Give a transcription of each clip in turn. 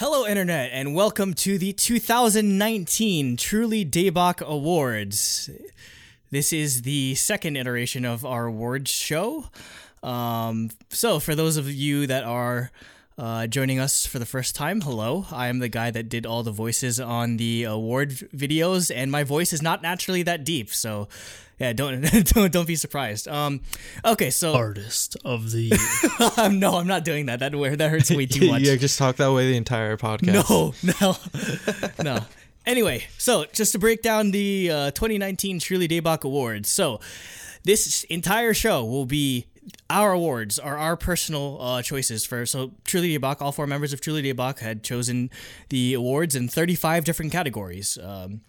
Hello, Internet, and welcome to the 2019 Truly Daybach Awards. This is the second iteration of our awards show. Um, so, for those of you that are uh, joining us for the first time, hello. I am the guy that did all the voices on the award videos, and my voice is not naturally that deep, so yeah, don't don't don't be surprised. Um, okay, so artist of the year. no, I'm not doing that. That that hurts way too much. yeah, just talk that way the entire podcast. No, no, no. Anyway, so just to break down the uh, 2019 Truly Daybach Awards. So this entire show will be our awards are our personal uh, choices for so Truly Daybach. All four members of Truly Daybach had chosen the awards in 35 different categories. Um,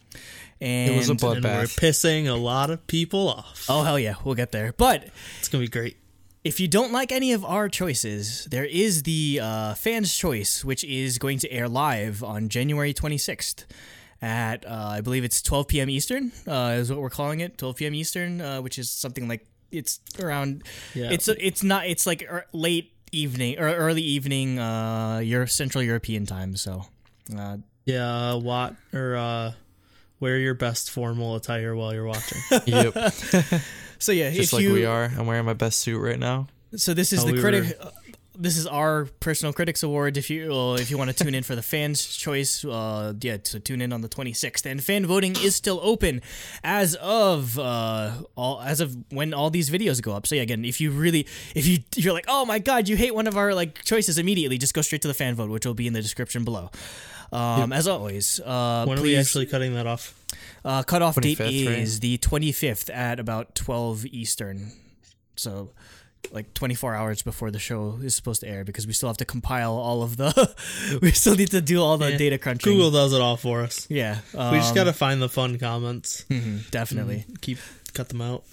and It was a and we're pissing a lot of people off. oh hell yeah, we'll get there. But It's gonna be great. if you don't like any of our choices, there is the uh, fans' choice, which is going to air live on January 26th at uh, I believe it's 12 p.m. Eastern. Uh, is what we're calling it, 12 p.m. Eastern, uh, which is something like it's around. Yeah. It's it's not. It's like er, late evening or early evening, uh, your Central European time. So. Uh, Yeah, what or uh, wear your best formal attire while you're watching. yep, so yeah, just if like you, we are. I'm wearing my best suit right now. So this is Oh, the we critic. uh, This is our personal critics award. If you uh, if you want to tune in for the fans' choice, uh, yeah, so tune in on the 26th. And fan voting is still open as of uh, all as of when all these videos go up. So yeah, again, if you really if you you're like, oh my god, you hate one of our like choices immediately, just go straight to the fan vote, which will be in the description below. Um, As always, uh, when are we actually cutting that off? uh, cutoff date 25th, right? is the 25th at about 12 Eastern. So, like 24 hours before the show is supposed to air because we still have to compile all of the. we still need to do all the Yeah. data crunching. Google does it all for us. Yeah. we just um, gotta find the fun comments. mhm, definitely. Keep cut them out.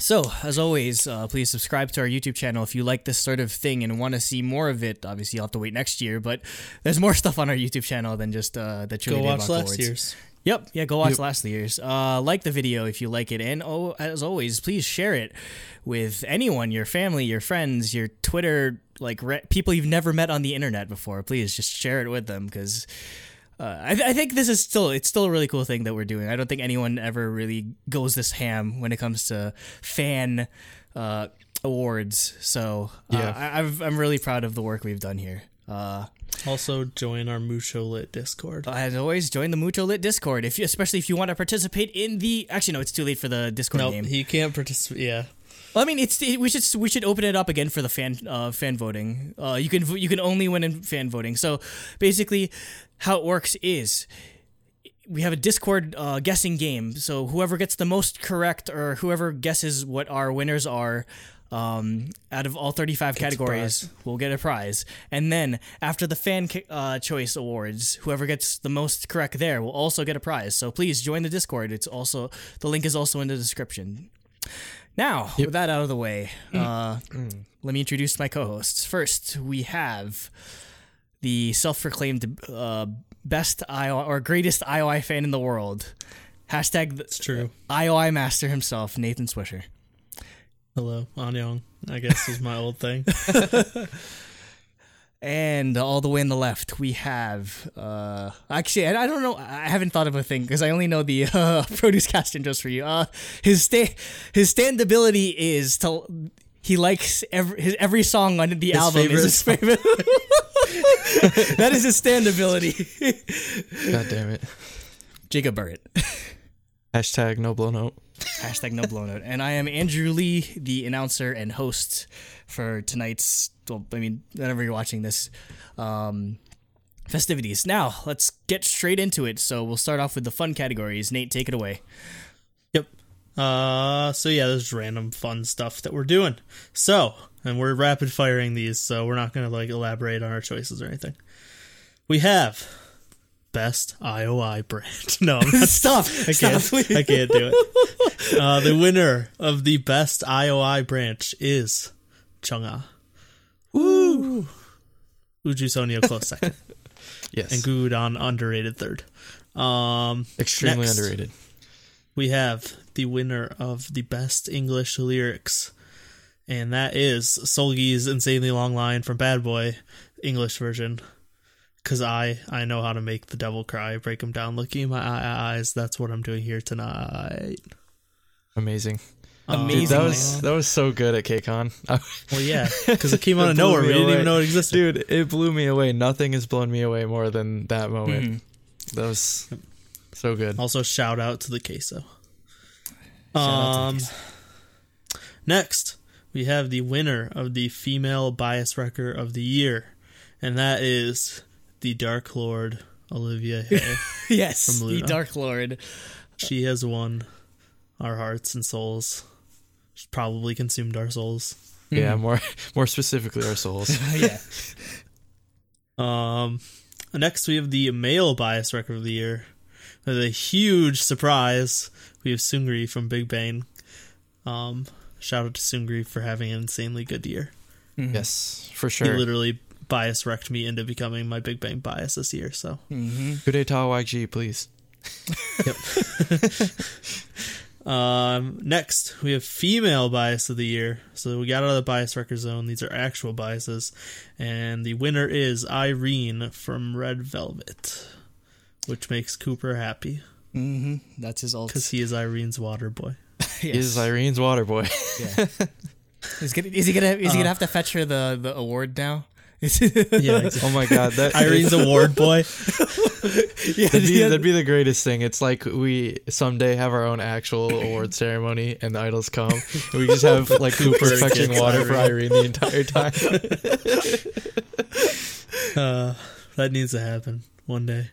So, as always, uh, please subscribe to our YouTube channel if you like this sort of thing and want to see more of it. Obviously, you'll have to wait next year, but there's more stuff on our YouTube channel than just uh, the Go watch last Awards. year's. Yep. Yeah, go watch Yep. last year's. Uh, like the video if you like it, and oh, as always, please share it with anyone, your family, your friends, your Twitter, like re- people you've never met on the internet before. Please just share it with them because. Uh, I, I think this is still it's still a really cool thing that we're doing. I don't think anyone ever really goes this ham when it comes to fan uh, awards. So uh, Yeah. I, I've, I'm really proud of the work we've done here. Also, join our Mucho Lit Discord. as always, join the Mucho Lit Discord, if you, especially if you want to participate in the. Actually, no, it's too late for the Discord Nope, game. he can't participate. Yeah, Well, I mean, it's it, we should we should open it up again for the fan uh, fan voting. Uh, you can you can only win in fan voting. So basically, how it works is we have a Discord uh, guessing game. So whoever gets the most correct or whoever guesses what our winners are. Um, out of all 35 categories, we'll get a prize. And then after the fan uh, choice awards, whoever gets the most correct there will also get a prize. So please join the Discord. It's also the link is also in the description. Now, with that out of the way, uh, let me introduce my co-hosts. First, we have the self-proclaimed uh, best IOI or greatest IOI fan in the world. Hashtag it's true. IOI master himself, Nathan Swisher. Hello, Anyong. I guess is my old thing. And all the way on the left, we have. Uh, actually, I, I don't know. I haven't thought of a thing because I only know the uh, produce cast intros for you. Uh, his sta- his standability is to he likes every his every song on the album is his favorite. that is his standability. God damn it. Jacob Burrett. Hashtag no blow note. Hashtag no blow note. And I am Andrew Lee, the announcer and host for tonight's, well, I mean, whenever you're watching this, um, festivities. Now, let's get straight into it. So we'll start off with the fun categories. Nate, take it away. Yep. Uh, so yeah, there's random fun stuff that we're doing. So, and we're rapid firing these, so we're not gonna like elaborate on our choices or anything. We have best IOI brand. No, I'm not, Stop. I can't. Stop. I can't do it. Uh, the winner of the best IOI branch is Chungha. Woo! Uju Sonyeo close second, Yes. and Gudon underrated third. Um, Extremely next. underrated. we have the winner of the best English lyrics, and that is Seulgi's insanely long line from Bad Boy, English version. Because I I know how to make the devil cry, break him down, looking in my eyes. That's what I'm doing here tonight. Amazing. Um, Amazing. Dude, that was that was so good at KCON. well, yeah, because it came out of It blew nowhere. me We didn't away. even know it existed. Dude, it blew me away. Nothing has blown me away more than that moment. Mhm. That was so good. Also, shout out to the queso. Shout out to the Um, queso. next we have the winner of the female bias wrecker of the year, and that is the Dark Lord Olivia Hye. yes, from the Dark Lord. she has won our hearts and souls. She's probably consumed our souls. Yeah, more more specifically our souls. yeah. Um, next we have the male bias record of the year. With a huge surprise, we have Seungri from Big Bang. Um, shout out to Seungri for having an insanely good year. yes, for He sure. literally bias wrecked me into becoming my Big Bang bias this year. So hmm Good day, YG, please. Um, next, we have female bias of the year. So we got out of the bias record zone. These are actual biases. And the winner is Irene from Red Velvet, which makes Cooper happy hmm That's his ult. because he is Irene's water boy. He is Irene's water boy. Yeah. is, gonna, is he gonna is he Uh, gonna have to fetch her the, the award now? Yeah, exactly. oh my god, that Irene's award boy. yeah, That'd be, yeah. that'd be the greatest thing. It's like we someday have our own actual award ceremony, and the idols come, and we just have like Cooper Cooper fetching gets water for Irene. Irene the entire time. Uh, that needs to happen one day.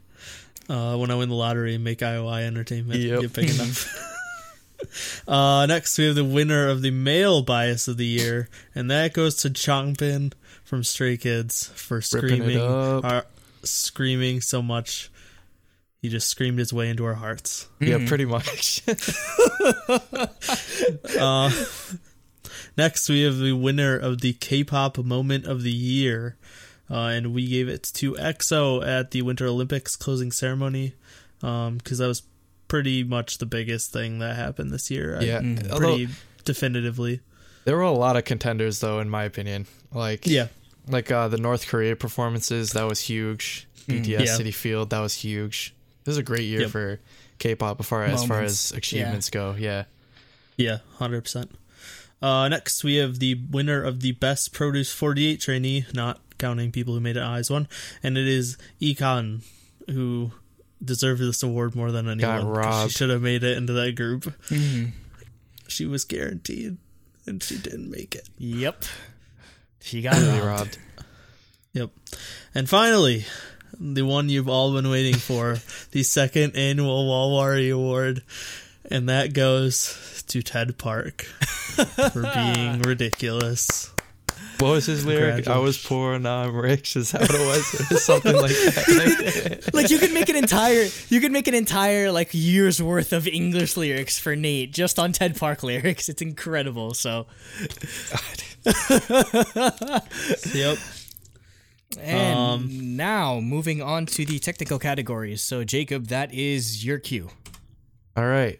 Uh, when I win the lottery and make IOI Entertainment Yep. get big enough. uh, next, we have the winner of the male bias of the year, and that goes to Chongpin from Stray Kids for screaming, up. our, screaming so much. He just screamed his way into our hearts. Yeah, Mhm. pretty much. Uh, next, we have the winner of the K-pop moment of the year, uh, and we gave it to EXO at the Winter Olympics closing ceremony, because that was pretty much the biggest thing that happened this year. I- yeah, Mm. although pretty definitively. there were a lot of contenders, though, in my opinion. Like, Yeah, like uh, the North Korea performances, that was huge. Mm. BTS Yeah. City Field, that was huge. This is a great year Yep. for K-pop as far as far as achievements go. Yeah, yeah, hundred percent. Uh, next, we have the winner of the best Produce 48 trainee, not counting people who made it IZ*ONE, and it is Ikan, who deserved this award more than anyone. robbed. She should have made it into that group. Mhm. She was guaranteed, and she didn't make it. Yep. She got really robbed. robbed. Yep. And finally, the one you've all been waiting for, the second annual Walwari Award, and that goes to Ted Park for being ridiculous. What was his lyric? I was poor, now I'm rich. Is that what it was? It was something like that. like you could make an entire you could make an entire like year's worth of English lyrics for Nate just on Ted Park lyrics. It's incredible. So Yep. and Um, now moving on to the technical categories. So Jacob, that is your cue. All right.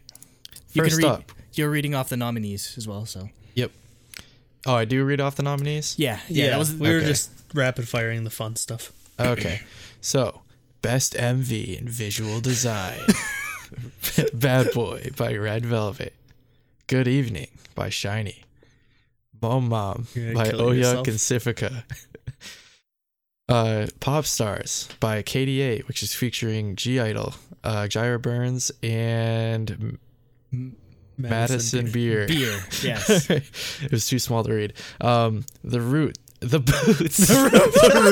You First can read. up. You're reading off the nominees as well. So Yep. Oh, I do read off the nominees? yeah, yeah, Yeah, that was we were just rapid firing the fun stuff. Okay. So, best MV in visual design. Bad Boy by Red Velvet. Good Evening by SHINee. Mom Mom by and Civica. uh, Pop Stars by K/DA, which is featuring (G)I-DLE, uh, Jaira Burns, and M- Madison, Beer. beer. Yes. it was too small to read. Um, the Root. The Boots. The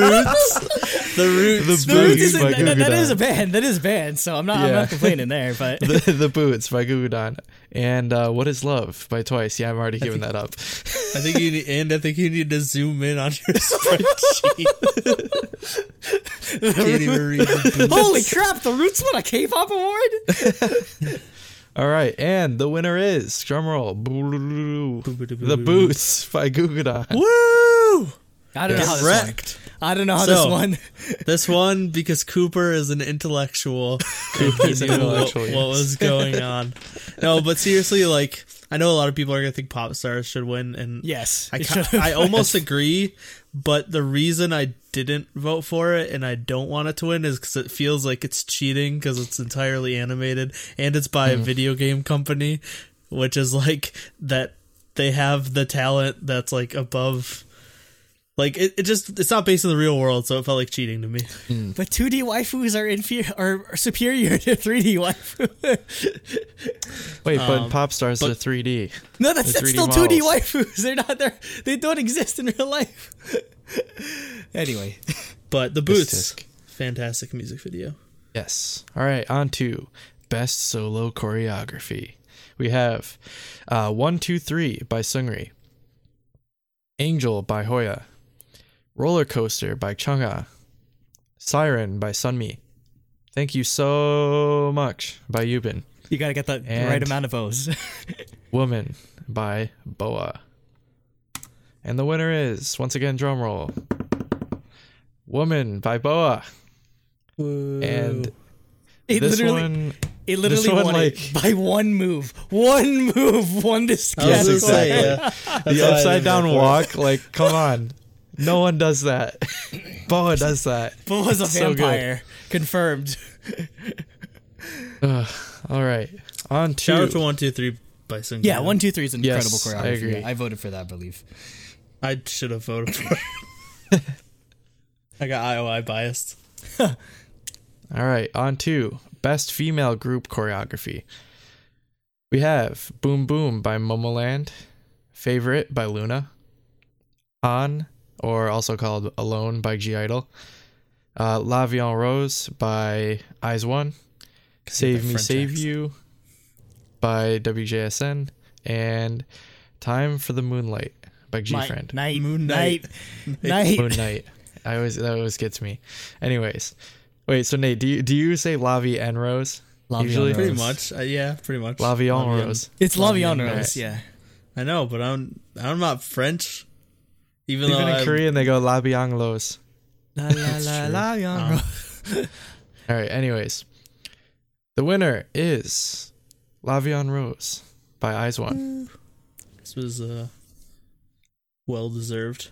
roots. The Boots The boots. is a- by that- that- that Gugudan. is a band. That is a band. So I'm not. I'm not complaining there. But the, the Boots by Gugudan. And uh, What is Love by Twice. Yeah, I'm already giving that up. I think you need, and I think you need to zoom in on your spreadsheet. Can't even read the boots. holy crap, the Roots won a K-pop award. All right, and the winner is drumroll. The Boots by Gugudan. Woo! I don't know how this wrecked. won. I don't know how So- this won. This one because Cooper is an intellectual He's an knew what, intellectual, what was going on. No, but seriously, like I know a lot of people are gonna think Pop Stars should win, and Yes, I I almost agree. But the reason I didn't vote for it and I don't want it to win is because it feels like it's cheating because it's entirely animated and it's by a hmm. video game company, which is like that they have the talent that's like above. Like it, it just it's not based in the real world, so it felt like cheating to me. But 2D waifus are inferior are superior to 3D waifu. Wait, but Um, Pop Stars but- are 3D. no, that's, that's 3D still 2D waifus. They're not there. They don't exist in real life. anyway, But the Boots, tisk. fantastic music video. Yes. All right, on to best solo choreography. We have uh, One Two Three by Seungri, Angel by Hoya, Roller Coaster by Chungha, Siren by Sunmi. Thank you so much by Yubin. you gotta get the, the And- right amount of O's. Woman by Boa. And the winner is, once again, drum roll. Woman by Boa. And It this literally, one it literally one, won like- it by one move. One move won this I Yes, gonna category. say, yeah. The upside down vote for it. walk, like, come on. No one does that. Boa does that. But was a So good. vampire. Confirmed. Ugh, all right. On to Shout out to one two three by Sung. Yeah, one, two, three is an Yes, incredible choreography. I agree. Yeah, I voted for that, I believe. I should have voted for it. I got IOI biased. All right, on to best female group choreography. We have Boom Boom by Momoland, Favorite by LOONA, On, or also called Alone by (G)I-DLE, uh, La Vie en Rose by IZ*ONE, Save Me Save accent. You by WJSN, and Time for the Moonlight by G Friend. Night, Moon night, Knight. night. Moon Knight. I always that always gets me. Anyways, wait. So Nate, do you do you say La Vie en Rose? La Vie en Usually- Pretty much. Uh, yeah, pretty much. La Vie en La Vie en- Rose. It's La Vie en La Vie en Rose, Rose. yeah. I know, but I'm I'm not French. Even, Even though in I'm, Korean, they go La en Rose. La la la la Um, All right. Anyways, the winner is La Vie en Rose by IZ*ONE. this was uh, well deserved.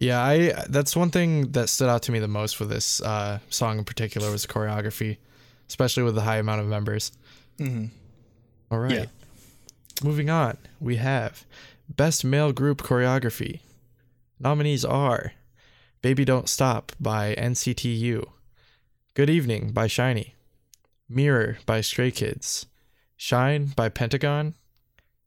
Yeah, I that's one thing that stood out to me the most for this uh, song in particular was the choreography, especially with the high amount of members. Mhm. All right. Yeah. Moving on, we have Best Male Group Choreography. Nominees are Baby Don't Stop by NCT U, Good Evening by SHINee, Mirror by Stray Kids, Shine by Pentagon,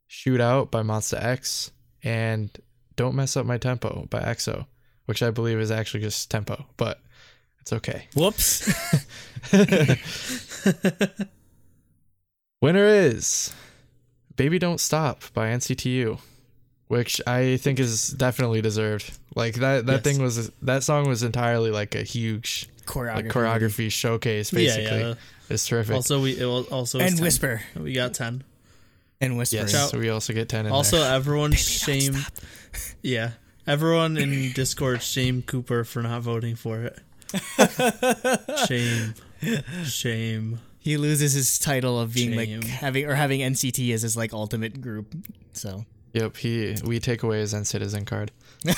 Shoot Out by Monsta X, and Don't Mess Up My Tempo by EXO, which I believe is actually just tempo, but it's okay. Whoops. Winner is Baby Don't Stop by NCT U, which I think is definitely deserved. Like that that Yes. thing was that song was entirely like a huge choreography. like choreography showcase basically. yeah. It's terrific. Also, we it was also And 10. Whisper. We got ten. And Whisper. yes, so we also get 10 in Also, there. everyone Baby, shame. Yeah, everyone in Discord shame Cooper for not voting for it. shame, shame. He loses his title of being Shame. like having or having NCT as his like ultimate group. So Yep, he we take away his citizen card.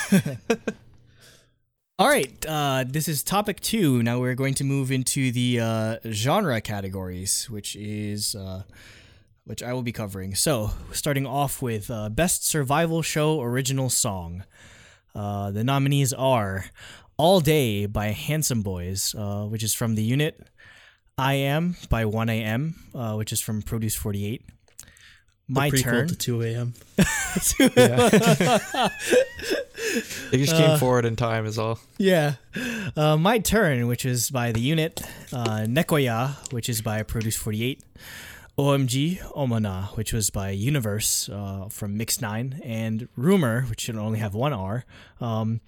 All right, uh, this is topic two. Now we're going to move into the uh, genre categories, which is uh, which I will be covering. So, starting off with uh, best survival show original song. Uh, the nominees are "All Day" by Handsome Boys, uh, which is from the unit. "I Am" by 1 A.M., which is from Produce 48. My Prequel turn. to two a.m. They just Uh, came forward in time is all. Yeah. Uh, My Turn, which is by The Unit. Uh, Nekkoya, which is by Produce 48. OMG Omana, which was by Universe uh, from Mix 9. And Rumor, which should only have one R, um,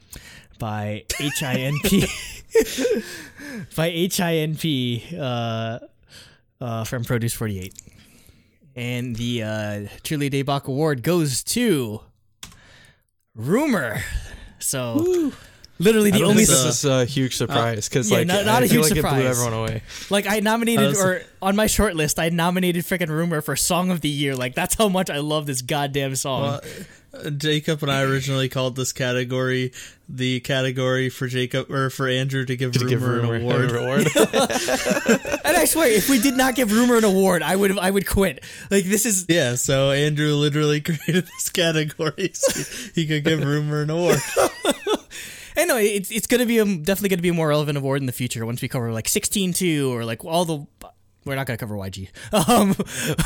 by HINP. by HINP uh, uh, from Produce 48. And the uh, Truly Daybach Award goes to Rumor. So. Literally the only think s- this is a huge surprise because yeah, like not- not I a feel huge like it blew surprise. everyone away. like I nominated I was- or on my short list I nominated freaking Rumor for Song of the Year. Like that's how much I love this goddamn song. Well, uh, Jacob and I originally called this category the category for Jacob or for Andrew to give To Rumor give an Rumor award. award. and I swear, if we did not give Rumor an award, I would I would quit. Like this is Yeah, so Andrew literally created this category so he could give Rumor an award. I know it's it's gonna be a, definitely gonna be a more relevant award in the future once we cover like sixteen two or like all the. We're not gonna cover YG. Um,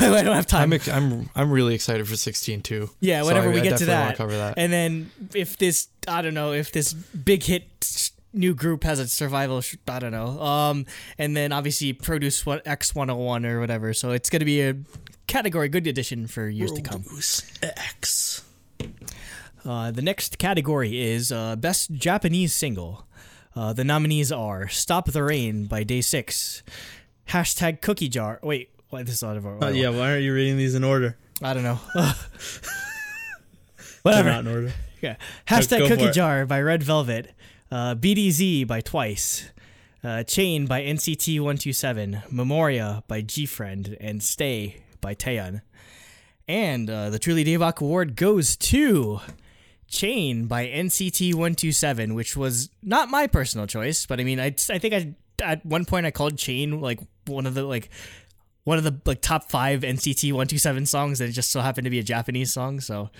I don't have time. I'm I'm I'm really excited for 16 too. yeah, So whenever I- we I get to definitely wanna that, cover that. and then if this, I don't know, if this big hit new group has a survival, sh- I don't know. Um, and then obviously produce what X one hundred one or whatever. So it's gonna be a category good addition for years to come. Bruce X. Uh, the next category is uh, Best Japanese Single. Uh, the nominees are Stop the Rain by Day 6, Hashtag Cookie Jar. Wait, what? This is out of our. Uh, yeah, why aren't you reading these in order? I don't know. They're Whatever. not in order. Yeah. Hashtag go Cookie. Jar by Red Velvet, uh, BDZ by Twice, uh, Chain by NCT 127, Memoria by G Friend, and Stay by Taeyeon. And uh, the Truly Daybach Award goes to Chain by NCT 127, which was not my personal choice, but I mean, I, I think I at one point I called Chain like one of the like one of the like top five NCT 127 songs, and it just so happened to be a Japanese song. So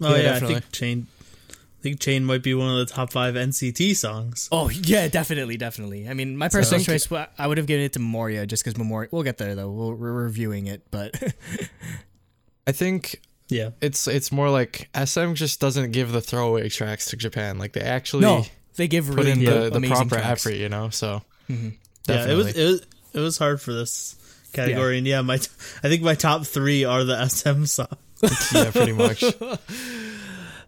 Oh Yeah, yeah, I think Chain. I think Chain might be one of the top five NCT songs. Oh yeah, definitely, definitely. I mean, my personal think- choice, wa- I would have given it to Memoria just because Memoria. We'll get there though. We'll, we're reviewing it, but I think Yeah, it's it's more like SM just doesn't give the throwaway tracks to Japan. Like they actually no, they give put really in good, the, the proper tracks. effort, you know. So Mhm. yeah. It was it was it was hard for this category, and yeah, my I think my top three are the SM songs. yeah, pretty much.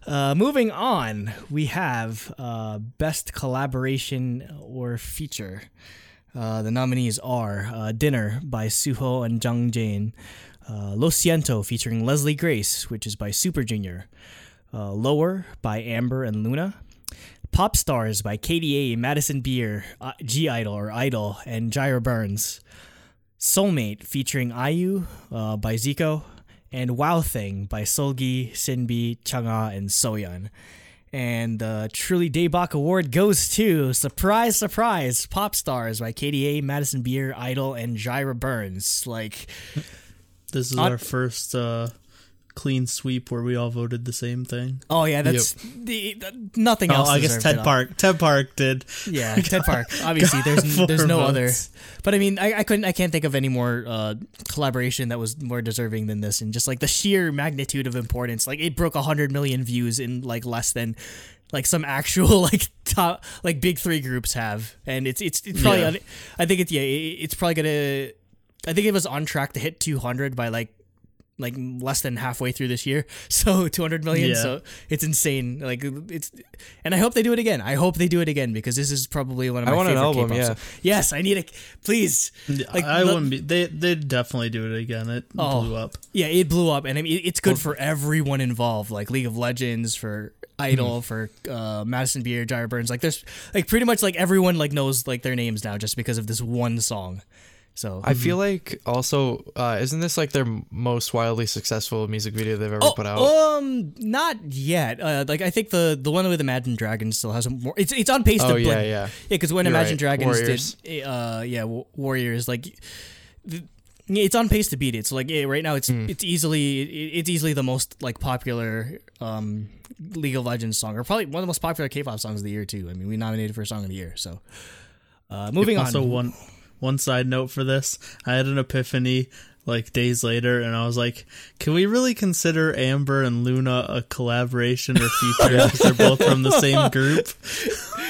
Uh, moving on, we have uh, best collaboration or feature. Uh, the nominees are uh, "Dinner" by Suho and Jang Jane, uh, "Lo Siento" featuring Leslie Grace, which is by Super Junior, uh, "Lower" by Amber and Luna, "Pop Stars" by K/DA, Madison Beer, uh, (G)I-DLE or Idol, and Jaira Burns, "Soulmate" featuring IU uh, by Zico, and Wow Thing by Seulgi, SinB, Chungha, and Soyeon. And the Truly Daybach Award goes to surprise, surprise, Pop Stars by K/DA, Madison Beer, Idol, and Jaira Burns. Like, This is Not- our first uh, clean sweep where we all voted the same thing. oh yeah, that's the, the- nothing Oh, else. I guess Ted. Park. Ted Park did. Yeah, Ted Park. Obviously, there's there's no other. But I mean, I, I couldn't. I can't think of any more uh, collaboration that was more deserving than this, and just like the sheer magnitude of importance. Like it broke hundred million views in like less than like some actual like top like big three groups have, and it's it's, it's probably. Yeah. I think it's yeah. it- It's probably gonna. I think it was on track to hit two hundred by like like less than halfway through this year. So 200 million. Yeah. So it's insane. Like it's, and I hope they do it again. I hope they do it again because this is probably one of I my want an favorite album, K-pop yeah. songs. Yes, I need a please. Like, I wouldn't be. They they definitely do it again. It Oh. blew up. Yeah, it blew up, and I mean, it's good for everyone involved. Like League of Legends, for Idol, for uh, Madison Beer, Jaira Burns. Like there's like pretty much like everyone like knows like their names now just because of this one song. So I feel like also uh, isn't this like their most wildly successful music video they've ever Oh, put out? Um, not yet. Uh, like I think the the one with Imagine Dragons still has a more. It's it's on pace to Oh, yeah, like- yeah. yeah. Because when You're Imagine right. Dragons Warriors. did, uh, yeah, Warriors like. The, it's on pace to beat it. So like yeah, right now, it's Hmm. it's easily it's easily the most like popular um League of Legends song, or probably one of the most popular K-pop songs of the year too. I mean, we nominated for a song of the year. So, uh, moving on. Also, one one side note for this, I had an epiphany like days later, and I was like, "Can we really consider Amber and Luna a collaboration or feature because they're both from the same group?"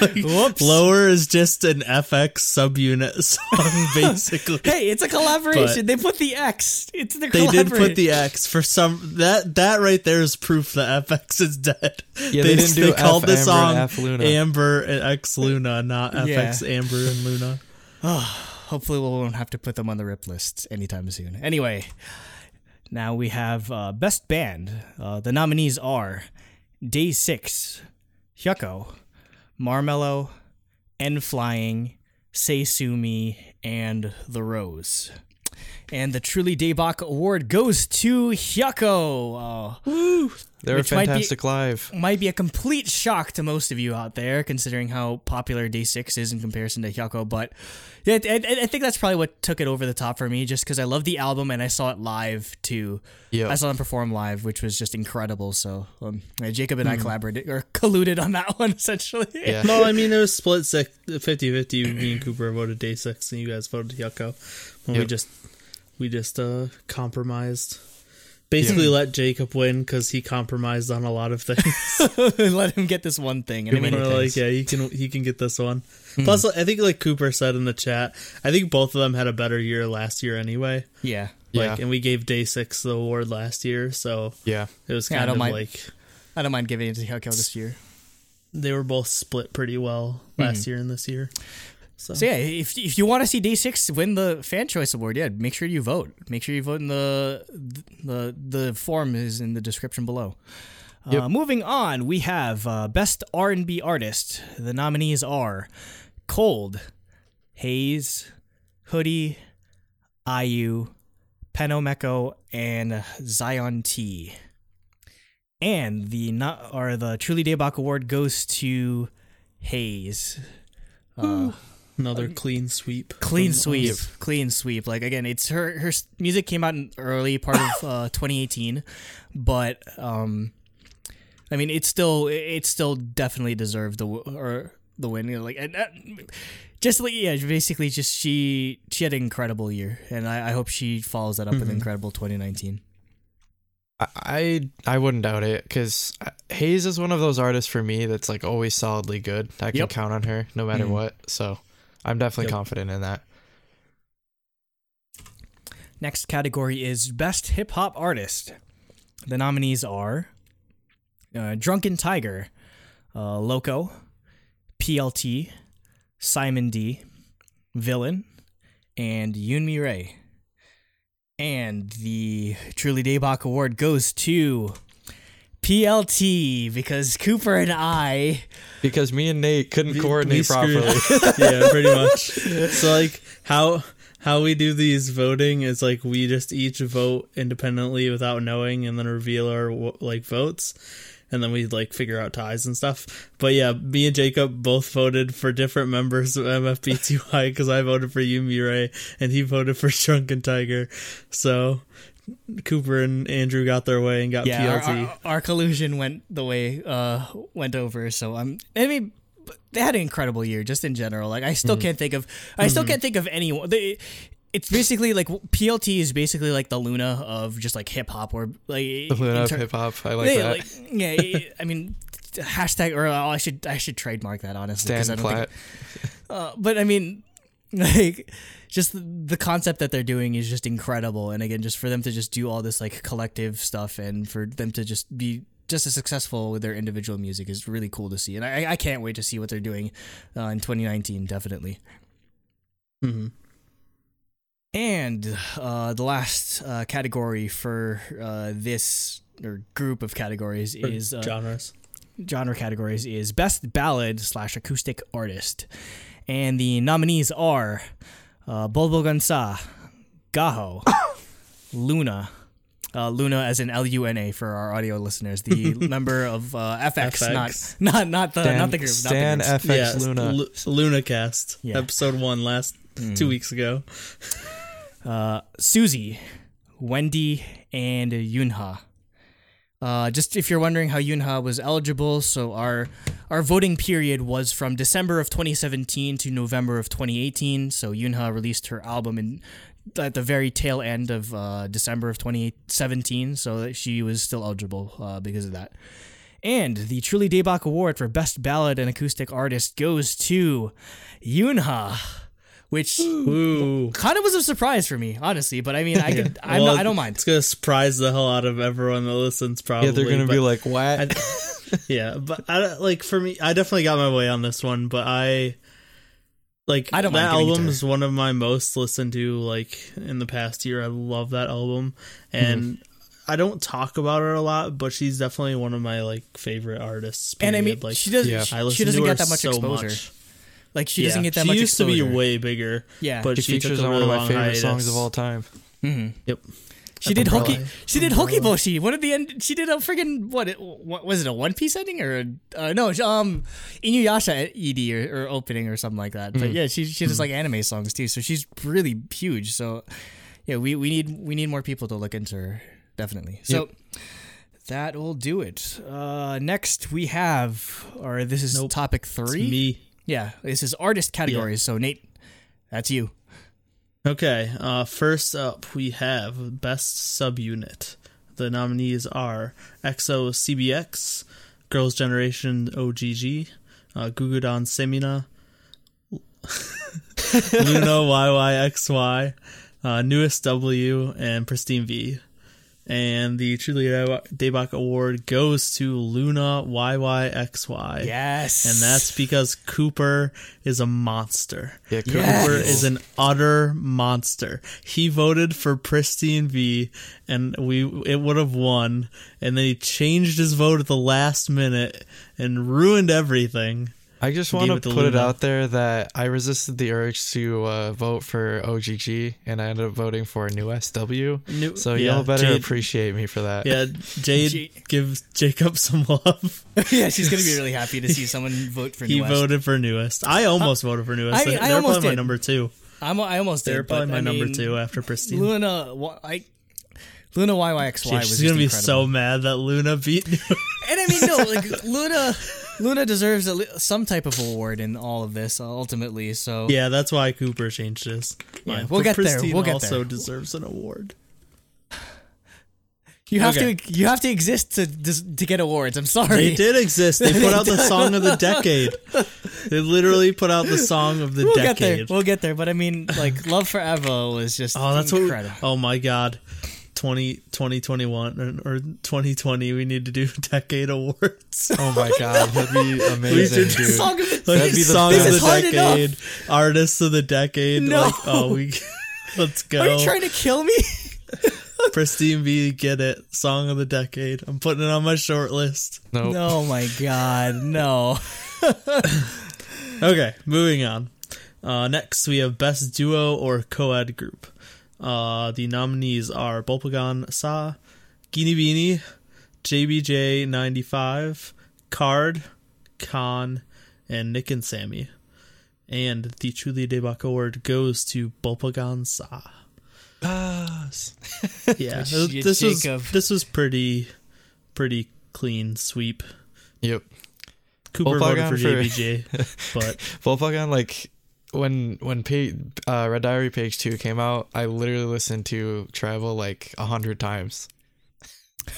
like. Lower is just an FX subunit song, basically. Hey, it's a collaboration. they put the X. It's the They did put the X for some that that right there is proof that FX is dead. Yeah, they didn't do they called F the Amber song and F Luna. Amber and X Luna, not Yeah. FX Amber and Luna. Ah. Hopefully, we won't have to put them on the rip list anytime soon. Anyway, now we have uh, Best Band. Uh, the nominees are Day 6, Hyukoh, Marmello, N Flying, Say Sumi, and The Rose. And the Truly Daybach Award goes to Hyukoh. Uh, They were Which might be- fantastic live. might be a complete shock to most of you out there, considering how popular Day Six is in comparison to Hyukoh. But yeah, I, I, I think that's probably what took it over the top for me, just because I love the album and I saw it live too. Yeah. I saw them perform live, which was just incredible. So um, yeah, Jacob and I collaborated or colluded on that one essentially. Yeah. No, I mean it was split six, 50-50. Me and Cooper voted day six, and you guys voted Hyukoh. When we just we just uh compromised. Basically, let Jacob win because he compromised on a lot of things. Let him get this one thing. And I mean, We're like, yeah, he can he can get this one. Plus, I think like Cooper said in the chat, I think both of them had a better year last year anyway. yeah, Like, Yeah. and we gave Day Six the award last year, so Yeah. it was Yeah, I kind don't of mind. like I don't mind giving it to Hyukoh this year. they were both split pretty well last year and this year. So, So yeah, if if you want to see Day Six win the Fan Choice Award, yeah, make sure you vote. Make sure you vote in the the the form is in the description below. Uh, moving on, we have uh, best R and B artist. The nominees are Colde, Heize, Hoody, IU, Penomeco, and Zion T. And the not or the Truly Daybach Award goes to Heize. Uh, another clean sweep. clean sweep us. clean sweep like again it's her her music came out in early part of uh 2018 but um i mean it's still it still definitely deserved the w- or the win you know, like and, uh, just like yeah basically just she she had an incredible year and i, I hope she follows that up with Mhm. incredible 2019 I I, I wouldn't doubt it because Heize is one of those artists for me that's like always solidly good. I can Yep. count on her no matter Mhm. what. So I'm definitely Yep. confident in that. Next category is Best Hip Hop Artist. The nominees are uh, Drunken Tiger, uh, Loco, PLT, Simon D, Villain, and Yoon Mi-rae. And the Truly Daybach Award goes to PLT because Cooper and I Because me and Nate couldn't We- coordinate we properly. yeah, pretty much. So like how how we do these voting is like we just each vote independently without knowing, and then reveal our like votes, and then we like figure out ties and stuff. But yeah, me and Jacob both voted for different members of MFBTY because I voted for Yoon Mi-rae and he voted for Drunken Tiger. So Cooper and Andrew got their way and got yeah, PLT. our, our collusion went the way uh went over. So I'm. I mean, they had an incredible year just in general. Like I still can't think of. I still can't think of anyone. They, it's basically like PLT is basically like the Luna of just like hip hop or like the Luna in of hip hop. I like yeah, that. like yeah. I mean, hashtag or uh, I should I should trademark that honestly because I don't think. Uh, but I mean, like, just the, concept that they're doing is just incredible. And again, just for them to just do all this like collective stuff and for them to just be just as successful with their individual music is really cool to see. And I, I can't wait to see what they're doing uh, in 2019, definitely. hmm And uh, the last uh, category for uh, this or group of categories is uh, genres. genre categories is best ballad slash acoustic artist, and the nominees are uh, Bulbul Gansa, Gaho, Luna. Uh, Luna, as in L U N A for our audio listeners, the member of uh, FX, FX. not not not the Stan, not the group, Stan not the group. FX yeah, Luna. Lu- LunaCast Yeah. episode one last two weeks ago. uh, Suzy, Wendy, and Yunha. Uh, just if you're wondering how Yunha was eligible, so our our voting period was from December of 2017 to November of 2018. So Yunha released her album in at the very tail end of uh, December of 2017, so she was still eligible uh, because of that. And the Truly Daybach Award for Best Ballad and Acoustic Artist goes to Yunha, which Ooh. kind of was a surprise for me, honestly. But I mean, I could, I'm Well, not, I don't mind. It's gonna surprise the hell out of everyone that listens. Probably, yeah, they're gonna be like, "What?" I- yeah, but I like for me, I definitely got my way on this one. But I like I don't that mind giving it to album is one of my most listened to like in the past year. I love that album, and Mm-hmm. I don't talk about her a lot, but she's definitely one of my like favorite artists. and I mean, like she doesn't. Yeah. She, I she doesn't to get that much so exposure. much. Like she Yeah. doesn't get that she much She used exposure. to be way bigger. Yeah. but She she features took a on one of my long favorite songs of all time. Yep. She did Umbrella. Hoki. She did Hokiboshi. What did the end? She did a friggin' what? It, what was it? A One Piece ending or a, uh, no? Um, Inuyasha ED or, or opening or something like that. But yeah, she she does like anime songs too. So she's really huge. So yeah, we, we need we need more people to look into her definitely. So that will do it. Uh, next we have, or this is Nope. topic It's three. me. Yeah, this is artist categories. So Nate, that's you. Okay, uh, first up we have Best Subunit. The nominees are EXO CBX, Girls' Generation OGG, uh, Gugudan Semina, LOONA YYXY, uh, NU'EST W, and Pristin V. And the Truly Daybach Award goes to LOONA YYXY. Yes, And that's because Cooper is a monster. Yeah, Cooper Yes. Is an utter monster. He voted for Pristin V, and we it would have won. And then he changed his vote at the last minute and ruined everything. I just want to to put it out there that I resisted the urge to uh, vote for OGG, and I ended up voting for New SW. New- So yeah, y'all better Jade- appreciate me for that. Yeah, Jade Jade- gives Jacob some love. yeah, she's gonna be really happy to see someone vote for he New West. voted for newest. I almost voted for newest. I- They- I They're almost probably my did. number two. I'm, I almost did. They're probably my I number mean, two after Pristin. Luna, wha- I, LOONA YYXY Yeah, was she's just gonna be incredible. so mad that Luna beat. Newest. And I mean, no, like Luna, Luna deserves some type of award in all of this uh, ultimately. So yeah, that's why Cooper changed this. Yeah, we'll get there, we'll get also there. deserves an award. you have Okay. to you have to exist to to get awards. I'm sorry. They did exist. They put out the song of the decade. They literally put out the song of the We'll get there. decade. We'll get there. But I mean, like Love Forever was just Oh, that's what. Incredible. oh my god. 20, 2021 or, or 2020 we need to do decade awards Oh my god, that'd be amazing, dude. Song of the- That'd be the song of the is hard decade artists of the decade No. like oh we let's go Are you trying to kill me? Pristin V get it song of the decade i'm putting it on my short list Nope. No, my God, no. Okay, moving on. Uh, next, we have Best Duo or Co-Ed Group. Uh, the nominees are Bulpagon Sa, Guinea Beanie, JBJ95, KARD, Khan, and Nick and Sammy. And the Truly Debak Award goes to Bulpagon Sa. Yes. Yeah, this, Jacob. was this was pretty pretty clean sweep. Yep. Cooper voted Bulpagon for for- JBJ, but Volkswagen, like when when pa- uh, Red Diary page two came out, I literally listened to Travel like a hundred times.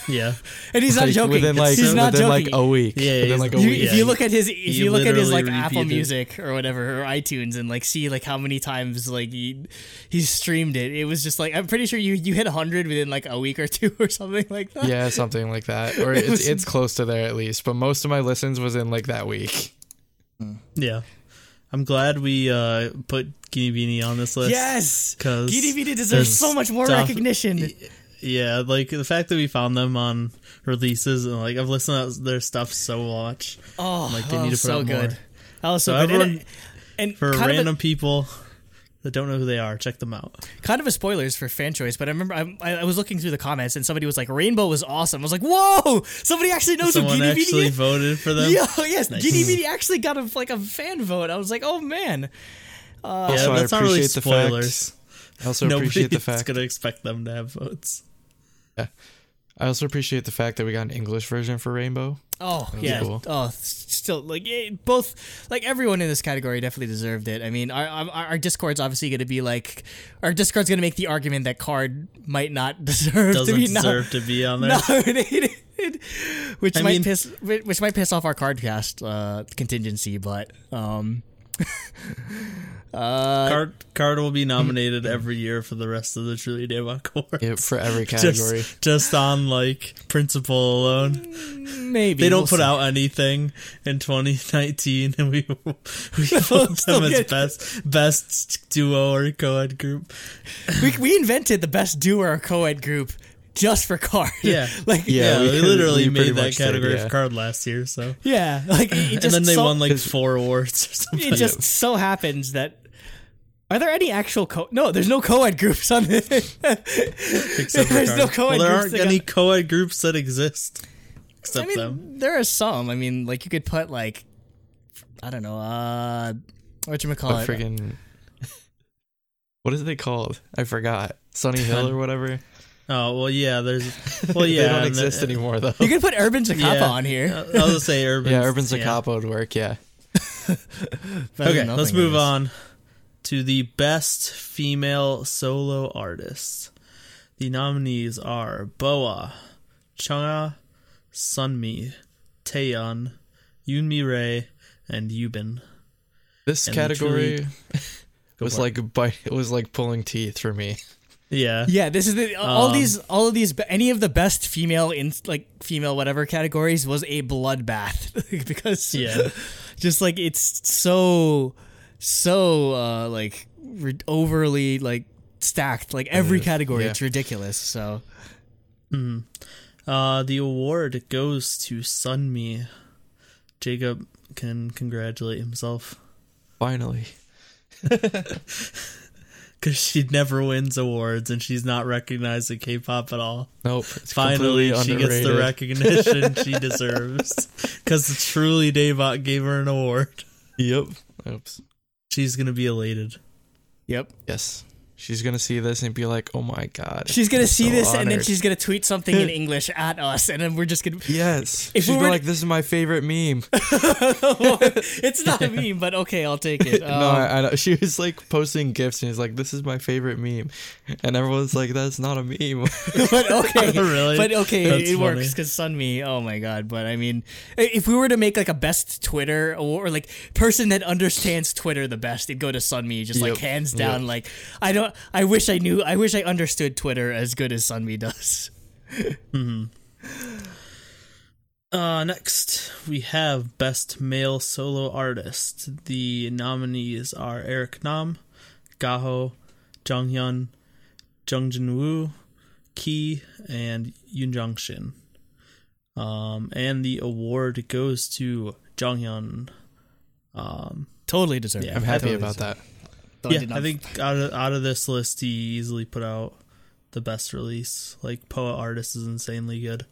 yeah, And he's not joking. Within like he's not within joking. like a week. Yeah, within like a You- week. if yeah, you look at his, if he you look at his like literally Apple. Music or whatever or iTunes and like see like how many times like he he streamed it, it was just like I'm pretty sure you you hit hundred within like a week or two or something like that. yeah, something like that, or it's it's close to there at least. But most of my listens was in like that week. Yeah. I'm glad we uh, put Guinea Beanie on this list. Yes, Because GDVD deserves so much more stuff- recognition. Yeah, like the fact that we found them on releases and like I've listened to their stuff so much. Oh, Like, they oh, need to put so out good. more. That was so, So good. everyone- and, and For kind random of people that don't know who they are, check them out. kind of a spoilers for fan choice, but I remember I, I I was looking through the comments and somebody was like, "Rainbow was awesome." I was like, "Whoa!" Somebody actually knows Someone who GDVD actually is. voted for them. Yo, yes, Nice. GDVD actually got a like a fan vote. I was like, "Oh man." Uh, yeah, Also, I that's not really appreciate the fact- spoilers. I also Nobody's appreciate the fact. Nobody's gonna expect them to have votes. I also appreciate the fact that we got an English version for Rainbow. Oh yeah. cool. Oh, still like eh, both like everyone in this category definitely deserved it. I mean, our our, our Discord's obviously going to be like our Discord's going to make the argument that KARD might not deserve Doesn't to be deserve to be on there. nominated, which I might mean- piss which might piss off our Cardcast uh, contingency, but um. uh, KARD KARD will be nominated every year for the rest of the Truly Daybach Awards. Yep, for every category. Just, just on like principle alone. maybe They don't we'll put see. out anything in 2019, and we we vote still them as get- best best duo or co-ed group. we, we invented the best duo or co-ed group just for card. Yeah. like Yeah, Yeah, we- they literally we made that much did, category yeah. for card last year. So, yeah, like it, it and then they so, won like four awards or something. It just so happens that. Are there any actual co? No, there's no co-ed groups on this. Except there's no co-ed Well, there groups aren't any got- co-ed groups that exist except I mean, them. there are some. I mean, like you could put like, I don't know, uh, what you A call it? friggin' what is it called? I forgot. Sunny Hill or whatever. Oh well, yeah. There's well, yeah. they don't exist the- anymore though. You could put Urban Zacapa Yeah. on here. I was gonna say urban. yeah, Urban Zacapa would work. Yeah. Okay, let's move guess. on to the best female solo artist. The nominees are BoA, Chungha, Sunmi, Taeyeon, Yoon Mi-rae, and Yubin. This And category Go was like bite. It was like pulling teeth for me. yeah, Yeah, this is the all Um, these all of these any of the best female in like female whatever categories was a bloodbath because Yeah. just like it's so so uh like re- overly like stacked like every category yeah. it's ridiculous so Uh, the award goes to Sunmi. Jacob can congratulate himself Finally. because she never wins awards and she's not recognized in K-pop at all. Nope. Finally, completely she gets the recognition she deserves because truly Daebak gave her an award. Yep. Oops. She's gonna be elated. yep Yes. She's gonna see this and be like, "Oh my god." she's gonna I'm see so this and then she's gonna tweet something in english at us and then we're just gonna Yes. If She's we be were like, "This is my favorite meme." it's not a meme but okay i'll take it no, Um, I, I know. She was like posting gifs and he's like, "This is my favorite meme," and everyone's like, "That's not a meme." but okay, Really? But okay, That's it funny. works because Sunmi. Oh my god! But I mean, if we were to make like a best Twitter or, or like person that understands Twitter the best, it'd go to Sunmi. Just like hands down. Yep. Like I don't. I wish I knew. I wish I understood Twitter as good as Sunmi does. Uh, next we have best male solo artist. The nominees are Eric Nam, Gaho, Jonghyun, Jungjin Woo, Key, and Yoon Jong Shin. Um, and the award goes to Jonghyun. Um, Totally deserved. Yeah, I'm happy Totally about deserved. that. Though yeah, did I think out of out of this list, he easily put out the best release. Like Poet Artist is insanely good.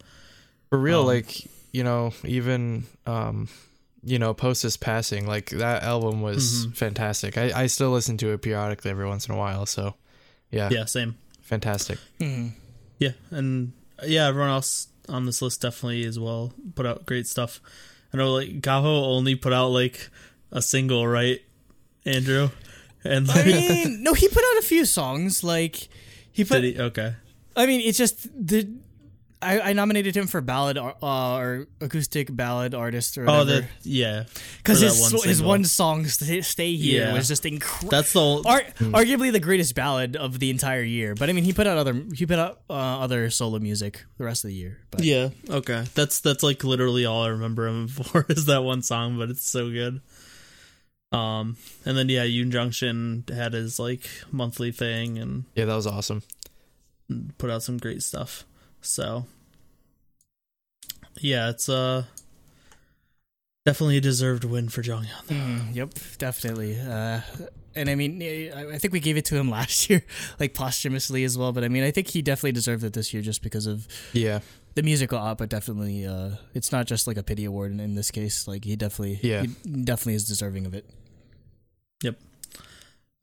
For real, Um, like you know, even um, you know, post his passing, like that album was Mhm. fantastic. I I still listen to it periodically every once in a while. So, yeah, Yeah, same. fantastic. Mhm. Yeah, and yeah, everyone else on this list definitely as well put out great stuff. I know like Gaho only put out like a single, right, Andrew? And I mean, no, he put out a few songs. Like he put. he? Okay. I mean, it's just the. I, I nominated him for ballad uh, or acoustic ballad artist or Oh, whatever. the yeah, because his one his one song "Stay, Here" Yeah. was just incredible. That's the ol- Ar- arguably the greatest ballad of the entire year. But I mean, he put out other he put out uh, other solo music the rest of the year. But yeah. Okay, that's that's like literally all I remember him for is that one song, but it's so good. Um, and then yeah, Yoon Jong Shin had his like monthly thing and Yeah, that was awesome. put out some great stuff. So yeah, it's uh definitely a deserved win for Jonghyun. Mm, yep, definitely. Uh, and I mean, I I think we gave it to him last year, like posthumously as well. But I mean, I think he definitely deserved it this year just because of Yeah, the musical output. Definitely, uh, it's not just like a pity award in, in this case. Like he definitely, Yeah. he definitely is deserving of it.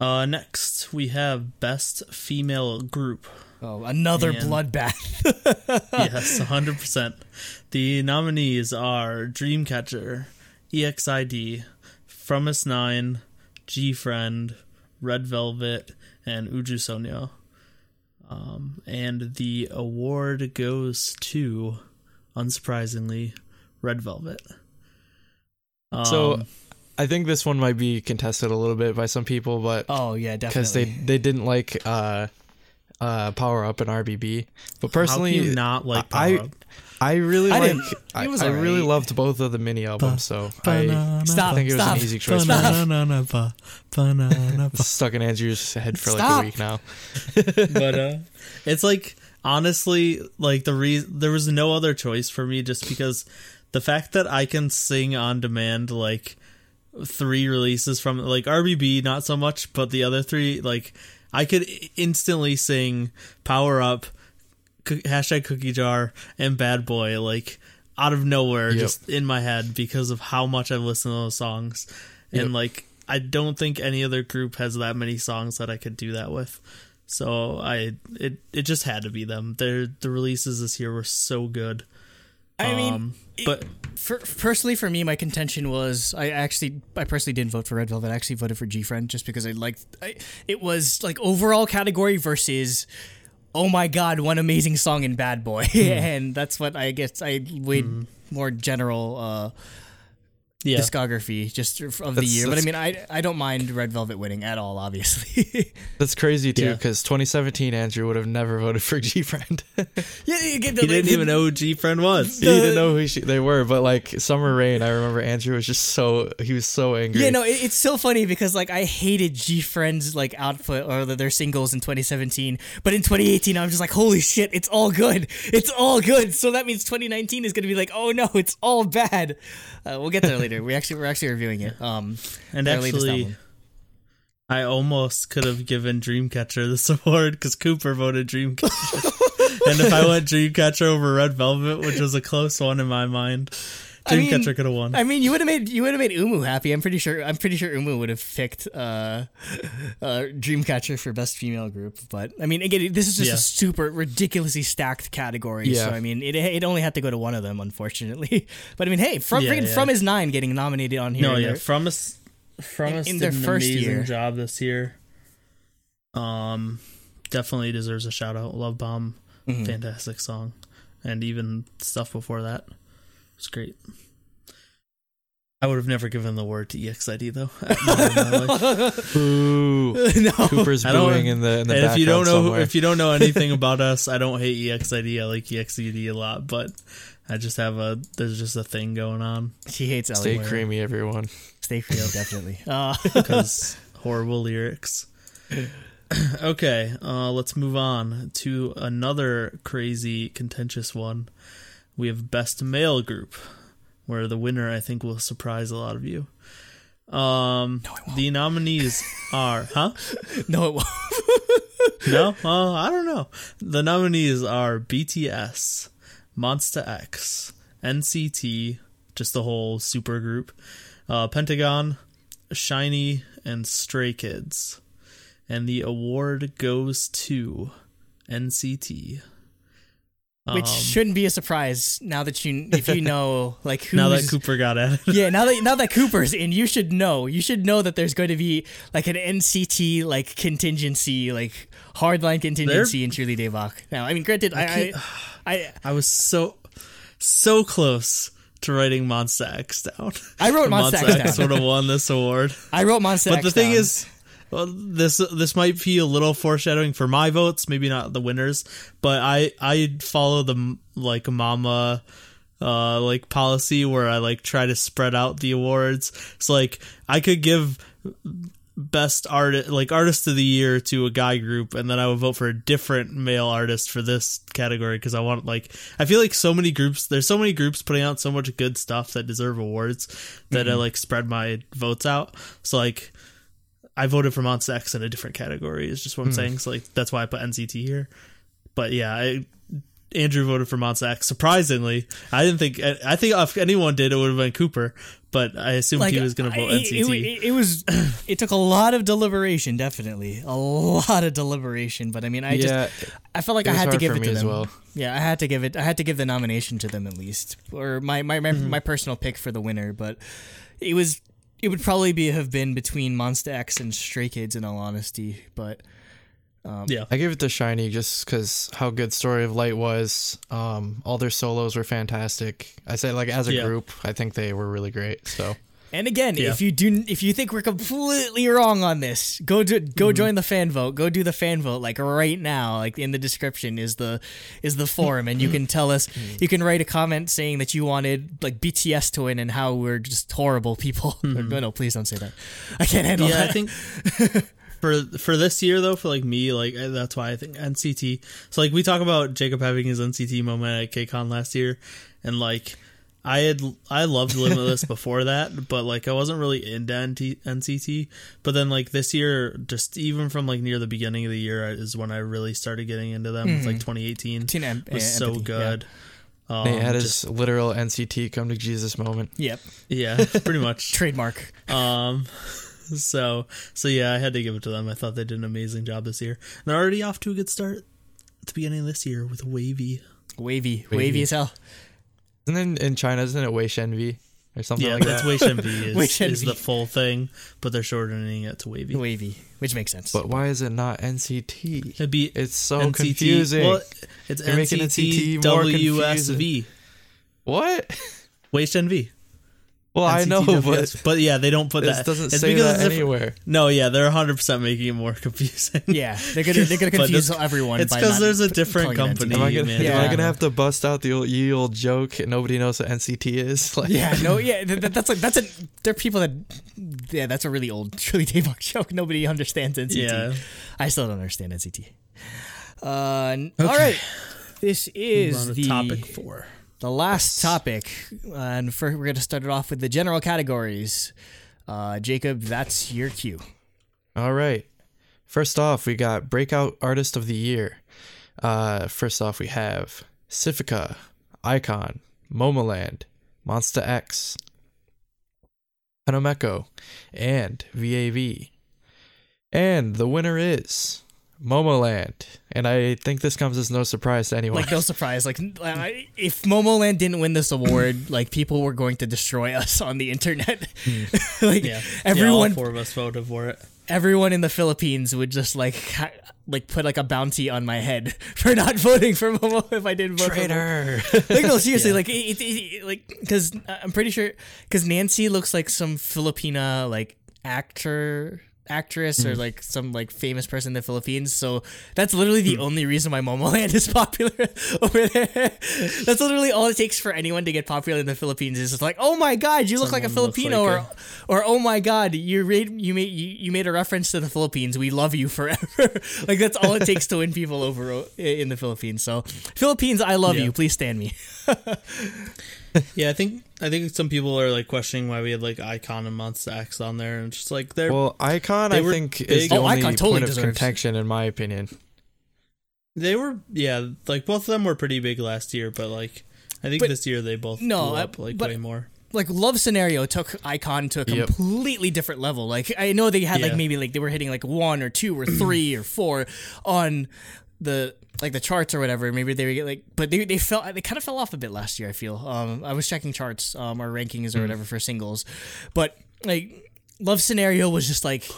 Uh next we have best female group. Oh, another Man. bloodbath. yes, 100%. The nominees are Dreamcatcher, EXID, fromis_9, G Friend, Red Velvet, and Uju Sonyeo. Um, and the award goes to, unsurprisingly, Red Velvet. Um, So, I think this one might be contested a little bit by some people, but oh yeah, definitely because they they didn't like uh uh power up and RBB. But personally, not like I- Up? I really I like. I, was I really loved both of the mini albums, so I Stop, think it was stop, an easy choice. stop. for me. Banana, banana, It's stuck in Andrew's head for like Stop. a week now. but uh it's like honestly, like the re- there was no other choice for me just because the fact that I can sing on demand like three releases from like RBB not so much, but the other three like I could instantly sing Power Up, hashtag Cookie Jar, and Bad Boy like out of nowhere, yep. just in my head because of how much I've listened to those songs, yep. and like I don't think any other group has that many songs that I could do that with. So I it it just had to be them. Their the releases this year were so good. I mean, um, but for, personally, for me, my contention was I actually I personally didn't vote for Red Velvet. I actually voted for G Friend just because I liked I, it was like overall category versus oh my god, one amazing song in Bad Boy, mm. and that's what I guess I weighed mm. more general. uh yeah. discography just of that's, the year. But I mean, I I don't mind Red Velvet winning at all. Obviously, that's crazy too because yeah. 2017 Andrew would have never voted for G Friend. yeah, he didn't even know who G Friend was. The, he didn't know who she, they were. But like Summer Rain, I remember Andrew was just so he was so angry. Yeah, no, it, it's so funny because like I hated G Friend's like output or their singles in 2017, but in 2018 I was just like, holy shit, it's all good. It's all good. So that means 2019 is gonna be like, oh no, it's all bad. Uh, we'll get there later later. We actually we're actually reviewing it. Um, and actually, I almost could have given Dreamcatcher this award because Cooper voted Dreamcatcher, and if I went Dreamcatcher over Red Velvet, which was a close one in my mind. Dreamcatcher I mean, could have won. I mean, you would have made you would have made Umu happy. I'm pretty sure. I'm pretty sure Umu would have picked uh, uh, Dreamcatcher for best female group. But I mean, again, this is just yeah. a super ridiculously stacked category. Yeah. So I mean, it it only had to go to one of them, unfortunately. But I mean, hey, from yeah, yeah. fromis_9 getting nominated on here. No, yeah, from us, from us in, in their first amazing year. job this year. Um, definitely deserves a shout out. Love Bomb, mm-hmm. fantastic song, and even stuff before that. It's great. I would have never given the word to EXID though. Boo! no. Cooper's booing in the in the If you don't know, somewhere. if you don't know anything about us, I don't hate EXID. I like EXID a lot, but I just have a there's just a thing going on. She hates Stay creamy, everyone. Stay creamy, definitely. Because uh. horrible lyrics. okay, uh, let's move on to another crazy contentious one we have best male group, where the winner I think will surprise a lot of you. Um, no, the nominees are, huh? No, it won't. no, I don't know. The nominees are BTS, Monsta X, NCT, just the whole super group, uh, Pentagon, SHINee, and Stray Kids. And the award goes to NCT which um, shouldn't be a surprise now that you if you know like who now that Cooper got it. yeah, now that now that Cooper's in, you should know. You should know that there's going to be like an NCT like contingency, like hardline contingency in Truly Daebak. Now, I mean, granted, I I, I, I was so so close to writing Monsta X down. I wrote Monsta, Monsta X, X would have won this award. I wrote Monsta but X the thing down. is well, this this might be a little foreshadowing for my votes, maybe not the winners, but I I follow the like mama uh like policy where I like try to spread out the awards. So like I could give best artist like artist of the year to a guy group and then I would vote for a different male artist for this category because I want like I feel like so many groups there's so many groups putting out so much good stuff that deserve awards that mm-hmm. I like spread my votes out. So like I voted for Monsta X in a different category. Is just what I'm mm. saying. So like that's why I put NCT here. But yeah, I, Andrew voted for Monsta X. Surprisingly, I didn't think. I think if anyone did, it would have been Cooper. But I assumed like, he was going to vote NCT. It, it, it, was. it took a lot of deliberation. Definitely a lot of deliberation. But I mean, I yeah, just. I felt like I had to give it to them. Well. Yeah, I had to give it. I had to give the nomination to them at least, or my my my, mm-hmm. my personal pick for the winner. But it was it would probably be have been between Monsta X and Stray Kids in all honesty, but um, yeah, I give it to SHINee just because how good Story of Light was. Um, all their solos were fantastic. I say like as a yeah. group, I think they were really great. So and again, yeah. if you do, if you think we're completely wrong on this, go do, go mm-hmm. join the fan vote. Go do the fan vote like right now. Like in the description is the is the forum, and you can tell us. Mm-hmm. You can write a comment saying that you wanted like BTS to win and how we're just horrible people. Mm-hmm. no, no, please don't say that. I can't handle yeah, that. I think for for this year though, for like me, like that's why I think NCT. So like we talk about Jacob having his NCT moment at KCON last year, and like I had I loved Limitless before that, but like I wasn't really into NT, NCT. But then like this year, just even from like near the beginning of the year is when I really started getting into them. It's like 2018 Teen em- was so empathy, good. Um, They had his just- literal NCT come to Jesus moment. Yep. yeah, pretty much. Trademark. Um, so so yeah, I had to give it to them. I thought they did an amazing job this year. And they're already off to a good start at the beginning of this year with Wavy. Wavy. Wavy, Wavy. as hell. And then in China, isn't it Wei Shenvi or something Yeah, like that's that? Wei Shenvi is, Wei is Shenvi. the full thing, but they're shortening it to Wavy. Wavy. Which makes sense. But why is it not NCT? It'd be It's so NCT confusing. Well, it's You're making NCT NCT more WSV. what? Wei Shenvi. Well, I know, but but yeah, they don't put this that. doesn't It's say because that it's different- anywhere. No, yeah, they're 100 percent making it more confusing. yeah, they're gonna they're gonna confuse it's- everyone. it's because there's a different company. Am I gonna, man. am I gonna have to bust out the old, ye old joke? Nobody knows what NCT is. Like, Yeah, no, yeah, th- th- that's like that's a. There are people that, yeah, that's a really old, really Daebak joke. Nobody understands NCT. Yeah. I still don't understand NCT. Uh, n- All right, this is the topic four. The last topic, and for, we're gonna start it off with the general categories. Uh, Jacob, that's your cue. All right. First off, we got Breakout Artist of the Year. Uh, first off, we have Civica, Icon, Momoland, Monsta X, Panomeko, and VAV. And the winner is Momoland. And I think this comes as no surprise to anyone. Like no surprise, like uh, if Momoland didn't win this award, like people were going to destroy us on the internet. Hmm. like Yeah, everyone yeah, all four of us voted for it. everyone in the Philippines would just like ha- like put like a bounty on my head for not voting for Momo if I didn't vote for Momo. Traitor. Like no, seriously, Yeah. like it, it, it, like because uh, I'm pretty sure because Nancy looks like some Filipina like actor actress or like some like famous person in the Philippines. So that's literally the only reason why Momoland is popular over there. that's literally all it takes for anyone to get popular in the Philippines is like, oh my god, you look like a Filipino, like or or oh my god, you made you made you, you made a reference to the Philippines. We love you forever. like that's all it takes to win people over in the Philippines. So Philippines, I love Yeah. you. Please stand me. Yeah, I think I think some people are like questioning why we had like iKON and Monsta X on there, and it's just like they're Well, iKON, They I were think, is big. the Oh, only iKON totally point of deserves- contention, in my opinion. they were yeah, like both of them were pretty big last year, but like I think But- this year they both No, blew up like but- way more. like love scenario took icon to a Yep. completely different level like i know they had like maybe like they were hitting like one or two or three or four on the like the charts or whatever maybe they were like but they, they fell they kind of fell off a bit last year i feel um i was checking charts um or rankings or whatever for singles but like love scenario was just like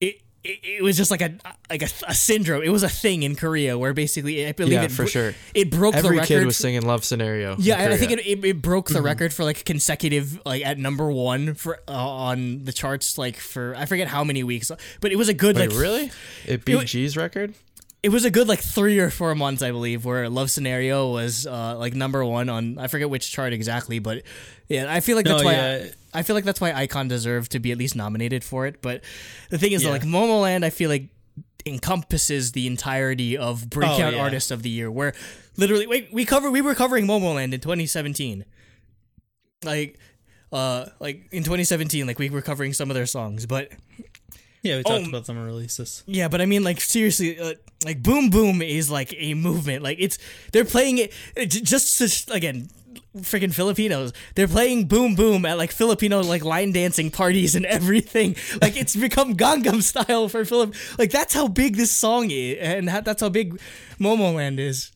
it it, it was just like a like a, a syndrome it was a thing in korea where basically i believe Yeah, it for sure. it broke the Every record kid was singing Love Scenario. yeah, I think it, it, it broke the record for like consecutive like at number one for uh, on the charts like for I forget how many weeks, but it was a good Wait, like really? It beat G's record? It was a good like three or four months I believe where Love Scenario was uh, like number one on I forget which chart exactly, but yeah, I feel like that's No, why yeah. I, I feel like that's why iKON deserved to be at least nominated for it. But the thing is, that, Yeah. like Momoland, I feel like encompasses the entirety of Breakout Oh, yeah. Artist of the Year, where literally wait we cover we were covering Momoland in 2017, like uh like in 2017 like we were covering some of their songs, but Yeah, we talked Oh, about some releases. yeah, but I mean, like seriously, uh, like Boom Boom is like a movement. Like it's they're playing it it just to, again, freaking Filipinos. They're playing Boom Boom at like Filipino like line dancing parties and everything. Like it's become Gangnam style for Philip. Like that's how big this song is, and that's how big Momoland is.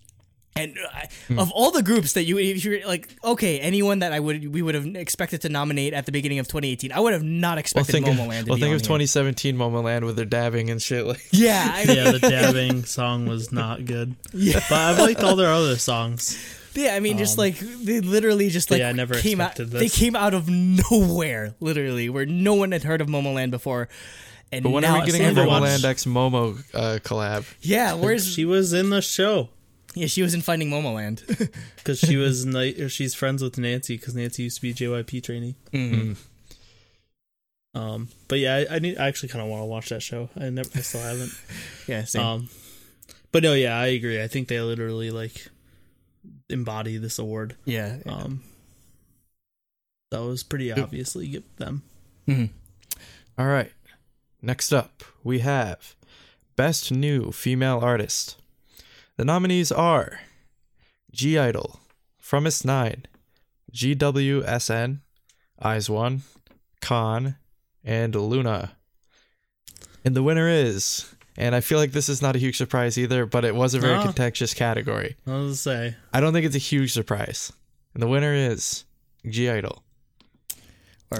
And uh, of all the groups that you, if you're like, okay, anyone that I would, we would have expected to nominate at the beginning of 2018, I would have not Well, expected think of, Momoland to well, be think on of here. 2017 Momoland with their dabbing and shit. Like, Yeah, I Yeah, the dabbing song was not good. Yeah. But I've liked all their other songs. Yeah, I mean, just like they literally just like Um, yeah, I never came out. expected They came out of nowhere, literally, where no one had heard of Momoland before. And but when now are we getting a it's Momoland X Momo uh, collab? Yeah, where's She was in the show yeah? She was in Finding Momoland. because she was ni- or she's friends with Nancy because Nancy used to be JYP trainee. Mm-hmm. Um, but yeah, I, I need. I actually kind of want to watch that show. I never. I still haven't. Yeah, same. Um, but no, yeah, I agree. I think they literally like embody this award. yeah. Um, that was pretty obviously give them. Mhm. All right. Next up, we have Best New Female Artist. The nominees are G Idol, fromis_9, GWSN, IZ*ONE, Khan, and LOONA. And the winner is, and I feel like this is not a huge surprise either, but it was a very No. contentious category. I was say, I don't think it's a huge surprise. And the winner is (G)I-DLE.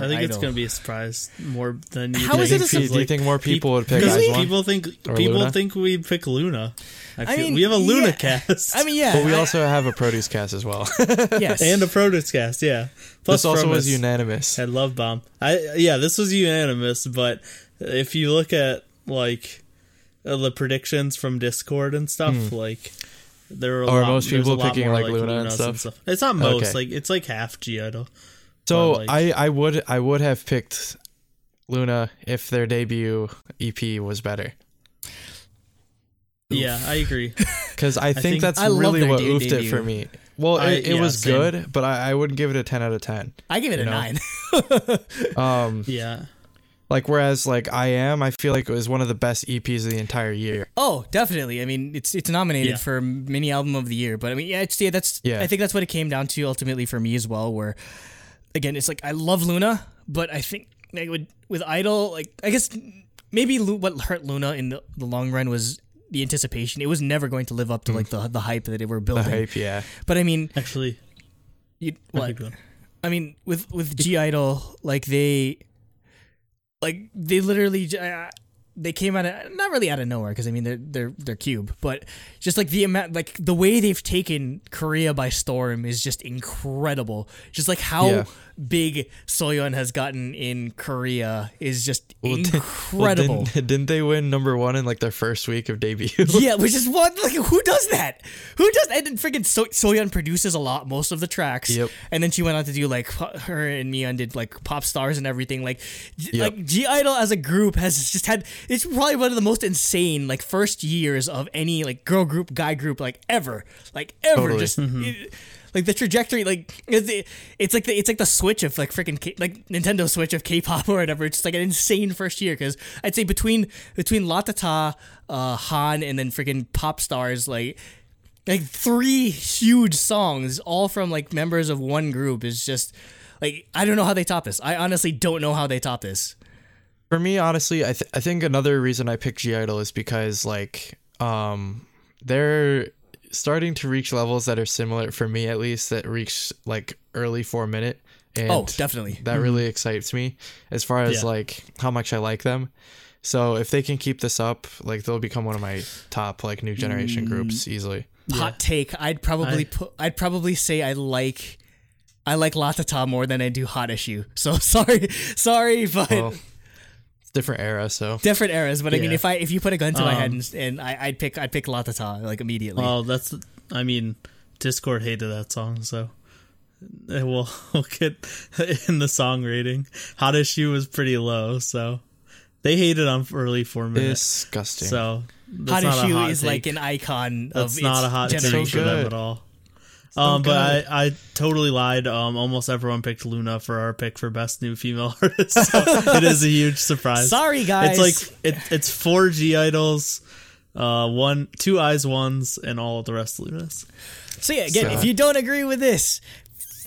Or I think it's gonna be a surprise more than you How think. is it a Do you, do you think more people would pick because Eyes people think Or people LOONA? think we'd pick LOONA. I, feel, mean, we have a LOONA yeah. cast. I mean, yeah. But we I- also have a produce cast as well. yes. and a produce cast, yeah. Plus this also from was unanimous. had Love Bomb. I yeah, this was unanimous. But if you look at like uh, the predictions from Discord and stuff, like there were a Or lot, most there's a people picking, more, like, LOONA and LOONAs stuff? It's not most, Okay. like it's like half (G)I-DLE. So like- I, I would I would have picked LOONA if their debut EP was better Yeah, I agree. because I, think, think- that's I really what de- oofed it for me. Well, I- it, it yeah, was same. good, but I, I wouldn't give it a ten out of ten. I give it a know. nine. Um, Yeah, like whereas like I am, I feel like it was one of the best EPs of the entire year. oh, definitely. I mean, it's it's nominated Yeah. for mini album of the year, but I mean, yeah, it's yeah, that's Yeah. I think that's what it came down to ultimately for me as well. Where again, it's like I love LOONA, but I think I would with Idol, like I guess maybe Lu- what hurt LOONA in the, the long run was the anticipation. It was never going to live up to like the the hype that they were Mm. The building. hype, yeah. But I mean, actually, you, I what? think. I mean, with with (G)I-DLE, like they, like they literally, j- uh, they came out of not really out of nowhere because I mean they're they're they're Cube, but just like the amount, like the way they've taken Korea by storm is just incredible. Just like how Yeah. Big Soyeon has gotten in Korea is just Well, di- incredible. Well, didn't, didn't they win number one in like their first week of debut? yeah, which is what like who does that? Who does and then freaking so- Soyeon produces a lot, most of the tracks. Yep. And then she went on to do like her and Miyeon did like pop stars and everything. Like, G- Yep. like (G)I-DLE as a group has just had it's probably one of the most insane like first years of any like girl group, guy group like ever, like ever. Totally. Just. Mm-hmm. it- like the trajectory, like it's, it's like the it's like the switch of like freaking K- like Nintendo Switch of K-pop or whatever. It's just like an insane first year because I'd say between between Latata, uh, Han, and then freaking pop stars like like three huge songs all from like members of one group is just like I don't know how they top this. I honestly don't know how they top this. For me, honestly, I th- I think another reason I picked (G)I-DLE is because like um they're starting to reach levels that are similar for me at least that reach like early four minute and oh, definitely. that mm-hmm. really excites me as far as Yeah. like how much I like them. So if they can keep this up, like they'll become one of my top like new generation mm. groups easily. Hot take. I'd probably I- put. I'd probably say I like. I like Latata more than I do Hot Issue. So sorry, sorry, but Well, it's different era, so different eras. But I mean, if I if you put a gun to my head Um, and, and I, I'd pick I'd pick Latata like immediately. well, that's. I mean, Discord hated that song, so we'll, we'll get in the song rating. Hot issue was pretty low, so they hated on early four minutes. disgusting. So that's hot not a Issue hot is take. like an icon That's of not a hot take generation. for them at all. Um, but I, I totally lied. Um, almost everyone picked LOONA for our pick for best new female artist. So it is a huge surprise. Sorry, guys. It's like it, it's four (G)I-DLEs, uh, one, two IZ*ONEs, and all of the rest of LOONAs. So yeah, again, So- if you don't agree with this,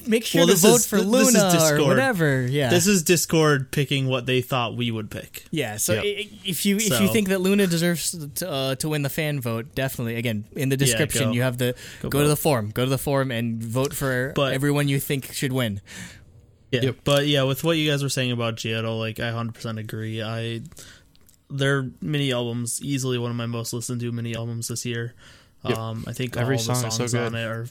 make sure Well, to vote is- for this is LOONA or Discord. whatever. Yeah, This is Discord picking what they thought we would pick. yeah. So Yep. if you if you think that LOONA deserves to, uh, to win the fan vote, definitely again in the description go. you have the go, Go to the forum, go to the forum and vote for But- everyone you think should win. Yeah, Yep. but yeah, with what you guys were saying about (G)I-DLE, like I 100% agree. I their mini albums easily one of my most listened to mini albums this year. Yep. Um, I think Every all song the is so songs on it are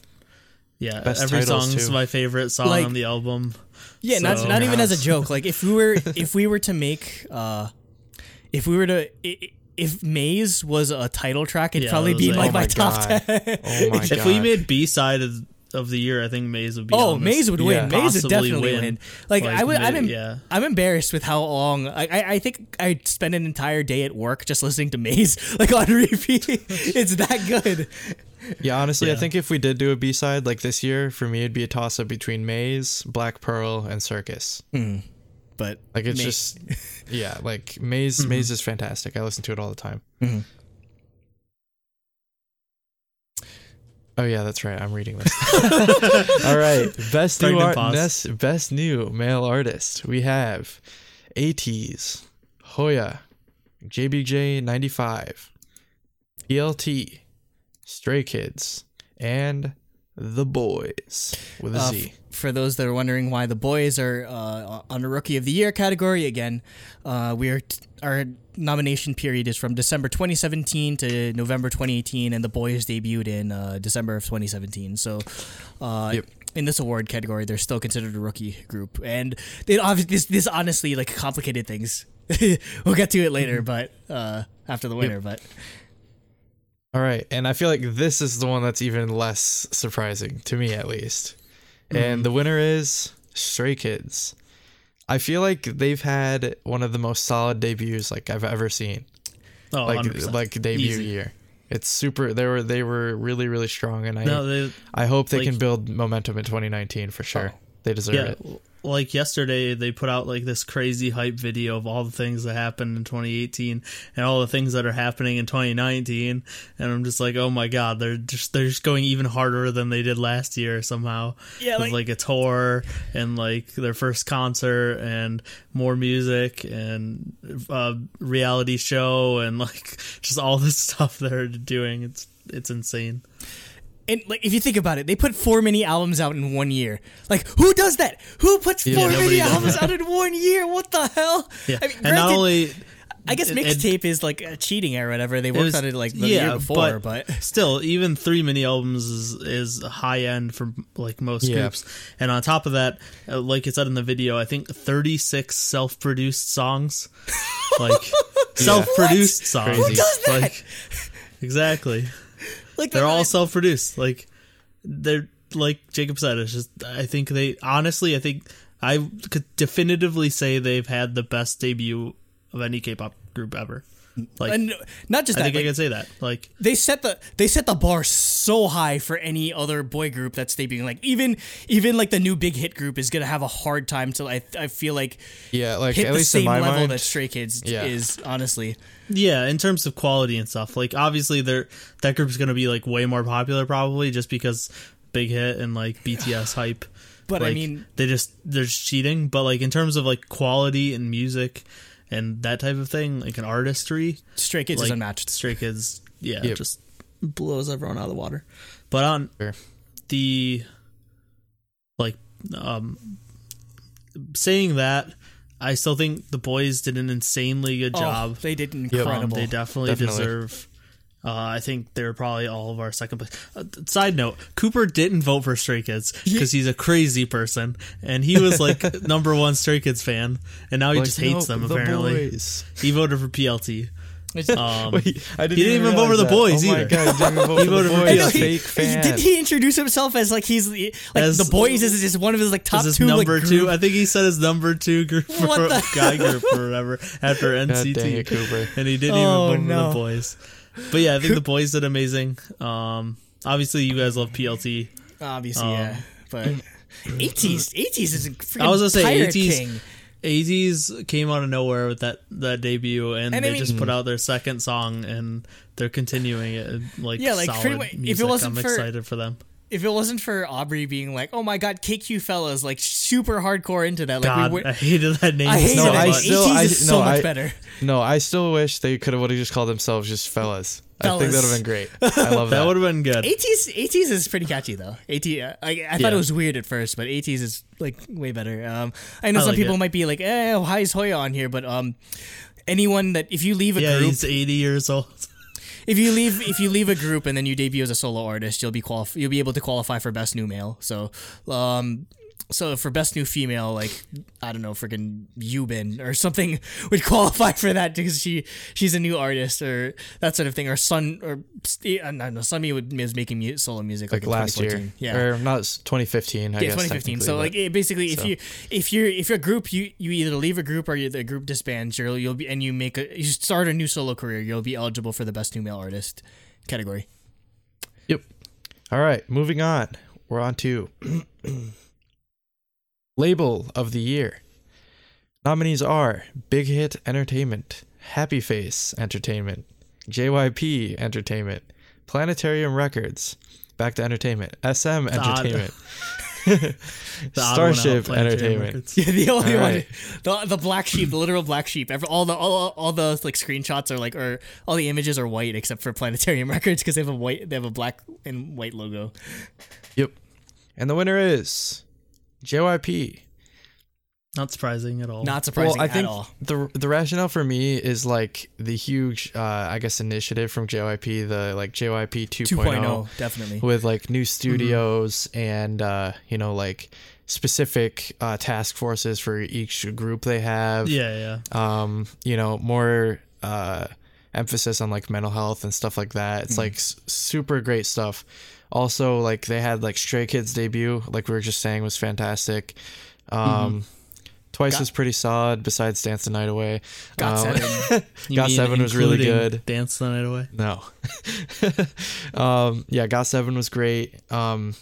yeah, Best every titles, song's too. my favorite song Like- on the album. Yeah, not So- not even as a joke. Like if we were if we were to make uh if we were to i- i- if Maze was a title track, it'd Yeah, probably it be was like like- my Oh my top God. ten. oh my if we made B side of, of the year, I think Maze would be. Oh, on this. Maze would Yeah. win. Maze would Possibly definitely win. win. Like, Like, I would, I'm, em- yeah. I'm embarrassed with how long. I, I, I think I spent an entire day at work just listening to Maze, like on repeat. it's that good. Yeah, honestly, I think if we did do a B side like this year, for me it'd be a toss up between Maze, Black Pearl, and Circus. But Like it's just yeah, like Maze Maze is fantastic. I listen to it all the time. Mhm. Oh yeah, that's right. I'm reading this. all right, best new art, best, best new male artist. We have ATEEZ, Hoya, JBJ95, PLT, Stray Kids, and The Boys with a Uh, Z. f- for those that are wondering why the boys are uh, on the Rookie of the Year category again, uh, we're t- our nomination period is from December 2017 to November 2018, and the boys debuted in uh, December of 2017. So, uh, Yep. in this award category, they're still considered a rookie group, and they obviously this this honestly like complicated things. we'll get to it later, but uh, after the winner, but. All right, and I feel like this is the one that's even less surprising to me, at least. Mm-hmm. And the winner is Stray Kids. I feel like they've had one of the most solid debuts like I've ever seen. Oh, Like 100%. like debut Easy. year. It's super. They were they were really really strong, and I No, they, I hope they like- can build momentum in 2019 for sure. They deserve yeah. it. Like yesterday, they put out like this crazy hype video of all the things that happened in 2018 and all the things that are happening in 2019, and I'm just like, oh my god, they're just they're just going even harder than they did last year somehow. Yeah, with like- like a tour and like their first concert and more music and uh, reality show and like just all this stuff they're doing. It's it's insane. And like, if you think about it, they put four mini albums out in one year. Like, who does that? Who puts four mini albums that. out in one year? What the hell? Yeah, I mean, and not only I guess it- it- mixtape is like cheating or whatever. They It worked was- on it like the year before, but, still, even three mini albums is, is high end for like most Yeah. groups. And on top of that, uh, like it said in the video, I think thirty six self produced songs, like self produced songs. Who does that? Like, exactly, like they're the- all self produced. Like they're like Jacob said. It's just I think they honestly, I think I could definitively say they've had the best debut of any K-pop group ever. Like and not just I that. think I can say that. Like they set the they set the bar so high for any other boy group that's debuting. Like even even like the new big hit group is gonna have a hard time to I I feel like Yeah, like hit at the least same in my level mind. that Stray Kids Yeah. is. Honestly, Yeah, in terms of quality and stuff, like obviously they're that group's gonna be like way more popular probably just because big hit and like BTS hype. But I mean- they just they're just cheating. But like in terms of like quality and music and that type of thing, like an artistry, Stray Kids like is unmatched. Stray Kids, yeah, Yep. just blows everyone out of the water. But on Sure. the like um saying that, I still think the boys did an insanely good Oh, job. they did Um, incredible. they definitely, Definitely. deserve. Uh, I think they're probably all of our second place. Uh, side note: Cooper didn't vote for Stray Kids because he's a crazy person, and he was like number one Stray Kids fan, and now he Like, just hates nope, them. the Apparently, boys. he voted for PLT. Um, Wait, I didn't, he didn't even vote for the boys oh either. My God, he didn't vote He for voted the for boys. PLT. No, he- Fake he- Didn't he introduce himself as like he's the- like As- the boys is just one of his like top his two number like, two, group- I think he said his number two group for What the guy group or whatever after NCT, dang it, Cooper. and he didn't Oh, even vote no. for the boys. But yeah, I think the boys did amazing. Um, obviously, you guys love PLT. obviously Um, yeah, but ATEEZ ATEEZ is a freaking I was gonna say 80s king. ATEEZ came out of nowhere with that that debut, and, And I they mean- just put out their second song, and they're continuing it. Like Yeah, like, solid pretty much- if it music. wasn't I'm for- excited for them. If it wasn't for Aubrey being like, "Oh my god, KQ Fellaz," like super hardcore into that, like God, we were, I hated that name. I hated so No, it. I still- ATEEZ I- is so much I- better. No, I still wish they could have would have just called themselves just fellas. I think that would have been great. I love that. that would have been good. ATEEZ ATEEZ is pretty catchy though. 80 uh, I, I thought Yeah. it was weird at first, but ATEEZ is like way better. Um, I know I some like people it. might be like, "Eh, why is Hoya on here?" But um, anyone that if you leave a Yeah, group, he's 80 years old. if you leave if you leave a group and then you debut as a solo artist, you'll be qualif- you'll be able to qualify for best new male. So, um, so for best new female, like I don't know, freaking Yubin or something would qualify for that because she she's a new artist or that sort of thing. Or Sun or I don't know, Sunmi would is making mu- solo music like, like last year, Yeah. or not 2015. I yeah, guess 2015. So like it, basically, if you if you're if you're a group, you you either leave a group or you, the group disbands. You'll you'll be and you make a you start a new solo career. You'll be eligible for the best new male artist category. Yep. All right, moving on. We're on to label of the year. Nominees are Big Hit Entertainment, Happy Face Entertainment, JYP Entertainment, Planetarium Records, Back to Entertainment, SM Entertainment, odd one out, Starship Entertainment. Yeah, the only All one, right. the, the black sheep, the literal black sheep. Every, all the all, all the like screenshots are like, or all the images are white except for Planetarium Records because they have a white, they have a black and white logo. Yep. And the winner is JYP. Not surprising at all. Not surprising well, I think all. the the rationale for me is like the huge, uh, I guess, initiative from JYP, the like JYP 2.0, 2.0, definitely. with like new studios and uh, you know like specific uh, task forces for each group they have. yeah, yeah. Um, you know more uh, emphasis on like mental health and stuff like that. It's like s- super great stuff. Also, like they had like Stray Kids debut, like we were just saying, was fantastic. Um, Twice Got- was pretty solid. Besides Dance the Night Away, Got Um, seven. Got Seven was really good. Dance the night away. No. um, yeah, Got Seven was great. Um,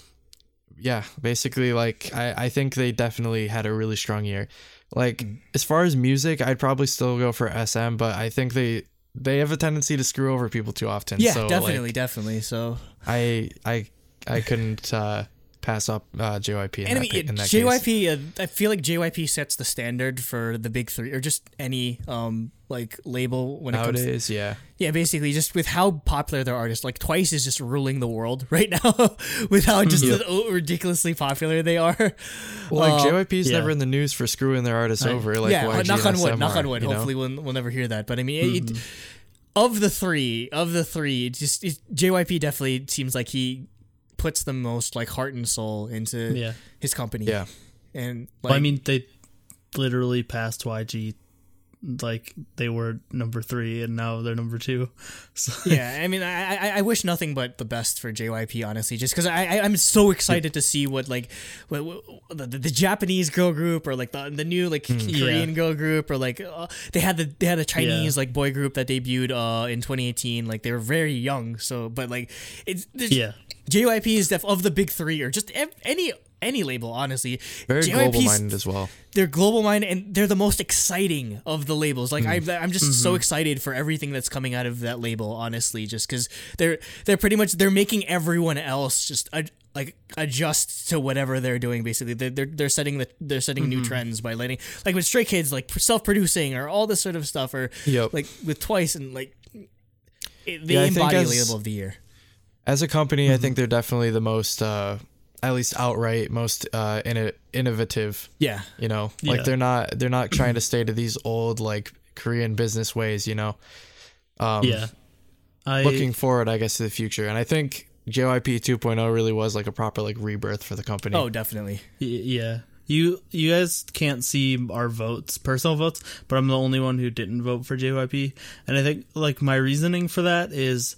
yeah, basically, like I, I think they definitely had a really strong year. Like Mm. as far as music, I'd probably still go for SM, but I think they they have a tendency to screw over people too often. Yeah, so, like, definitely, definitely. So, I I I couldn't uh, pass up uh, JYP in and I mean, ca- in that case. JYP, uh, I feel like JYP sets the standard for the big three, or just any um like label when it comes. To, Nowadays, yeah, yeah, basically, just with how popular their artists, like Twice is just ruling the world right now, with how just ridiculously popular they are. well, like Uh, JYP's yeah. never in the news for screwing their artists Right. over. Like yeah, YG knock on wood, SM knock on wood. you know? Hopefully, we'll, we'll never hear that. But I mean, Mm-hmm. it, of the three, of the three, just it, JYP definitely seems like he puts the most like heart and soul into Yeah. his company. Yeah. and like, Well, I mean, they literally passed YG. Like they were number three, and now they're number two. So yeah, I mean, I, I I wish nothing but the best for JYP, honestly, just because I, I I'm so excited to see what like what, what the, the Japanese girl group or like the the new like Hmm. Korean Yeah. girl group or like uh, they had the they had a Chinese like boy group that debuted uh in 2018. Like they were very young, so but like it's there's- yeah, JYP is def of the big three or just ev- any any label, honestly. very JYP's global minded as well. they're global minded and they're the most exciting of the labels. Like Hmm. I, I'm just Mm-hmm. so excited for everything that's coming out of that label. Honestly, just because they're they're pretty much they're making everyone else just ad, like adjust to whatever they're doing. Basically, they're they're, they're setting the they're setting Mm-hmm. new trends by letting like with Stray Kids like self producing or all this sort of stuff or Yep. like with Twice and like it, they Yeah, embody label of the year. As a company, I Mm-hmm. think they're definitely the most, uh, at least outright, most uh, inno- innovative. Yeah, You know, Yeah. like they're not they're not trying to stay to these old like Korean business ways. You know, um, yeah. I Looking forward, I guess, to the future, and I think JYP 2.0 really was like a proper like rebirth for the company. oh definitely. Y- yeah you you guys can't see our votes personal votes but i'm the only one who didn't vote for jyp and i think like my reasoning for that is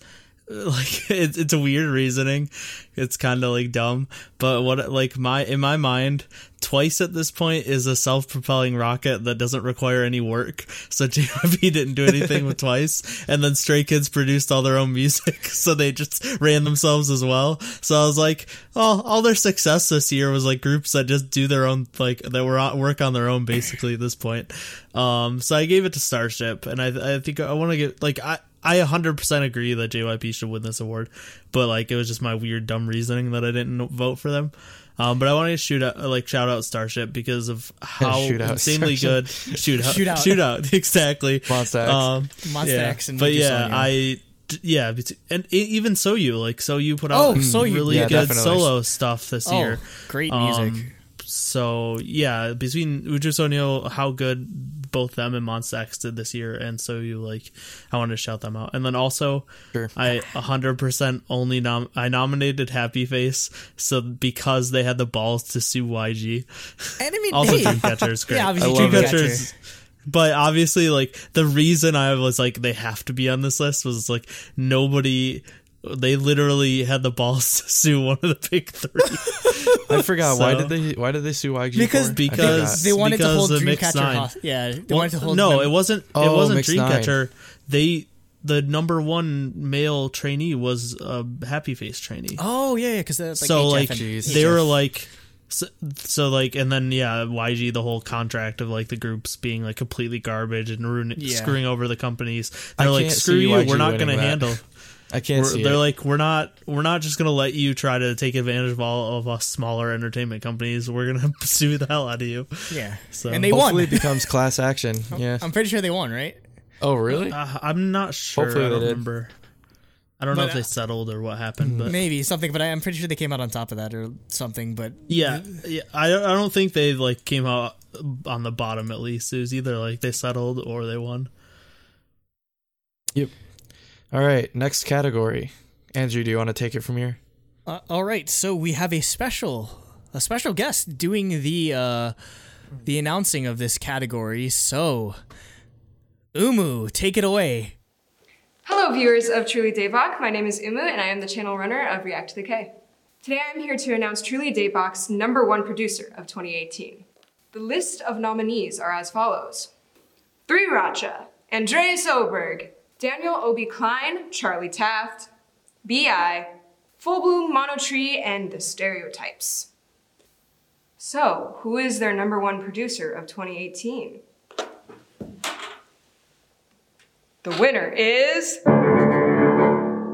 like it's, it's a weird reasoning. It's kind of like dumb. But what like my in my mind twice at this point is a self-propelling rocket that doesn't require any work. So jyp didn't do anything with twice. And then stray kids produced all their own music so they just ran themselves as well. So i was like oh all their success this year was like groups that just do their own like that were work on their own basically at this point. Um so i gave it to starship and i i think i want to get like i I 100% agree that JYP should win this award, but like it was just my weird dumb reasoning that I didn't vote for them. Um, but I wanted to shoot out like shout out Starship because of how Shoot out insanely Starship. good shoot out Shoot out. shoot out exactly Monsta X. um, Monsta yeah. X and but yeah I yeah and e- even Soyou like Soyou put out Oh, Soyou, really yeah, good definitely. solo stuff this Oh, year great music. um, so yeah, between Uju Sonyeo, how good both them and Monsta X did this year, and Soyou like, I wanted to shout them out, and then also, Sure. I hundred percent only nom I nominated Happy Face, so because they had the balls to sue YG. And I mean, Also, hey, Dreamcatcher is great. Yeah, obviously I love it. Dreamcatcher. is- but obviously, like the reason I was like they have to be on this list was like nobody. They literally had the balls to sue one of the big three. I forgot why did they why did they sue YG? because for? Because- they wanted to hold of Dreamcatcher. Nine. Host- yeah, they Well, wanted to hold. no, them- it wasn't. it Oh, wasn't Dreamcatcher. They the number one male trainee was a Happy Face trainee. Oh yeah, because that's like so HF like and- they HF. were like. So, so like and then yeah YG the whole contract of like the groups being like completely garbage and ruining Yeah. screwing over the companies I they're like can't screw see you YG we're not gonna that. handle I can't we're, see they're it. like we're not we're not just gonna let you try to take advantage of all of us smaller entertainment companies we're gonna sue the hell out of you yeah, So- and they Hopefully won. it becomes class action. Yeah. I'm pretty sure they won, right? Oh really? uh, i'm not sure Hopefully i they don't did. remember i don't know if they settled or what happened but Maybe something, but I, I'm pretty sure they came out on top of that or something. But yeah, yeah I, I don't think they like came out on the bottom at least it was either like they settled or they won All right, next category. Andrew, do you want to take it from here? Uh, all right, so we have a special a special guest doing the uh, the announcing of this category. So, Umu, take it away. Hello, viewers of Truly Daebak. My name is Umu, and I am the channel runner of React to the K. Today, I'm here to announce Truly Daebak's number one producer of 2018. The list of nominees are as follows: Three Racha, Andreas Oberg, Daniel Obi Klein, Charli Taft, Bi, Full Bloom Monotree, and The Stereotypes. So, who is their number one producer of 2018? The winner is. Three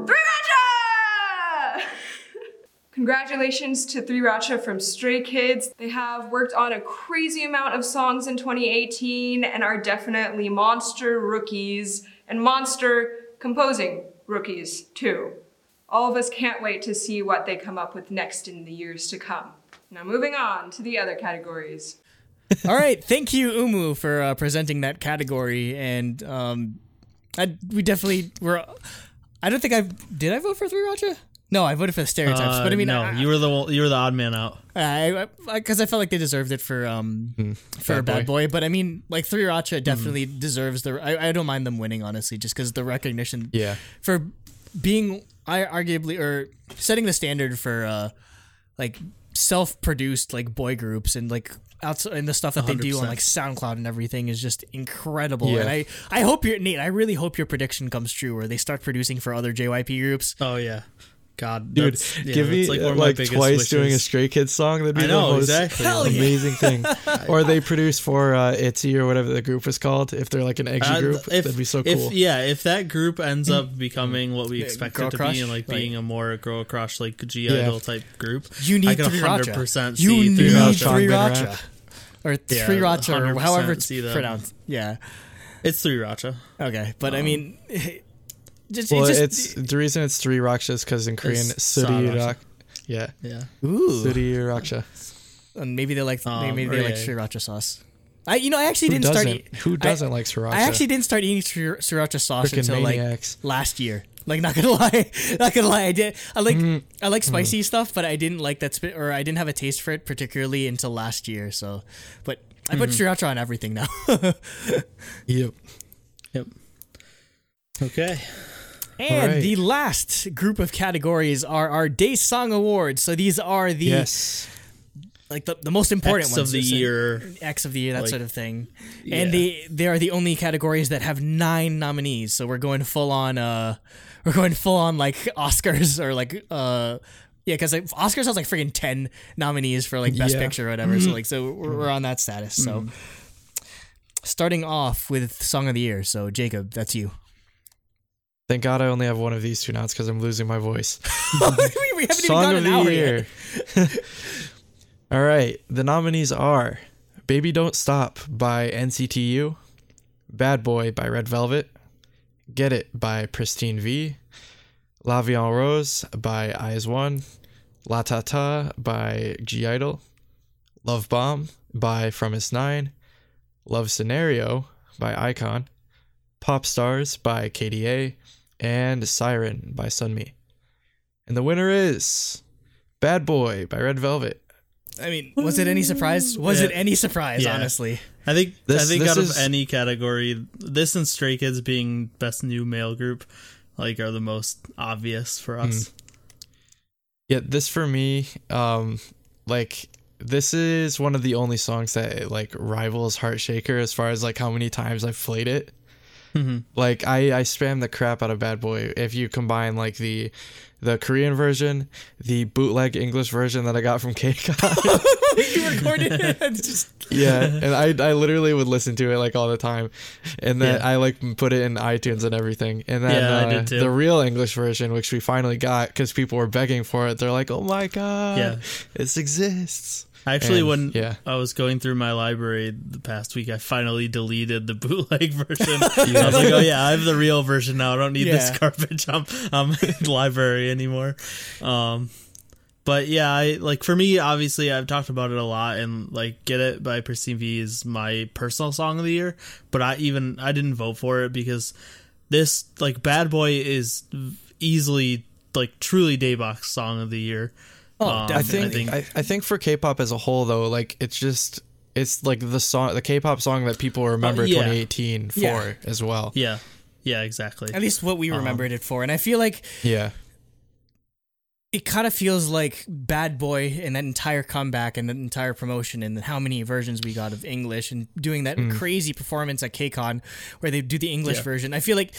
Racha! Congratulations to Three Racha from Stray Kids. They have worked on a crazy amount of songs in 2018 and are definitely monster rookies and monster composing rookies, too. All of us can't wait to see what they come up with next in the years to come. Now, moving on to the other categories. All right, thank you, Umu, for uh, presenting that category. And um, I, we definitely were. I don't think I did. I vote for Three Racha. No, I voted for the stereotypes. but I mean, Uh, no I, you were the one- you were the odd man out I because I, felt like they deserved it for um for Bad Bad Boy. Boy. But I mean, like Three Racha definitely deserves the. I, I don't mind them winning honestly, just because the recognition Yeah. for being I arguably or setting the standard for uh like self-produced like boy groups and like outside and the stuff that they do on 100%. like SoundCloud and everything is just incredible. Yeah. And I I hope your Nate, I really hope your prediction comes true where they start producing for other JYP groups. oh yeah god Dude, that's, yeah, give me that's like like, one of my biggest twice doing a wishes. Stray Kids song. That'd be I know the most exactly amazing thing. or they produce for uh, ITZY or whatever the group is called. If they're like an EXY Uh, group, if- that'd be so if, cool. yeah, if that group ends up becoming what we expect Girl it to Crush? be, and like Like- being a more girl crush like G Yeah. idol type group, You need I can Three 100% Racha. see You Three need Racha. Three Racha. Rap. Or Yeah, Three Racha or however it's see pronounced. Yeah. It's three Racha. Okay, but I Um, mean, just, well, it's, it's, just, the reason it's three Rakshas because in Korean, It's Suri Sa Rak. Yeah, Yeah. ooh, Suri Raksha. and maybe they like Um, maybe or they like sriracha sauce. I you know I actually Who didn't start. doesn't? eat- Who doesn't like sriracha? I actually didn't start eating sri- sriracha sauce Frickin' until like last year. Like not gonna lie, not gonna lie. I did. I like Mm. I like spicy stuff, but I didn't like that spit or I didn't have a taste for it particularly until last year. So, but I put Mm-hmm. sriracha on everything now. Yep. Yep. Okay. And Alright. the last group of categories are our Daesang Awards. So these are the Yes. like the, the most important X ones of the year. X of the year, that Like, sort of thing. yeah. And they they are the only categories that have nine nominees. So we're going full on uh we're going full on like Oscars or like uh yeah, because like, Oscars has like freaking ten nominees for like Best Yeah. Picture or whatever. So like so we're, we're on that status. So starting off with Song of the Year. So Jacob, that's you. Thank God I only have one of these two now because I'm losing my voice. we Song of an the year. All right. The nominees are Baby Don't Stop by NCT U, Bad Boy by Red Velvet, Get It by Pristin V, La Vie en Rose by IZ*ONE, La Ta Ta by (G)I-DLE, Love Bomb by fromis_9, Love Scenario by iKON, Pop Stars by K/DA, and Siren by Sunmi. And the winner is Bad Boy by Red Velvet. I mean, was it any surprise? Was Yeah. it any surprise? Yeah. Honestly, I think I think this out of any category, this and Stray Kids being best new male group, like are the most obvious for us. Yeah, this for me, um, like this is one of the only songs that like rivals Heartshaker as far as like how many times I've played it. Mhm. Like I I spam the crap out of Bad Boy. If you combine like the the Korean version, the bootleg English version that I got from KCON. you recorded it. It's just yeah, and I I literally would listen to it like all the time, and then Yeah. I like put it in iTunes and everything. And then Yeah, I uh, the real English version, which we finally got because people were begging for it. They're like, "Oh my god, Yeah. this exists." Actually, And, when yeah. I was going through my library the past week, I finally deleted the bootleg version. I was like, "Oh yeah, I have the real version now. I don't need Yeah. this garbage. I'm I'm in the library anymore." Um, but yeah, I like for me, obviously, I've talked about it a lot, and like "Get It" by Pristin V is my personal song of the year. But I even I didn't vote for it because this like "Bad Boy" is easily like truly Daebak song of the year. Oh, Um, I think I, I think for K-pop as a whole though, like it's just it's like the song the K-pop song that people remember Oh, yeah. 2018 for Yeah. as well. yeah, yeah, exactly. at least what we Um, remembered it for, and I feel like Yeah. it kind of feels like Bad Boy and that entire comeback and that entire promotion and how many versions we got of English and doing that crazy performance at KCON where they do the English Yeah. version. I feel like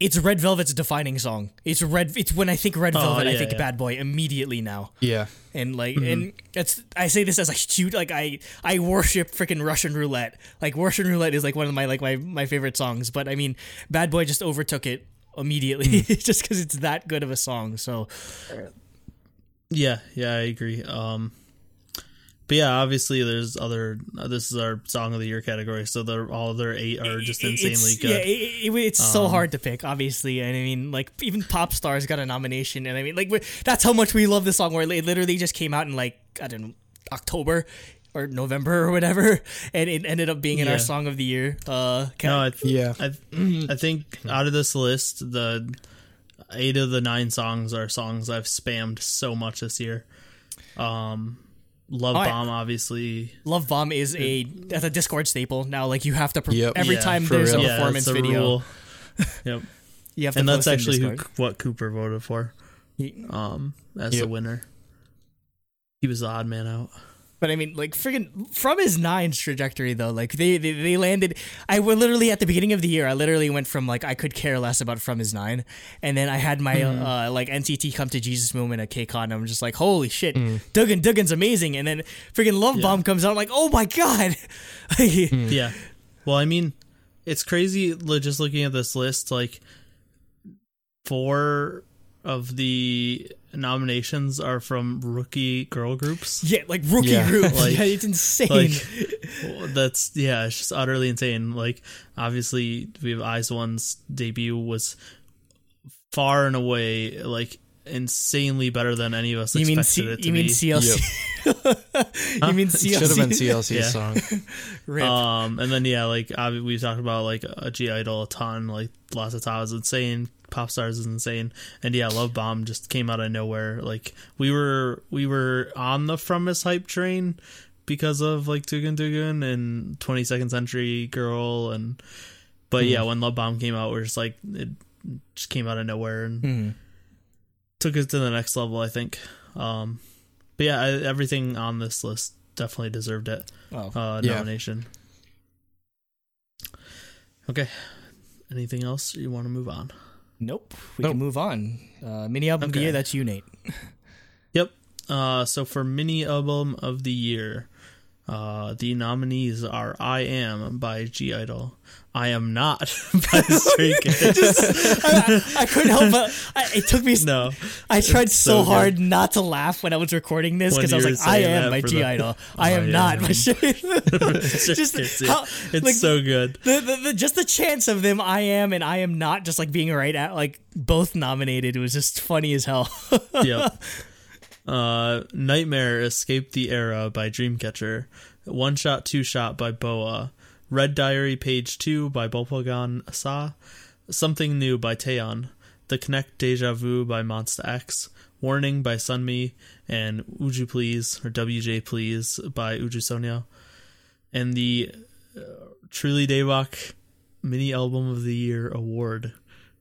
it's Red Velvet's defining song. It's red. It's when I think Red Oh, Velvet, I think yeah. Bad Boy immediately now. Yeah. And like, and that's I say this as a huge like I I worship freaking Russian Roulette. Like Russian Roulette is like one of my like my my favorite songs. But I mean, Bad Boy just overtook it immediately just because it's that good of a song. So Yeah, yeah, I agree. Um, but yeah, obviously, there's other. Uh, this is our song of the year category, so the all other eight are just It- insanely it's, good. Um, Yeah, it, it- it's so hard to pick, obviously. And I mean, like even Pop Stars got a nomination, and I mean, like that's how much we love this song. Where it literally just came out in like I don't know October or November or whatever, and it ended up being in Yeah. our song of the year. Uh, no, I, th- Yeah. I, I think out of this list, the eight of the nine songs are songs I've spammed so much this year. Um, Love Oh, I- Bomb, obviously. Love Bomb is a that's a Discord staple now. Like you have to per- Yep. every Yeah, time there's real. a performance that's a video, rule. Yep, you have to. and that's actually who, what Cooper voted for um, as Yep. the winner. He was the odd man out. But I mean, like freaking fromis_9s trajectory though, like they, they they landed. I were literally at the beginning of the year. I literally went from like I could care less about fromis_9, and then I had my hmm. uh, like NCT come to Jesus moment at KCON. And I'm just like, holy shit, hmm. Duggan Duggan's amazing. And then freaking Love Bomb comes out. I'm like, oh my god. Hmm. Yeah. Well, I mean, it's crazy just looking at this list. Like, four of the nominations are from rookie girl groups. yeah, like rookie Yeah. group. Like- yeah, it's insane. Like, that's yeah, it's just utterly insane. Like, obviously, we have IZ*ONE's debut was far and away like insanely better than any of us you mean C- it to you mean be. CLC? you mean CLC? Should have been CLC's Yeah. song. Rip. Um, and then yeah, like obvi- we talked about like a (G)I-DLE a ton, like Lots of Time is insane, Pop Stars is insane, and yeah, Love Bomb just came out of nowhere. Like we were we were on the From Us hype train because of like Tugun Tugun and 22nd Century Girl, and but yeah, when Love Bomb came out, we're just like it just came out of nowhere and Mhm. took it to the next level. I think. Um, but yeah, I, everything on this list definitely deserved it Oh. uh, Yeah. Okay. Anything else you want to move on? Nope. We Nope. can move on. Uh, mini album of the year. That's you, Nate. Yep. Uh, so for mini album of the year, uh, the nominees are "I Am" by (G)I-DLE, "I Am Not" by Stray Kids. I, I couldn't help but I, it took me. no, I tried so, so good. hard not to laugh when I was recording this because I was like, "I am" by (G)I-DLE. I am not by it's Just it's, how- it's like, so good. The, the, the, just the chance of them, I am and I am not, just like being right at like both nominated was just funny as hell. Yep. Uh, Nightmare Escape the Era by Dreamcatcher. One Shot, Two Shot by Boa. Red Diary Page 2 by Bolpogon Sa. Something New by Taeyeon. The Connect Deja Vu by Monsta X. Warning by Sunmi. And Uju Please, or WJ Please by Uju Sonyeo. And the uh, Truly Daebak Mini Album of the Year award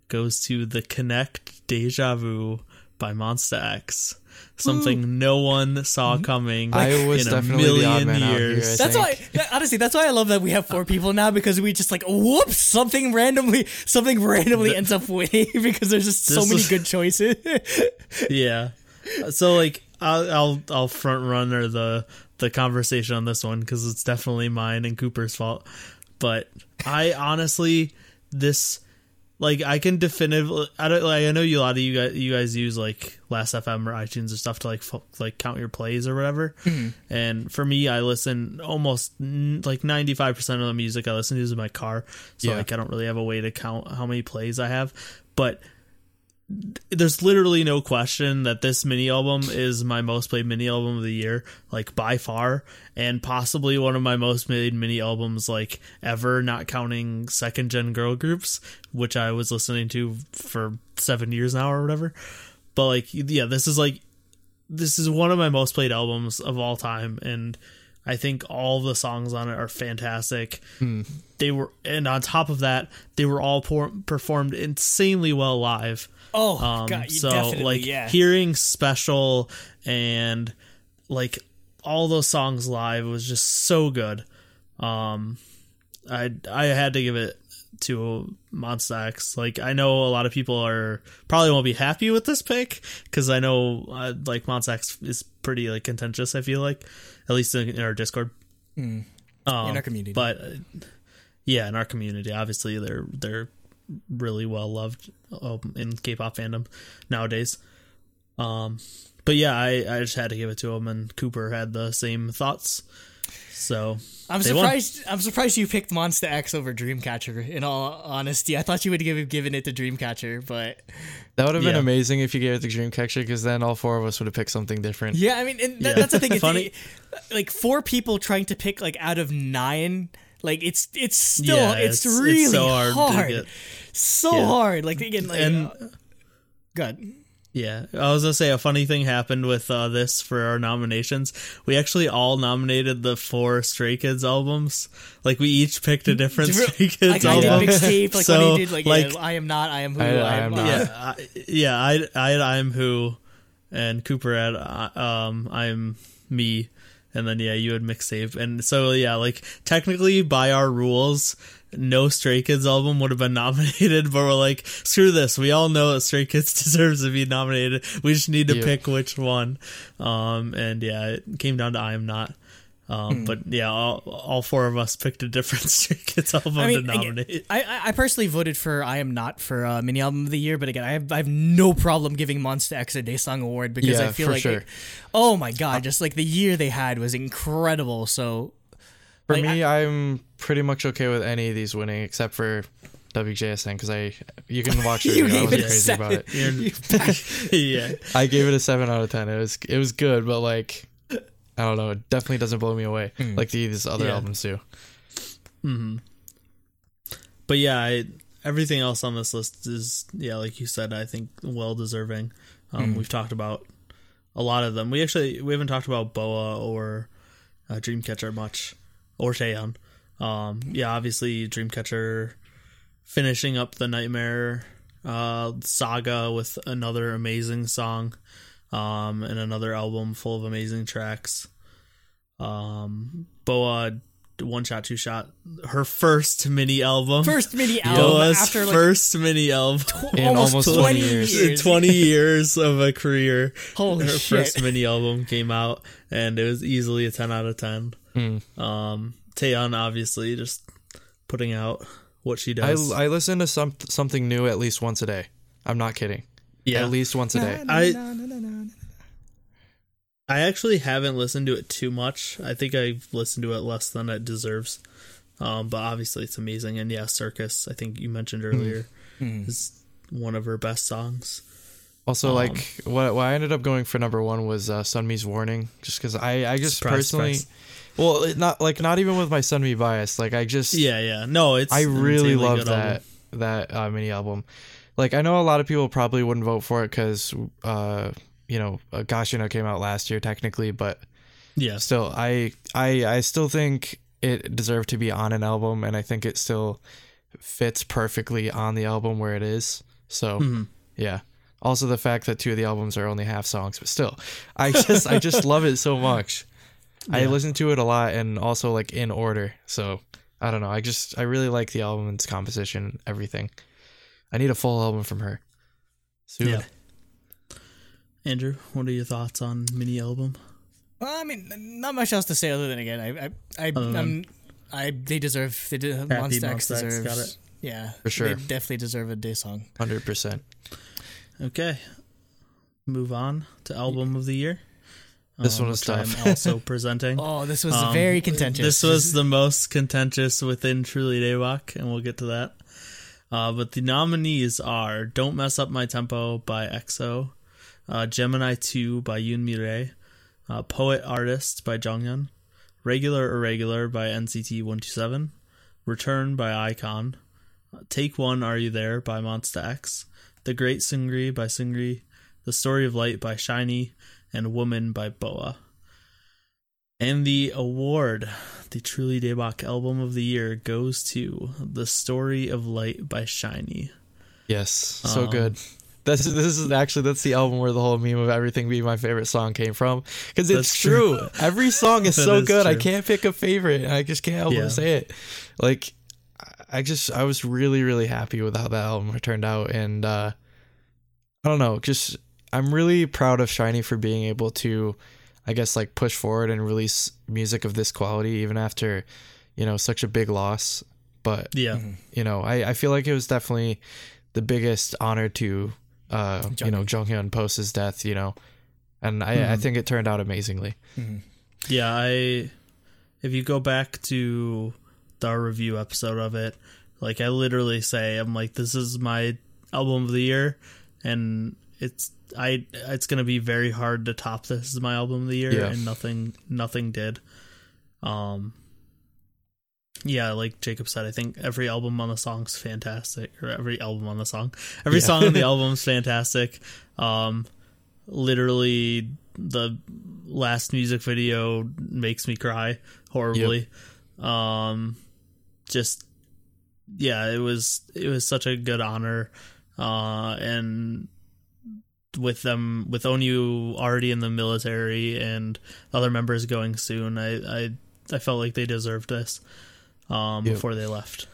goes to The Connect Deja Vu by Monsta X. Something no one saw mm-hmm. coming I was in a definitely million man out here, years. I That's why, think. that- honestly, that's why I love that we have four people now because we just like whoops something randomly something randomly ends up winning because there's just so many good choices. yeah. So like I'll I'll, I'll front runner the the conversation on this one because it's definitely mine and Cooper's fault. But I honestly this like I can definitively I don't like I know you a lot of you guys you guys use like Last FM or iTunes or stuff to like fo- like count your plays or whatever. Mm-hmm. And for me, I listen almost n- like ninety five percent of the music I listen to is in my car. So Yeah. like I don't really have a way to count how many plays I have, but there's literally no question that this mini album is my most played mini album of the year, like by far, and possibly one of my most played mini albums like ever, not counting second gen girl groups, which I was listening to for seven years now or whatever. But like, yeah, this is like, this is one of my most played albums of all time, and I think all the songs on it are fantastic. Hmm. They were, and on top of that, they were all por- performed insanely well live. Oh Um, god, so like yeah. hearing special and like all those songs live was just so good. Um, I I had to give it to Monsta X. Like I know a lot of people are probably won't be happy with this pick because I know uh, like Monsta X is pretty like contentious. I feel like at least in, in our Discord. Um, Hmm. In our community. but uh, yeah, in our community, obviously they're they're really well loved um, in K-pop fandom nowadays. Um, but yeah, I, I just had to give it to him, and Cooper had the same thoughts. So I'm they won. surprised. I'm surprised you picked Monsta X over Dreamcatcher. In all honesty, I thought you would have given it to Dreamcatcher, but That would have been Yeah. amazing if you gave it to Dreamcatcher, because then all four of us would have picked something different. yeah, I mean, and that, Yeah. that's the thing. It's Funny- like four people trying to pick like out of nine. Like it's it's still Yeah, it's, it's- it's really so hard hard, to get- so Yeah. hard. Like again, like And- uh, good. Yeah, I was gonna say a funny thing happened with uh, this for our nominations. We actually all nominated the four Stray Kids albums. Like we each picked a different Stray Kids Like I did album. mixtape. Like So, when he did like, like- yeah, I am not. I am who. I- I, I am am not. not. yeah, I, yeah. I, I, I'm who, and Cooper had, uh, um, I'm me, and then yeah, you had mixtape, and so yeah, like technically by our rules, no Stray Kids album would have been nominated, but we're like, screw this. We all know that Stray Kids deserves to be nominated. We just need to Yeah. pick which one. Um, and yeah, it came down to I am not. Um, but yeah, all, all four of us picked a different Stray Kids album I mean, to again, nominate. I, I I personally voted for I am not for uh, mini album of the year, but again, I have I have no problem giving Monsta X a Daesang award because I feel for like, sure. it- oh my god, just like the year they had was incredible. So For Like, me, I'm pretty much okay with any of these winning except for WJSN because I you can watch it. You I gave wasn't it a crazy about it. Yeah. I gave it a seven out of ten. It was it was good, but like I don't know, it definitely doesn't blow me away like these other Yeah. albums do. but yeah, I, everything else on this list is yeah, like you said, I think well deserving. Um, We've talked about a lot of them. We actually we haven't talked about Boa or uh, Dreamcatcher much or Taeyeon. Um, yeah, obviously Dreamcatcher finishing up the Nightmare uh, saga with another amazing song um, and another album full of amazing tracks. Um, Boa one shot two shot her first mini album first mini album Boa's after like first mini album In almost 20 years. in 20 years of a career Holy her shit. first mini album came out and it was easily a 10 out of 10 Hmm. um Taeyeon obviously just putting out what she I does I listen to some something new at least once a day. I'm not kidding. yeah At least once a day. I I actually haven't listened to it too much. I think I've listened to it less than it deserves. Um, but obviously it's amazing. And yeah, Circus, I think you mentioned earlier, is one of her best songs. Also, Um, like what what I ended up going for number one was uh, Sunmi's Warning, just because I I just Surprise, personally, surprise. well, it not like not even with my Sunmi bias, like I just Yeah, yeah. No, it's I really love that album. that uh, mini album. Like I know a lot of people probably wouldn't vote for it because uh you know uh, Gashina came out last year technically, but yeah, still I I I still think it deserved to be on an album, and I think it still fits perfectly on the album where it is. So Mhm. yeah. Also the fact that two of the albums are only half songs, but still, I just I just love it so much. I listen to it a lot and also like in order. So I don't know. I just I really like the album and its composition, everything. I need a full album from her. Soon. Yeah. Andrew, what are your thoughts on mini album? Well, I mean, not much else to say other than again, I, I, I, Other than- I'm, they deserve. They did. Monsta X Monsta X, deserves. got it. Yeah, For sure. They definitely deserve a daesang. Hundred percent. Okay. Move on to album of the year. This um, one was tough. I'm also presenting. Oh, this was Um, very contentious. This was the most contentious within Truly Daebak, and we'll get to that. Uh, but the nominees are "Don't Mess Up My Tempo" by EXO, uh, "Gemini 2" by Yoon Mi uh, "Poet Artist" by Jonghyun, "Regular Irregular" by NCT 127, "Return" by iKON, uh, "Take One, Are You There" by Monsta X, "The Great Seungri" by Seungri, "The Story of Light" by SHINee, and "Woman" by Boa. And the award, the Truly Daebak Album of the Year, goes to The Story of Light by SHINee. Yes. So Um, good. This is this is actually that's the album where the whole meme of everything being my favorite song came from because it's true. true. Every song is so is good. I can't pick a favorite. I just can't help Yeah. but say it. Like I just I was really really happy with how that album turned out and uh I don't know, just I'm really proud of SHINee for being able to I guess like push forward and release music of this quality even after you know such a big loss. But Yeah. you know, I, I feel like it was definitely the biggest honor to uh you know Jonghyun post his death, you know. And I, I Mhm. think it turned out amazingly. Yeah, I. If you go back to our review episode of it, like I literally say, I'm like, this is my album of the year, and it's I it's gonna be very hard to top this as my album of the year, Yeah. and nothing nothing did. Um. Yeah, like Jacob said, I think every album on the song's fantastic, or every album on the song, every Yeah. song on the album's fantastic. Um, literally, the last music video makes me cry horribly. Um, just yeah, it was it was such a good honor, uh, and with them with Onew already in the military and other members going soon, I I, I felt like they deserved this um, Yep. before they left.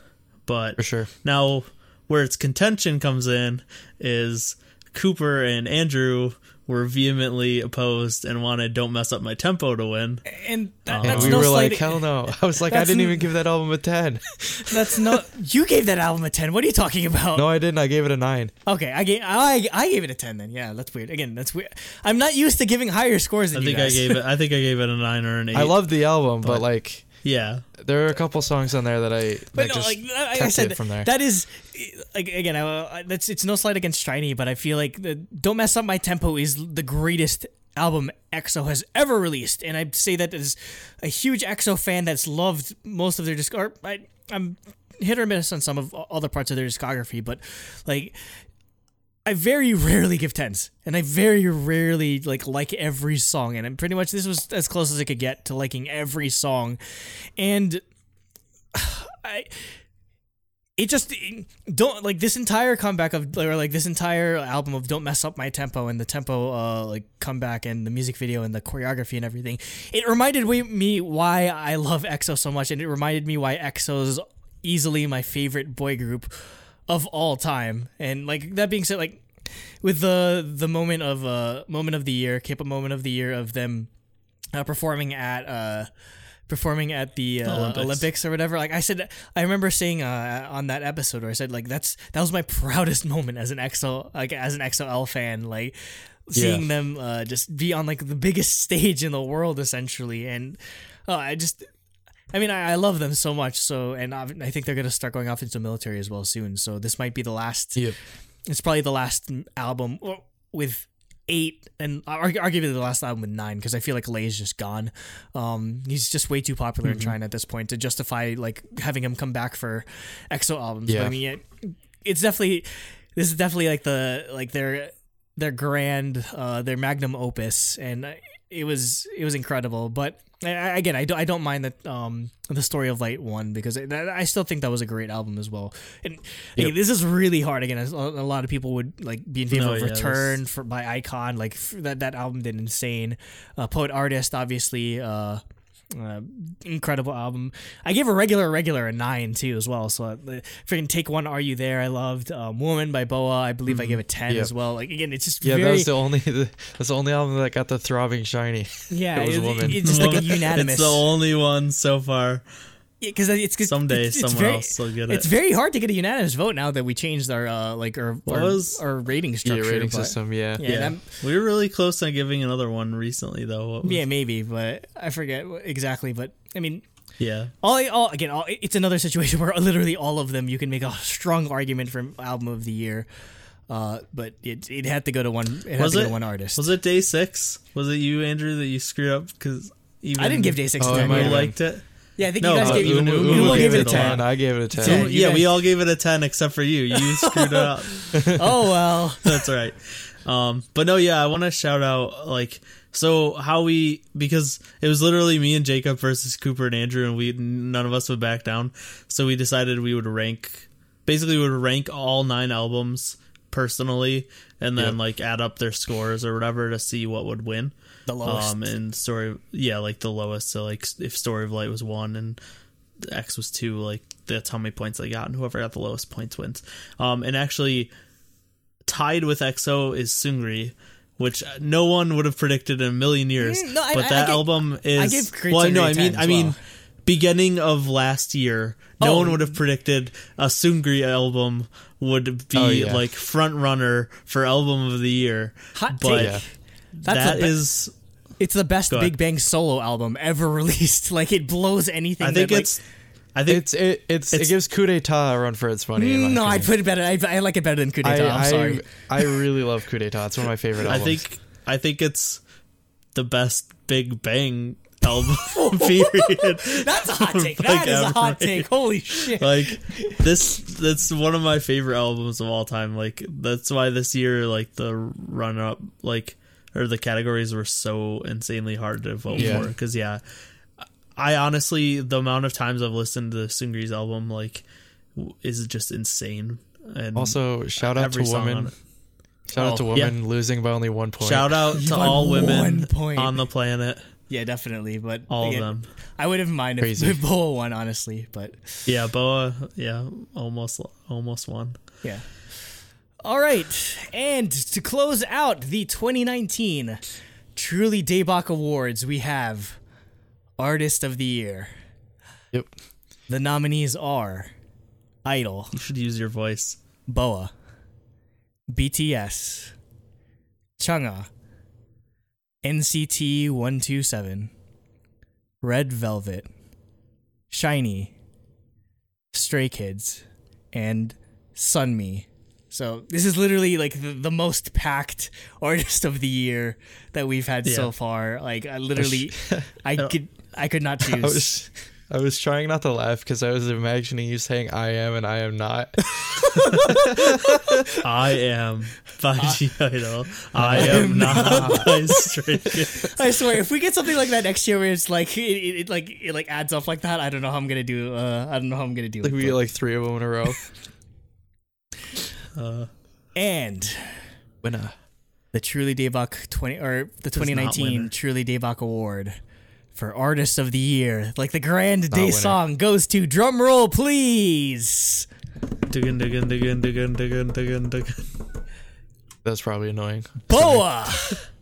But For sure. now, where its contention comes in is Cooper and Andrew were vehemently opposed and wanted "Don't Mess Up My Tempo" to win. and that, And And we no were slight. like, hell no. I was like, I didn't n- even give that album a 10. That's no. You gave that album a ten. What are you talking about? no, I didn't. I gave it a 9. Okay, I gave I I gave it a ten then. Yeah, that's weird. Again, that's weird. I'm not used to giving higher scores I think you I gave it. I think I gave it a nine or an eight. I love the album, but, but- like, Yeah, there are a couple songs on there that I But that no, just like, like I said, from there. that is like again. I, I- that's it's no slight against SHINee, but I feel like the "Don't Mess Up My Tempo" is the greatest album EXO has ever released, and I'd say that as a huge EXO fan that's loved most of their disc. Or I, I'm hit or miss on some of other parts of their discography, but like. I very rarely give tens, and I very rarely like like every song, and I'm pretty much this was as close as I could get to liking every song, and I it just don't like this entire comeback of or like this entire album of don't mess up my tempo and the tempo uh like comeback and the music video and the choreography and everything it reminded me why i love exo so much and it reminded me why exo's easily my favorite boy group of all time and like that being said like with the the moment of uh moment of the year k-pop moment of the year of them uh, performing at uh performing at the uh, Olympics. Olympics. or whatever like i said i remember saying uh, on that episode where i said like that's that was my proudest moment as an exo like as an EXO-L fan like seeing them uh, just be on like the biggest stage in the world essentially and uh, i just I mean, I, I love them so much. So, and I I think they're gonna start going off into the military as well soon. So this might be the last Yep. it's probably the last album. With eight and argu- arguably the last album with nine because I feel like Lay is just gone. Um, he's just way too popular in China at this point to justify like having him come back for EXO albums. But I mean, it, it's definitely this is definitely like the like their their grand uh their magnum opus and it was it was incredible but I, again I don't, I don't mind that um the story of light one because I, I still think that was a great album as well. And again, this is really hard again a, a lot of people would like be in favor No, of yeah, return for by iKON like f- that that album did insane. Uh, poet artist obviously uh uh, incredible album. I gave a regular regular a nine too as well. So uh, freaking take one. Are you there? I loved um, Woman by Boa. I believe I gave a ten Yep. as well. Like again, it's just Yeah, very that was the only that's the only album that got the throbbing shiny. yeah. it was it- Woman. It's just like a unanimous. It's the only one so far. Because it's, it's Someday it's, it's someone very, else will get It's very hard to get a unanimous vote now that we changed our uh like our our, was- our rating Yeah, structure. rating but- system. Yeah. Yeah, Yeah, we were really close on giving another one recently, though. What was- yeah, maybe, but I forget exactly. But I mean, yeah. all, all again, all, it's another situation where literally all of them you can make a strong argument for album of the year. Uh, but it it had to go to one. It had Was to go it to one artist. Was it day six? Was it you, Andrew, that you screwed up? Because I didn't give Day six. a it ten. might You have Yeah. been. liked it. Yeah, I think No, you guys uh, gave Umu- Umu, Umu Umu gave gave it a it a ten. I gave it a ten. Yeah, Yeah, guys- we all gave it a ten except for you. You screwed it up. oh well. That's all right. Um, but no, yeah, I want to shout out like so how we because it was literally me and Jacob versus Cooper and Andrew, and we none of us would back down. So we decided we would rank basically we would rank all nine albums personally, and then Yep. like add up their scores or whatever to see what would win. The lowest. Um, and story, yeah, like the lowest. So like if Story of Light was one and X was two, like that's how many points they got, and whoever got the lowest points wins. Um, and actually tied with EXO is Seungri, which no one would have predicted in a million years. Mm, no, I- but I- that I gave- album is gave Great well, Seungri no, i mean, as I mean, well. beginning of last year, no Oh. one would have predicted a Seungri album would be Oh, yeah. like front runner for album of the year. Hot but take. Yeah. That's that the be- is It's the best Big Bang solo album ever released. Like it blows anything. I think that, like- it's. I think It's it it's, It's- it gives coup d'etat a run for its money. in my no, I'd put it better. I, I like it better than Coup I, d'etat. I'm sorry. I really love coup d'etat. It's one of my favorite albums. I albums. think I think it's the best Big Bang album. period. That's a hot take. Like That is a hot take. Holy shit. like this that's one of my favorite albums of all time like that's why this year like the run up like or the categories were so insanely hard to vote Yeah. for because yeah i honestly the amount of times i've listened to Seungri's album like is just insane and also shout out to song women. it. Shout out to Oh, yeah. women losing by only one point. shout out to all women point. on the planet Yeah, definitely. But all again, of them I would have minded if, Crazy. if Boa won, honestly. But yeah boa yeah almost almost won yeah. All right, and to close out the 2019 Truly Daebak Awards, we have Artist of the Year. Yep. The nominees are Idol, you should use your voice Boa, BTS, Chungha, NCT 127, Red Velvet, SHINee, Stray Kids, and Sunmi. So this is literally like the, the most packed artist of the year that we've had so far. Like I literally, I could I could not I choose. was I was trying not to laugh because I was imagining you saying I am and I am not. I am by G Idol. I am not by Stray Kids. I swear, if we get something like that next year, where it's like it, it, it like it like adds up like that, I don't know how I'm gonna do. Uh, I don't know how I'm gonna do like it. we but- get like three of them in a row. Uh, and Winner. the Truly Daebak twenty or the 2019 winner. Truly Daebak Award for Artist of the Year, like the Grand Day winner. song, goes to drum roll, please. diggin, diggin, diggin, diggin, diggin, diggin, diggin. That's probably annoying. Boa.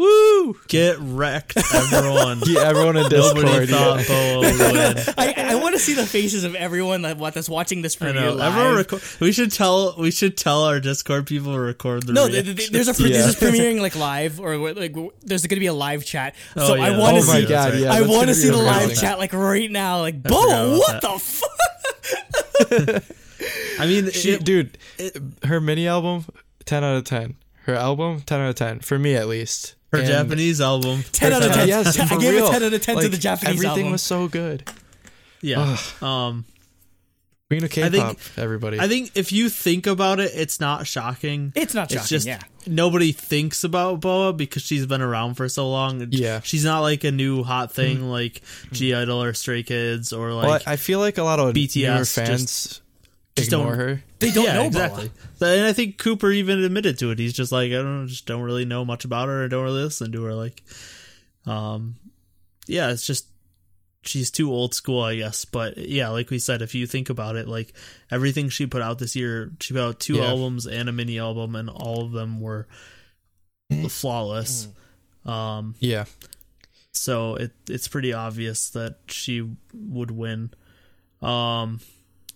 Woo! Get wrecked, everyone. Yeah, everyone in Nobody Discord. thought yeah. Boa would win. I, I want to see the faces of everyone that what that's watching this I premiere know. live. Everyone record. We should tell. We should tell our Discord people to record the. No, th- th- there's a pre- Yeah. this is premiering like live or like there's going to be a live chat. Oh, so yeah, I want to Oh my see god, right. yeah. I want to see be the live chat like right now. Like, forgot Boa, what that. the fuck? I mean, She, it- dude, her mini album, ten out of ten. Her album, ten out of ten for me at least. Her And- Japanese album. 10 out of 10. Yes, I for gave it real. 10 out of 10 to the Japanese Everything album. was so good. Yeah. Um Queen of I think- K-pop, everybody. I think if you think about it, it's not shocking. It's not shocking, It's just yeah. nobody thinks about Boa because she's been around for so long. Yeah. she's not like a new hot thing like (G)I-DLE or Stray Kids or like well, I feel like a lot of BTS newer just- fans just ignore don't- her. They don't yeah, know exactly. And I think Cooper even admitted to it. He's just like I don't just don't really know much about her. I don't really listen to her. Like, um, yeah, it's just she's too old school, I guess. But yeah, like we said, if you think about it, like everything she put out this year, she put out two Yeah. albums and a mini album, and all of them were flawless. Um, Yeah, so it it's pretty obvious that she would win. Um,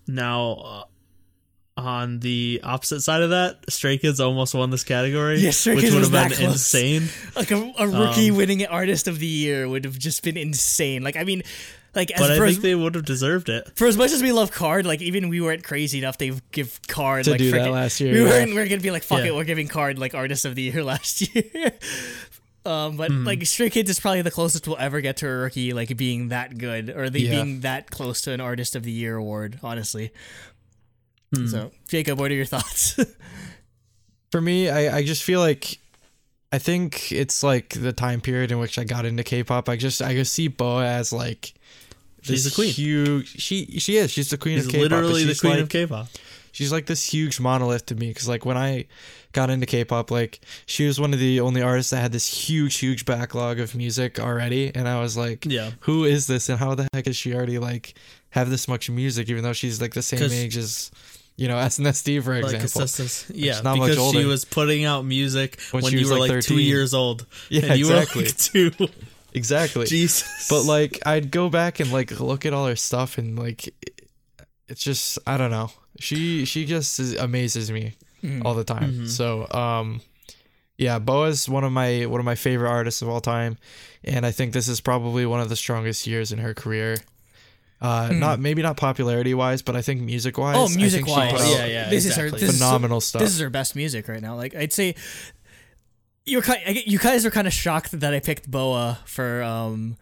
now uh, on the opposite side of that, Stray Kids almost won this category, Yeah, Stray which Kids would have been close. insane. Like a, a rookie Um, winning artist of the year would have just been insane. Like I mean, like as But I think as, they would have deserved it. for as much as we love KARD, like even we weren't crazy enough to give KARD To like do that last year, We yeah. weren't. We are gonna be like, fuck Yeah. it, we're giving KARD like artist of the year last year. Um, but Hmm. like Stray Kids is probably the closest we'll ever get to a rookie like being that good or the, Yeah. being that close to an artist of the year award. Honestly. Hmm. So Jacob, what are your thoughts? for me, I, I just feel like I think it's like the time period in which I got into K-pop. I just I just see Boa as like She's this the queen. Huge, she she is. She's the queen She's of K-pop. literally the queen like, of K-pop. she's like this huge monolith to me because like when i got into k-pop like she was one of the only artists that had this huge huge backlog of music already and i was like Yeah. who is this and how the heck is she already like have this much music even though she's like the same age as you know SNSD for Like example assistance. Yeah, not much because she was putting out music When when, you were like, like, two years old. Yeah, and you exactly. were like two. exactly Jesus. but like i'd go back and like look at all her stuff and like it's just i don't know she she just is, amazes me all the time so um yeah boa's one of my one of my favorite artists of all time and i think this is probably one of the strongest years in her career uh not maybe not popularity wise but i think music wise oh, music wise, Yeah, yeah, this is her. This phenomenal is, stuff This is her best music right now. Like I'd say, you're kind. You guys are kind of shocked that I picked Boa for um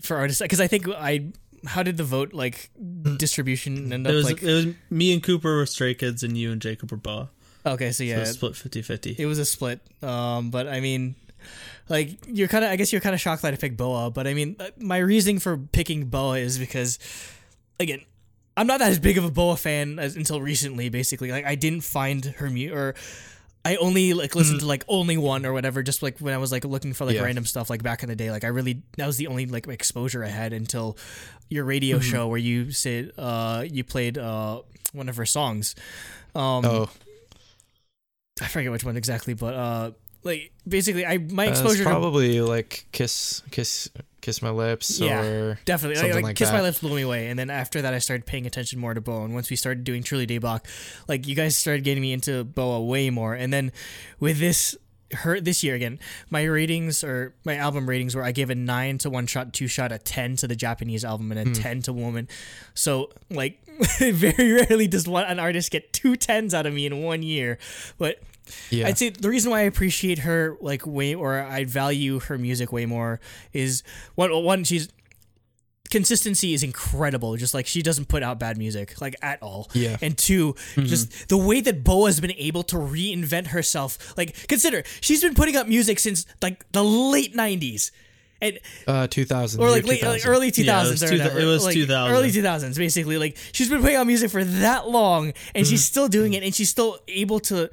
for artists because I think I. How did the vote like distribution end It up was like? it was me and Cooper were Stray Kids and you and Jacob were Boa. Okay, so So yeah, it was split 50-50. it was a split. Um, but I mean, like you're kind of. I guess you're kind of shocked that I picked Boa. But I mean, uh, my reasoning for picking Boa is because, again, I'm not that as big of a Boa fan as until recently. Basically, like I didn't find her mu or. I only like listened to like only one or whatever, just like when I was like looking for like Yeah. random stuff like back in the day. Like I really that was the only like exposure I had until your radio show where you said uh you played uh one of her songs. Um oh I forget which one exactly, but uh, like basically, I my uh, it's exposure to probably like kiss kiss kiss my lips Yeah. or definitely like, like, like Kiss My. Lips blew me away, and then after that, I started paying attention more to Boa. And once we started doing Truly Daebak, like you guys started getting me into Boa way more. And then with this her this year again, my ratings or my album ratings were I gave a nine to one shot, two shot, a ten to the Japanese album, and a Hmm. ten to Woman. So like very rarely does one an artist get two tens out of me in one year, but yeah I'd say the reason why I appreciate her like way or I value her music way more is one one she's consistency is incredible just like she doesn't put out bad music like at all Yeah. and 2 mm-hmm. just the way that Boa has been able to reinvent herself like consider she's been putting up music since like the late 90s and uh 2000 or year like late, uh, like 2000. early 2000s Yeah, it was or two- whatever. it was like, 2000. early 2000s basically like she's been putting out music for that long and she's mm-hmm. still doing it and she's still able to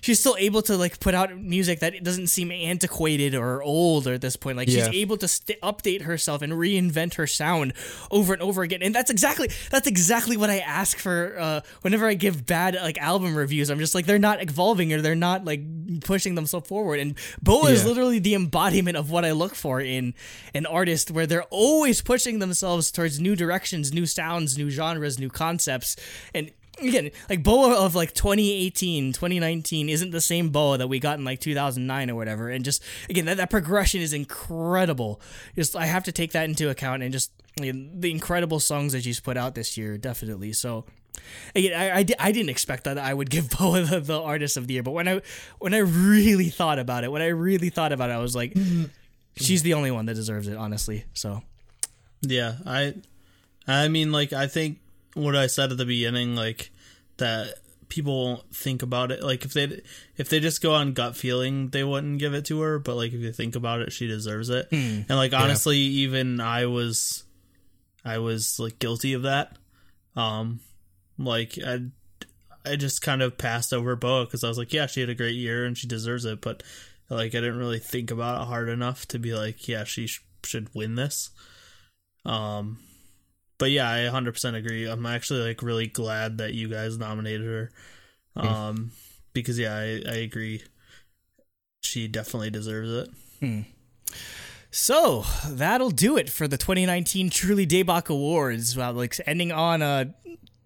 she's still able to like put out music that doesn't seem antiquated or old or at this point. Like Yeah. she's able to st- update herself and reinvent her sound over and over again. And that's exactly that's exactly what i ask for uh whenever i give bad like album reviews i'm just like they're not evolving or they're not like pushing themselves forward. And boa is literally the embodiment of what i look for in an artist where they're always pushing themselves towards new directions new sounds new genres new concepts. And again like boa of like 2018 2019 isn't the same boa that we got in like 2009 or whatever. And just again that, that progression is incredible. Just i have to take that into account and just you know, the incredible songs that she's put out this year definitely. So again, I, I, I didn't expect that I would give Boa the, the artist of the year, but when I when I really thought about it, when I really thought about it, I was like, mm-hmm. she's the only one that deserves it, honestly. So. Yeah, I I mean like I think what I said at the beginning like that people won't think about it. Like if they if they just go on gut feeling they wouldn't give it to her but like if you think about it she deserves it. And like honestly even I was I was like guilty of that. Um like I I just kind of passed over Boa because I was like yeah she had a great year and she deserves it but like I didn't really think about it hard enough to be like yeah she sh- should win this. Um, but yeah, I 100% agree. I'm actually like really glad that you guys nominated her. Um, because yeah, I, I agree. She definitely deserves it. So that'll do it for the 2019 Truly Daebak Awards. Well, like ending on a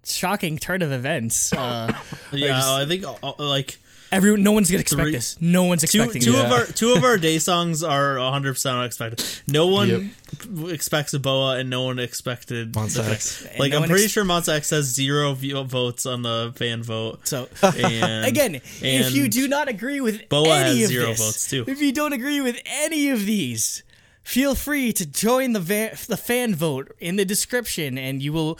shocking turn of events. Uh, Yeah, just- I think uh, like everyone, no one's gonna expect Three- this. No one's two expecting two this. of our two of our daesangs are 100 percent unexpected. No one expects a boa, and no one expected Monsta the- X. Like no I'm pretty ex- sure Monsta X has zero votes on the fan vote. So And again, if you do not agree with Boa any has of zero this, votes, too. if you don't agree with any of these, feel free to join the va- the fan vote in the description, and you will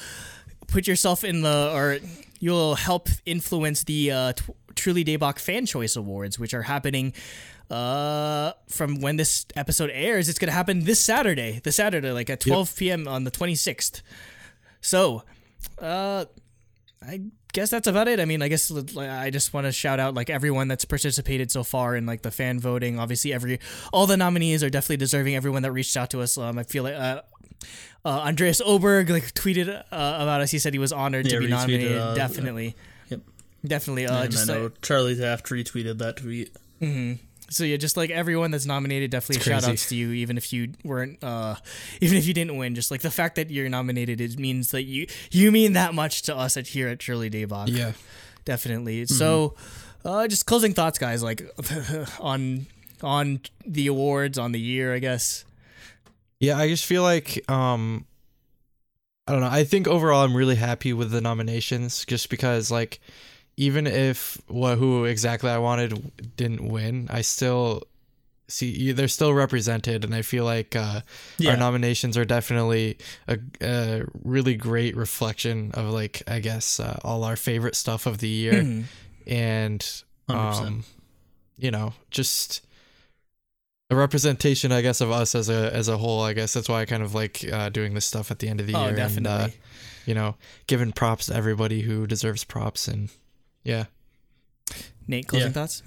put yourself in the or you'll help influence the uh, t- Truly Daebak Fan Choice Awards, which are happening. Uh, from when this episode airs, it's gonna happen this Saturday. The Saturday, like at 12 p.m. on the 26th. So, uh, I guess that's about it. I mean, I guess I just want to shout out like everyone that's participated so far in like the fan voting. Obviously, every all the nominees are definitely deserving. Everyone that reached out to us, um, I feel like uh, uh, Andreas Oberg like tweeted uh, about us. He said he was honored Yeah, to be nominated. uh, definitely, Yep. Definitely. Uh, and just I know like, Charli Taft retweeted that tweet. so yeah, just like everyone that's nominated, definitely shout outs to you, even if you weren't, uh, even if you didn't win. Just like the fact that you're nominated, it means that you you mean that much to us at here at Shirley Daebak. Yeah. definitely. Mm-hmm. So, uh, just closing thoughts, guys. Like on on the awards, on the year, I guess. Yeah, I just feel like um I don't know. I think overall I'm really happy with the nominations just because like even if what who exactly I wanted didn't win, I still see they're still represented and I feel like uh Yeah. our nominations are definitely a, a really great reflection of like I guess uh, all our favorite stuff of the year Mhm. and 100%. um you know just a representation i guess of us as a as a whole i guess that's why i kind of like uh, doing this stuff at the end of the Oh, year and uh, you know giving props to everybody who deserves props and yeah Nate, closing Yeah. thoughts.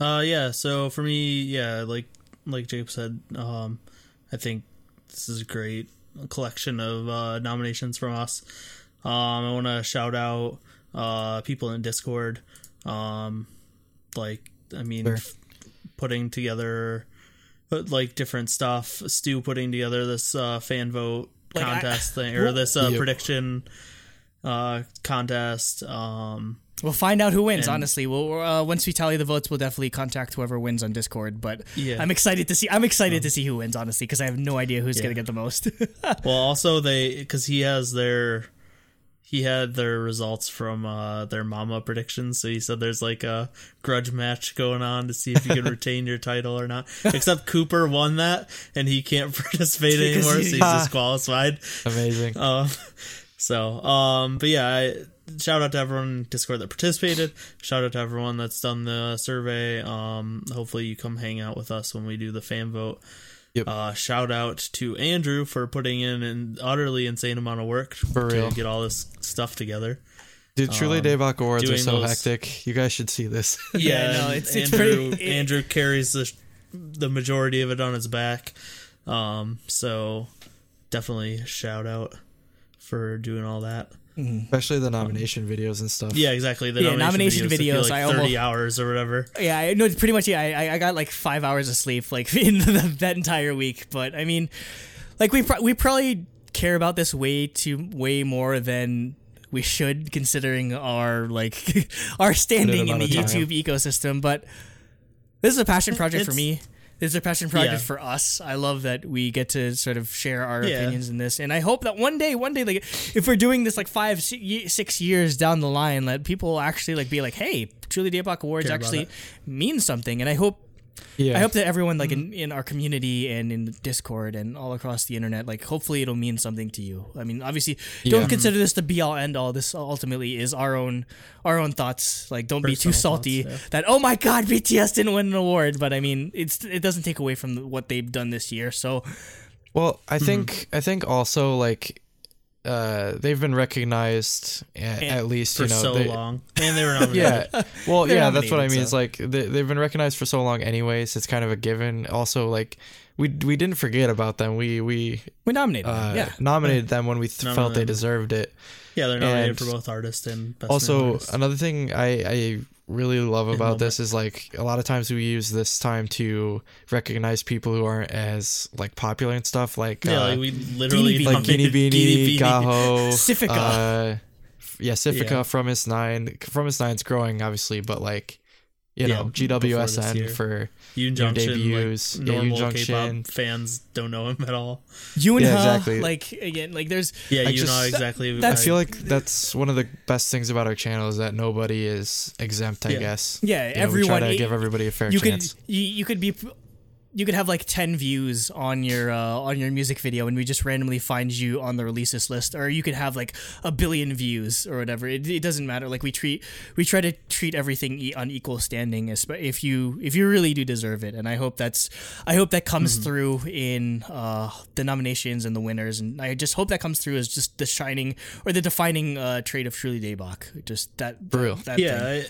Uh, yeah. So for me, yeah, like like Jacob said, um, I think this is a great collection of uh, nominations from us. Um, I want to shout out uh, people in Discord. Um, like I mean, Sure. f- putting together put, like different stuff. Stu putting together this uh, fan vote Like, I- contest thing or this uh, Yep. prediction uh, contest. Um, We'll find out who wins. And- honestly, we'll uh, once we tally the votes, we'll definitely contact whoever wins on Discord. But Yeah. Um, I'm excited to see. I'm excited to see who wins, honestly, because I have no idea who's Yeah. gonna get the most. Well, also they because he has their he had their results from uh their mama predictions, so he said there's like a grudge match going on to see if you can retain your title or not. Except Cooper won that, and he can't participate anymore, he- so he's disqualified. amazing Um, so um, but yeah, I, shout out to everyone in Discord that participated. Shout out to everyone that's done the survey. Um, hopefully you come hang out with us when we do the fan vote. Yep. Uh, shout out to Andrew for putting in an utterly insane amount of work For to real. get all this stuff together. dude truly um, daebak awards are so those- hectic you guys should see this Yeah, no, and it's- it's Andrew. pretty- Andrew carries the the majority of it on his back. Um, so definitely shout out for doing all that. Mm-hmm. especially the nomination videos and stuff Yeah, exactly. The Yeah, nomination nomination, videos, videos, videos like I 30 almost- hours or whatever. yeah, I know. Pretty much. Yeah, I, I got like five hours of sleep like in the, that entire week. But I mean, like we pro- we probably care about this way too way more than we should considering our like our standing in the. YouTube ecosystem. But this is a passion project for me. It's a passion project Yeah. for us. I love that we get to sort of share our Yeah. opinions in this, and I hope that one day, one day, like if we're doing this like five, six years down the line, that people actually like be like, "Hey, Truly Daebak Awards Care actually mean something," and I hope Yeah. I hope that everyone like Mm-hmm. in, in our community and in Discord and all across the internet, like hopefully it'll mean something to you. I mean, obviously, don't consider this the be all end all. This ultimately is our own our own thoughts. Like, don't be too salty thoughts, yeah. that oh my god, BTS didn't win an award. But I mean, it's it doesn't take away from what they've done this year. So Well, I Mm-hmm. think I think also like uh they've been recognized a- at, least for you know so they- long, and they were nominated. Yeah. Well, yeah, that's what I mean. so. It's like they, they've been recognized for so long anyways. It's kind of a given. Also like we we didn't forget about them. We we we nominated. them, uh, yeah, nominated them when we th- felt they deserved it. yeah, they're nominated And for both artist and best also artist. another thing I, I really love about this is like a lot of times we use this time to recognize people who aren't as like popular and stuff like yeah, uh, like we literally Beanie like Guinea Beanie, Beanie. Gaho, Sifika. uh, yeah, Sifika Yeah. fromis_9, from his nine's growing obviously, but like you Yeah, know before. GWSN for Yoon Jong Shin, debuts. like Yeah, normal Junction. K-pop fans don't know him at all. you and yeah, her, exactly. like again, like there's Yeah, I you just- know exactly. that's- I feel like that's one of the best things about our channel is that nobody is exempt. I Yeah. guess. yeah, You know, everyone we try to it- give everybody a fair you chance. could you, you could be you could have like 10 views on your uh, on your music video and we just randomly find you on the releases list or you could have like a billion views or whatever it, it doesn't matter like we treat we try to treat everything e- on equal standing espe- if you if you really do deserve it and i hope that's i hope that comes Mm-hmm. through in uh the nominations and the winners and i just hope that comes through as just the shining or the defining uh trait of truly daebak just that For real. that, that yeah, thing. I-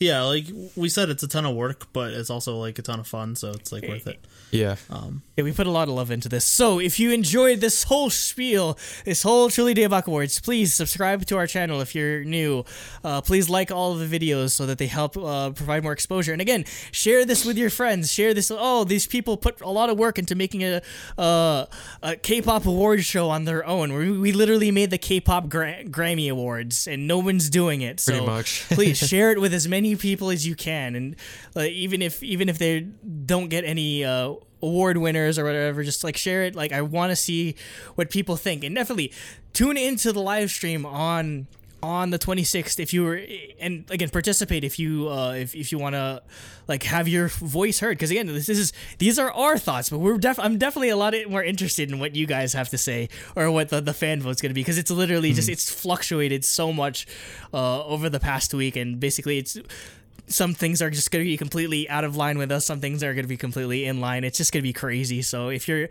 yeah. Like we said, it's a ton of work, but it's also like a ton of fun, so it's like worth it. Yeah. Yeah, we put a lot of love into this. So if you enjoyed this whole spiel, this whole Truly Daebak Awards, please subscribe to our channel if you're new. Uh, please like all of the videos so that they help uh, provide more exposure. And again, share this with your friends. Share this. Oh, these people put a lot of work into making a, uh, a K-pop award show on their own. We, we literally made the K-pop Gra- Grammy Awards, and no one's doing it. So Pretty much. please share it with as many people as you can, and uh, even if even if they don't get any uh, award winners or whatever, just like share it. Like I want to see what people think, and definitely tune into the live stream on on the 26th if you were and again participate if you uh if, if you want to like have your voice heard. Because again this is these are our thoughts but we're def i'm definitely a lot more interested in what you guys have to say or what the, the fan vote's going to be. Because it's literally just it's fluctuated so much uh over the past week and basically it's some things are just going to be completely out of line with us some things are going to be completely in line. It's just going to be crazy. So if you're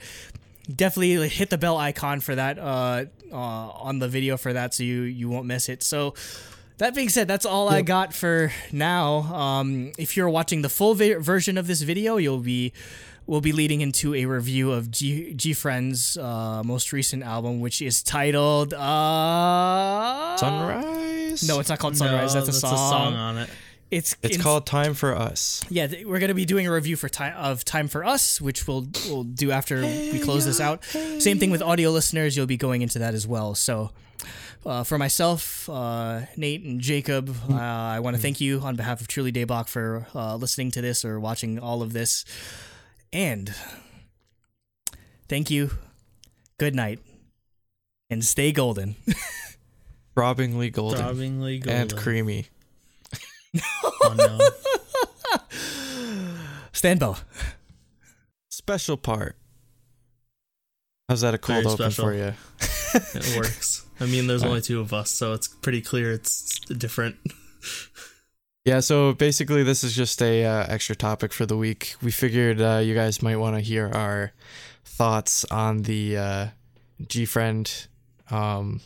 definitely like, hit the bell icon for that uh, uh, on the video for that so you you won't miss it so that being said that's all i got for now um, if you're watching the full vi- version of this video you'll be we'll be leading into a review of g g friend's uh, most recent album which is titled uh Sunrise. no it's not called sunrise No, that's, a, that's song. on it. It's It's in- called Time for Us. yeah, th- we're gonna be doing a review for time of Time for Us, which we'll we'll do after we close this out. Same thing with audio listeners; you'll be going into that as well. So, uh, for myself, uh, Nate and Jacob, uh, I want to thank you on behalf of Truly Daebak for uh, listening to this or watching all of this, and thank you. Good night, and stay golden. Throbbingly golden Throbbingly golden. and creamy. Oh, no. Stand bow. Special part. How's that a cold Very open special. for you? It works. I mean, there's only two of us, so it's pretty clear it's different. Yeah, so basically, this is just a uh, extra topic for the week. We figured uh, you guys might want to hear our thoughts on the uh, G Friend um,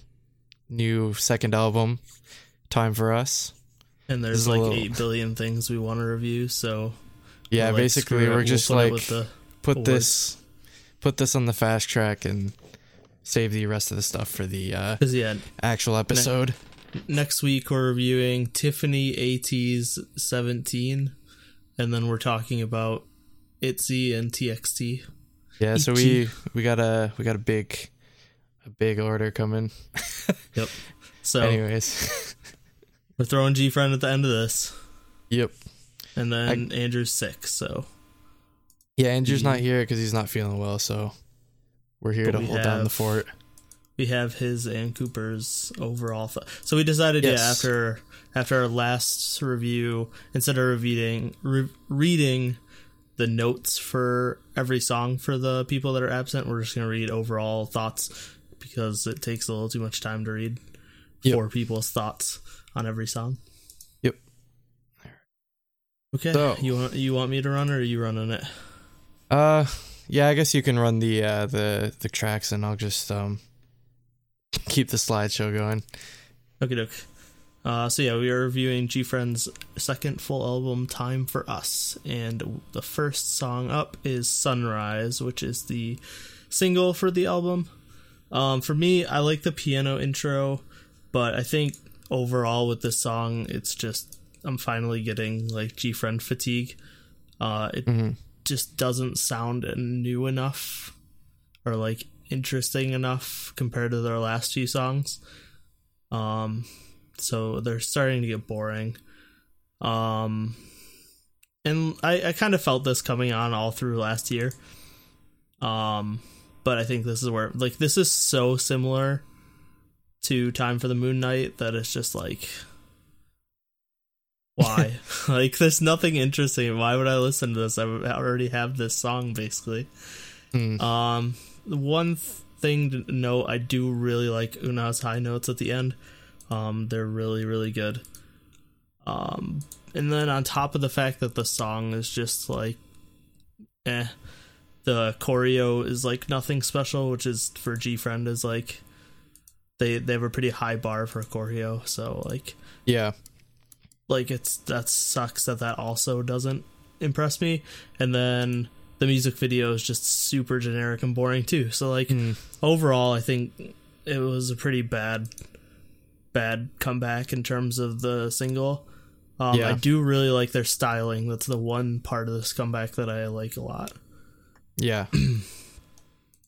new second album, "Time for Us." And there's like little- 8 billion things we want to review, so. Yeah, like, basically, we're we'll just like the put awards. this, put this on the fast track and save the rest of the stuff for the uh, yeah, actual episode. next week we're reviewing Tiffany ATEEZ 17, and then we're talking about ITZY and TXT. Yeah, so we we got a we got a big a big order coming. Yep. So Anyways, we're throwing G Friend at the end of this, yep. and then Andrew's sick, so Yeah, Andrew's Mhm. not here because he's not feeling well, so we're here But to we hold down the fort. we have his and Cooper's overall. Th- so we decided, Yes. yeah, after after our last review, instead of reading re- reading the notes for every song for the people that are absent, we're just gonna read overall thoughts because it takes a little too much time to read Yep. four people's thoughts on every song. Yep. Okay, So- you want you want me to run or are you running it? Uh, yeah, I guess you can run the uh the the tracks, and I'll just um keep the slideshow going. Okay, doke. Uh, so yeah, we are reviewing G Friend's second full album, "Time for Us," and the first song up is "Sunrise," which is the single for the album. Um, for me, I like the piano intro, but I think overall with this song, it's just I'm finally getting like G Friend fatigue. Uh, it Mhm. just doesn't sound new enough or like interesting enough compared to their last few songs. Um, so they're starting to get boring. Um, and I, I kind of felt this coming on all through last year. Um, but I think this is where like this is so similar to Time for the Moon Night that it's just like why? like there's nothing interesting. Why would I listen to this? I already have this song basically. Mm. Um, the one th- thing to note, I do really like Eunha's high notes at the end. Um, they're really, really good. Um, and then on top of the fact that the song is just like, eh, the choreo is like nothing special, which is for G Friend is like, they they have a pretty high bar for choreo, so like Yeah, like it's that sucks that that also doesn't impress me and then the music video is just super generic and boring too so like Mm. overall i think it was a pretty bad bad comeback in terms of the single um, Yeah. i do really like their styling that's the one part of this comeback that i like a lot yeah.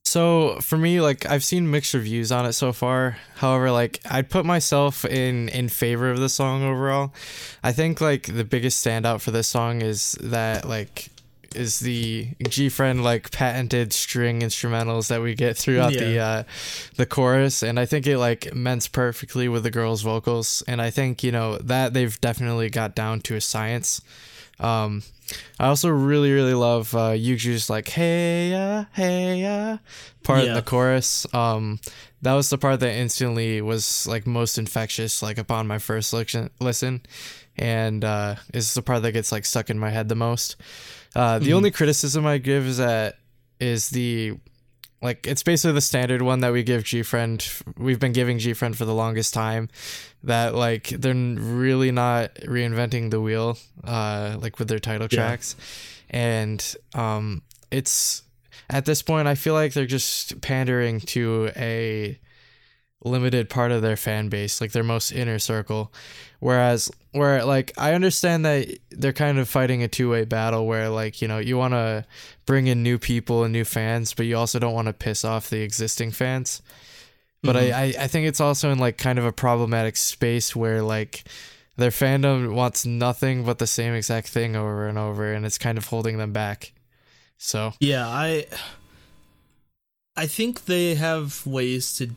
so for me, like I've seen mixed reviews on it so far. However, like I'd put myself in in favor of the song overall. I think like the biggest standout for this song is that like is the G Friend like patented string instrumentals that we get throughout the uh the chorus and I think it like mends perfectly with the girls' vocals and I think, you know, that they've definitely got down to a science. Um I also really really love uh Yuju's like hey uh hey uh part in Yeah. the chorus. Um that was the part that instantly was like most infectious like upon my first listen listen and uh is the part that gets like stuck in my head the most. Uh the Mhm. only criticism I give is that is the like it's basically the standard one that we give G Friend. We've been giving G Friend for the longest time. That like they're really not reinventing the wheel, uh, like with their title Yeah. tracks, and um, it's at this point I feel like they're just pandering to a limited part of their fan base, like their most inner circle. Whereas, where like I understand that they're kind of fighting a two way battle, where like you know you want to bring in new people and new fans, but you also don't want to piss off the existing fans. But Mhm. I, I, I think it's also in like kind of a problematic space where like their fandom wants nothing but the same exact thing over and over, and it's kind of holding them back. So Yeah, I I think they have ways to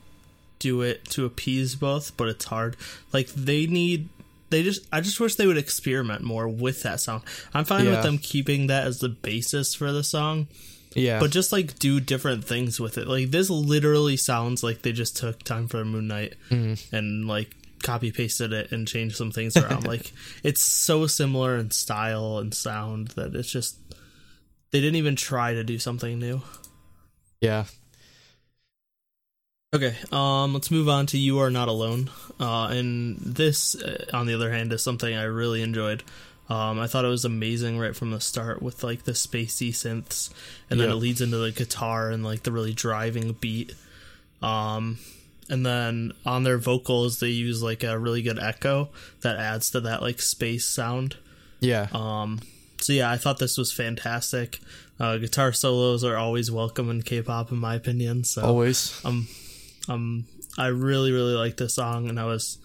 do it to appease both, but it's hard. Like they need they just I just wish they would experiment more with that sound. I'm fine Yeah. with them keeping that as the basis for the song, yeah, but just like do different things with it. Like this literally sounds like they just took time for Moon Night Mhm. and like copy pasted it and changed some things around. like it's so similar in style and sound that it's just they didn't even try to do something new. yeah, Okay, um, let's move on to "You Are Not Alone." Uh, and this, uh, on the other hand, is something I really enjoyed. Um, I thought it was amazing right from the start with like the spacey synths, and then Yeah. it leads into the guitar and like the really driving beat. Um, and then on their vocals, they use like a really good echo that adds to that like space sound. yeah, Um, so yeah, I thought this was fantastic. Uh, guitar solos are always welcome in K-pop, in my opinion. So always. um um I really really like this song and I was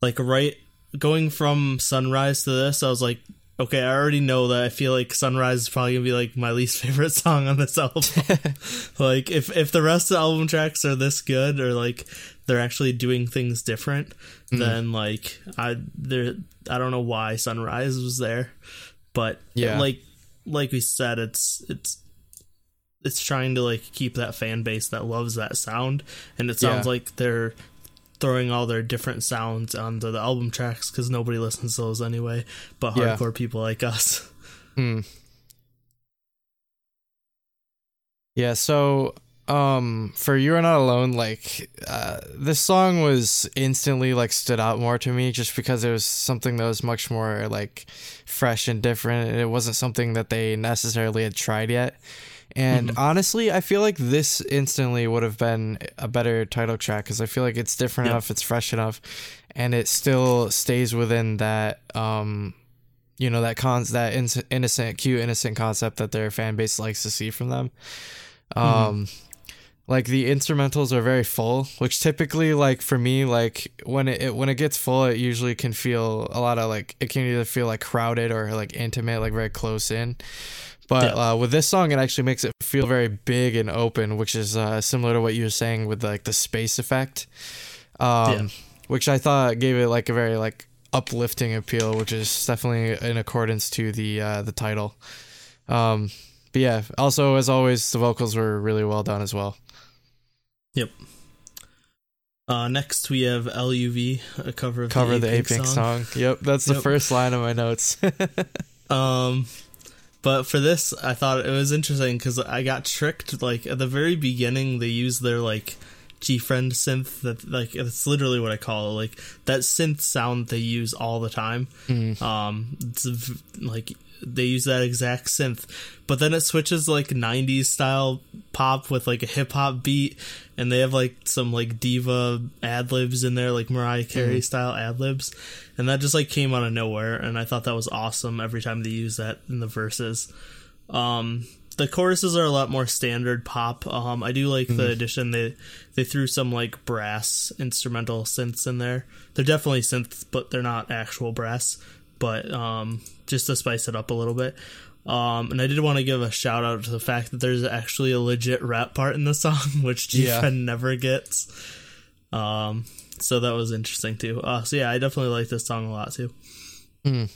like right going from sunrise to this I was like okay, I already know that I feel like Sunrise is probably gonna be like my least favorite song on this album. like if if the rest of the album tracks are this good or like they're actually doing things different, mm. then like I there I don't know why Sunrise was there. But yeah, like like we said, it's it's it's trying to like keep that fan base that loves that sound and it sounds yeah. like they're throwing all their different sounds onto the album tracks because nobody listens to those anyway, but hardcore yeah. people like us. Hmm. Yeah, so um for You're Not Alone, like uh this song was instantly like stood out more to me just because it was something that was much more like fresh and different. And it wasn't something that they necessarily had tried yet. And mm-hmm. honestly, I feel like this instantly would have been a better title track because I feel like it's different yep. enough, it's fresh enough, and it still stays within that, um, you know, that cons that in- innocent, cute, innocent concept that their fan base likes to see from them. Mm-hmm. Um, like the instrumentals are very full, which typically, like for me, like when it, it when it gets full, it usually can feel a lot of like it can either feel like crowded or like intimate, like very close in. But yeah. uh, with this song, it actually makes it feel very big and open, which is uh, similar to what you were saying with like the space effect, um, yeah. which I thought gave it like a very like uplifting appeal, which is definitely in accordance to the uh, the title. Um, but yeah, also as always, the vocals were really well done as well. Yep. Uh, next we have LUV, a cover of cover the, the Apink song. song. Yep, that's yep. the first line of my notes. um, but for this, I thought it was interesting because I got tricked. Like at the very beginning, they use their like G friend synth. That like it's literally what I call it. Like that synth sound they use all the time. Mm. Um, it's like they use that exact synth, but then it switches like '90s style pop with like a hip hop beat, and they have like some like diva ad libs in there, like Mariah Carey mm. style ad libs, and that just like came out of nowhere, and I thought that was awesome every time they use that in the verses. Um, the choruses are a lot more standard pop. Um, I do like mm. the mm-hmm. addition they they threw some like brass instrumental synths in there. They're definitely synths, but they're not actual brass. But um, just to spice it up a little bit. Um, and I did want to give a shout out to the fact that there's actually a legit rap part in the song, which G yeah. never gets. Um, so that was interesting too. Uh, so yeah, I definitely like this song a lot too. Mm.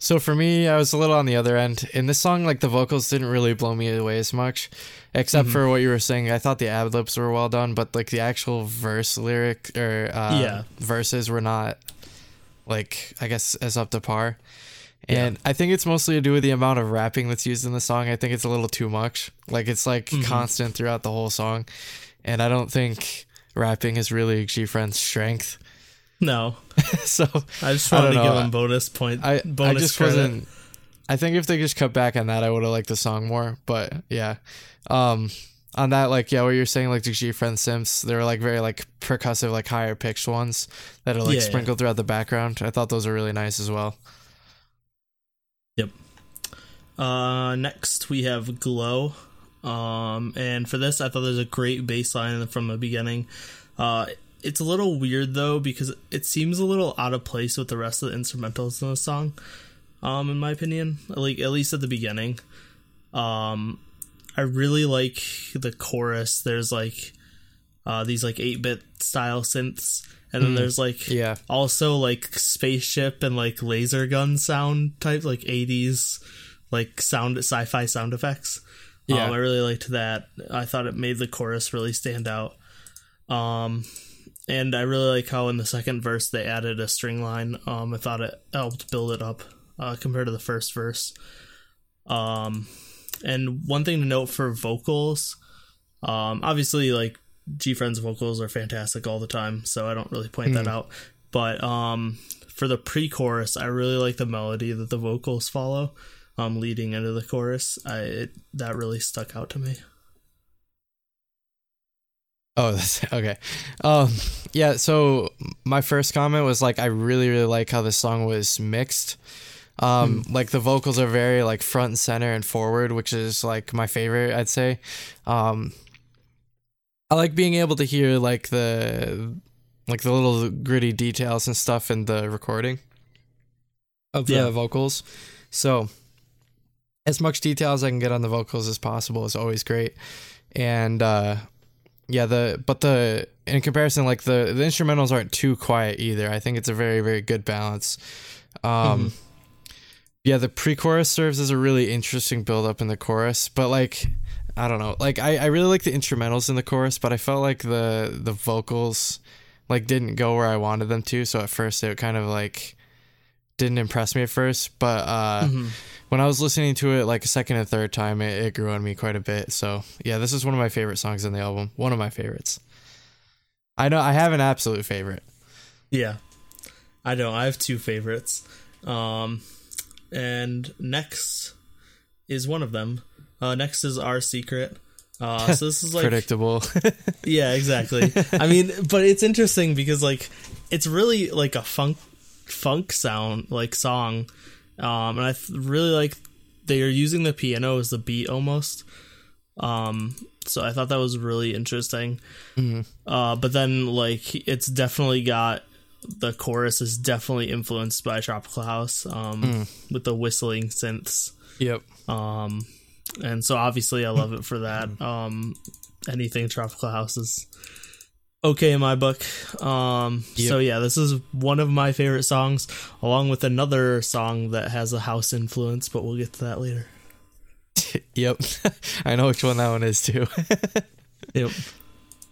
So for me, I was a little on the other end. In this song, like the vocals didn't really blow me away as much, except mm-hmm. for what you were saying. I thought the ad libs were well done, but like the actual verse lyric or uh, yeah. verses were not like I guess as up to par. And yeah. I think it's mostly to do with the amount of rapping that's used in the song. I think it's a little too much. Like it's like mm-hmm. constant throughout the whole song. And I don't think rapping is really GFriend's strength. No. so I just wanted I to give him bonus point. I, bonus I just credit. wasn't. I think if they just cut back on that, I would have liked the song more. But yeah, um, on that, like yeah, what you're saying, like the GFriend synths, they're like very like percussive, like higher pitched ones that are like yeah, sprinkled yeah. throughout the background. I thought those were really nice as well. Yep. Uh, next we have Glow. Um, and for this, I thought there's a great bass line from the beginning. Uh, it's a little weird though because it seems a little out of place with the rest of the instrumentals in the song. Um, in my opinion, like at least at the beginning. Um, I really like the chorus. There's like uh, these like eight bit style synths, and then mm, there's like yeah also like spaceship and like laser gun sound type like 80s like sound sci-fi sound effects. Yeah, um, I really liked that. I thought it made the chorus really stand out. Um, and I really like how in the second verse they added a string line. Um, I thought it helped build it up uh, compared to the first verse. Um, and one thing to note for vocals, um, obviously like GFriend's vocals are fantastic all the time, so I don't really point mm. that hmm. out. But um, for the pre-chorus, I really like the melody that the vocals follow, um, leading into the chorus. I it, that really stuck out to me. Oh, that's okay. Um, yeah. So my first comment was like, I really, really like how this song was mixed. Um, mm. like the vocals are very like front and center and forward, which is like my favorite, I'd say. Um, I like being able to hear like the like the little gritty details and stuff in the recording of the yeah. vocals. So, as much detail as I can get on the vocals as possible is always great. And uh, yeah, the but the in comparison, like the the instrumentals aren't too quiet either. I think it's a very very good balance. Um, yeah, the pre-chorus serves as a really interesting build up in the chorus, but like I don't know, like I I really like the instrumentals in the chorus, but I felt like the the vocals like didn't go where I wanted them to. So at first it kind of like didn't impress me at first, but uh, Mm-hmm. when I was listening to it like a second and third time, it, it grew on me quite a bit. So yeah, this is one of my favorite songs in the album. One of my favorites. I know I have an absolute favorite. Yeah. I know. I have two favorites. Um, and next is one of them. Uh, next is Our Secret. Uh, so this is like Predictable. Yeah, exactly. I mean, but it's interesting because like it's really like a funk funk sound like song. Um and I th- really like they are using the piano as the beat almost. Um so I thought that was really interesting. Uh but then like it's definitely got the chorus is definitely influenced by Tropical House um with the whistling synths. yep. Um, and so obviously I love it for that. Um, anything Tropical House is okay in my book. Um, so yeah, this is one of my favorite songs, along with another song that has a house influence, but we'll get to that later. Yep. I know which one that one is too. Yep.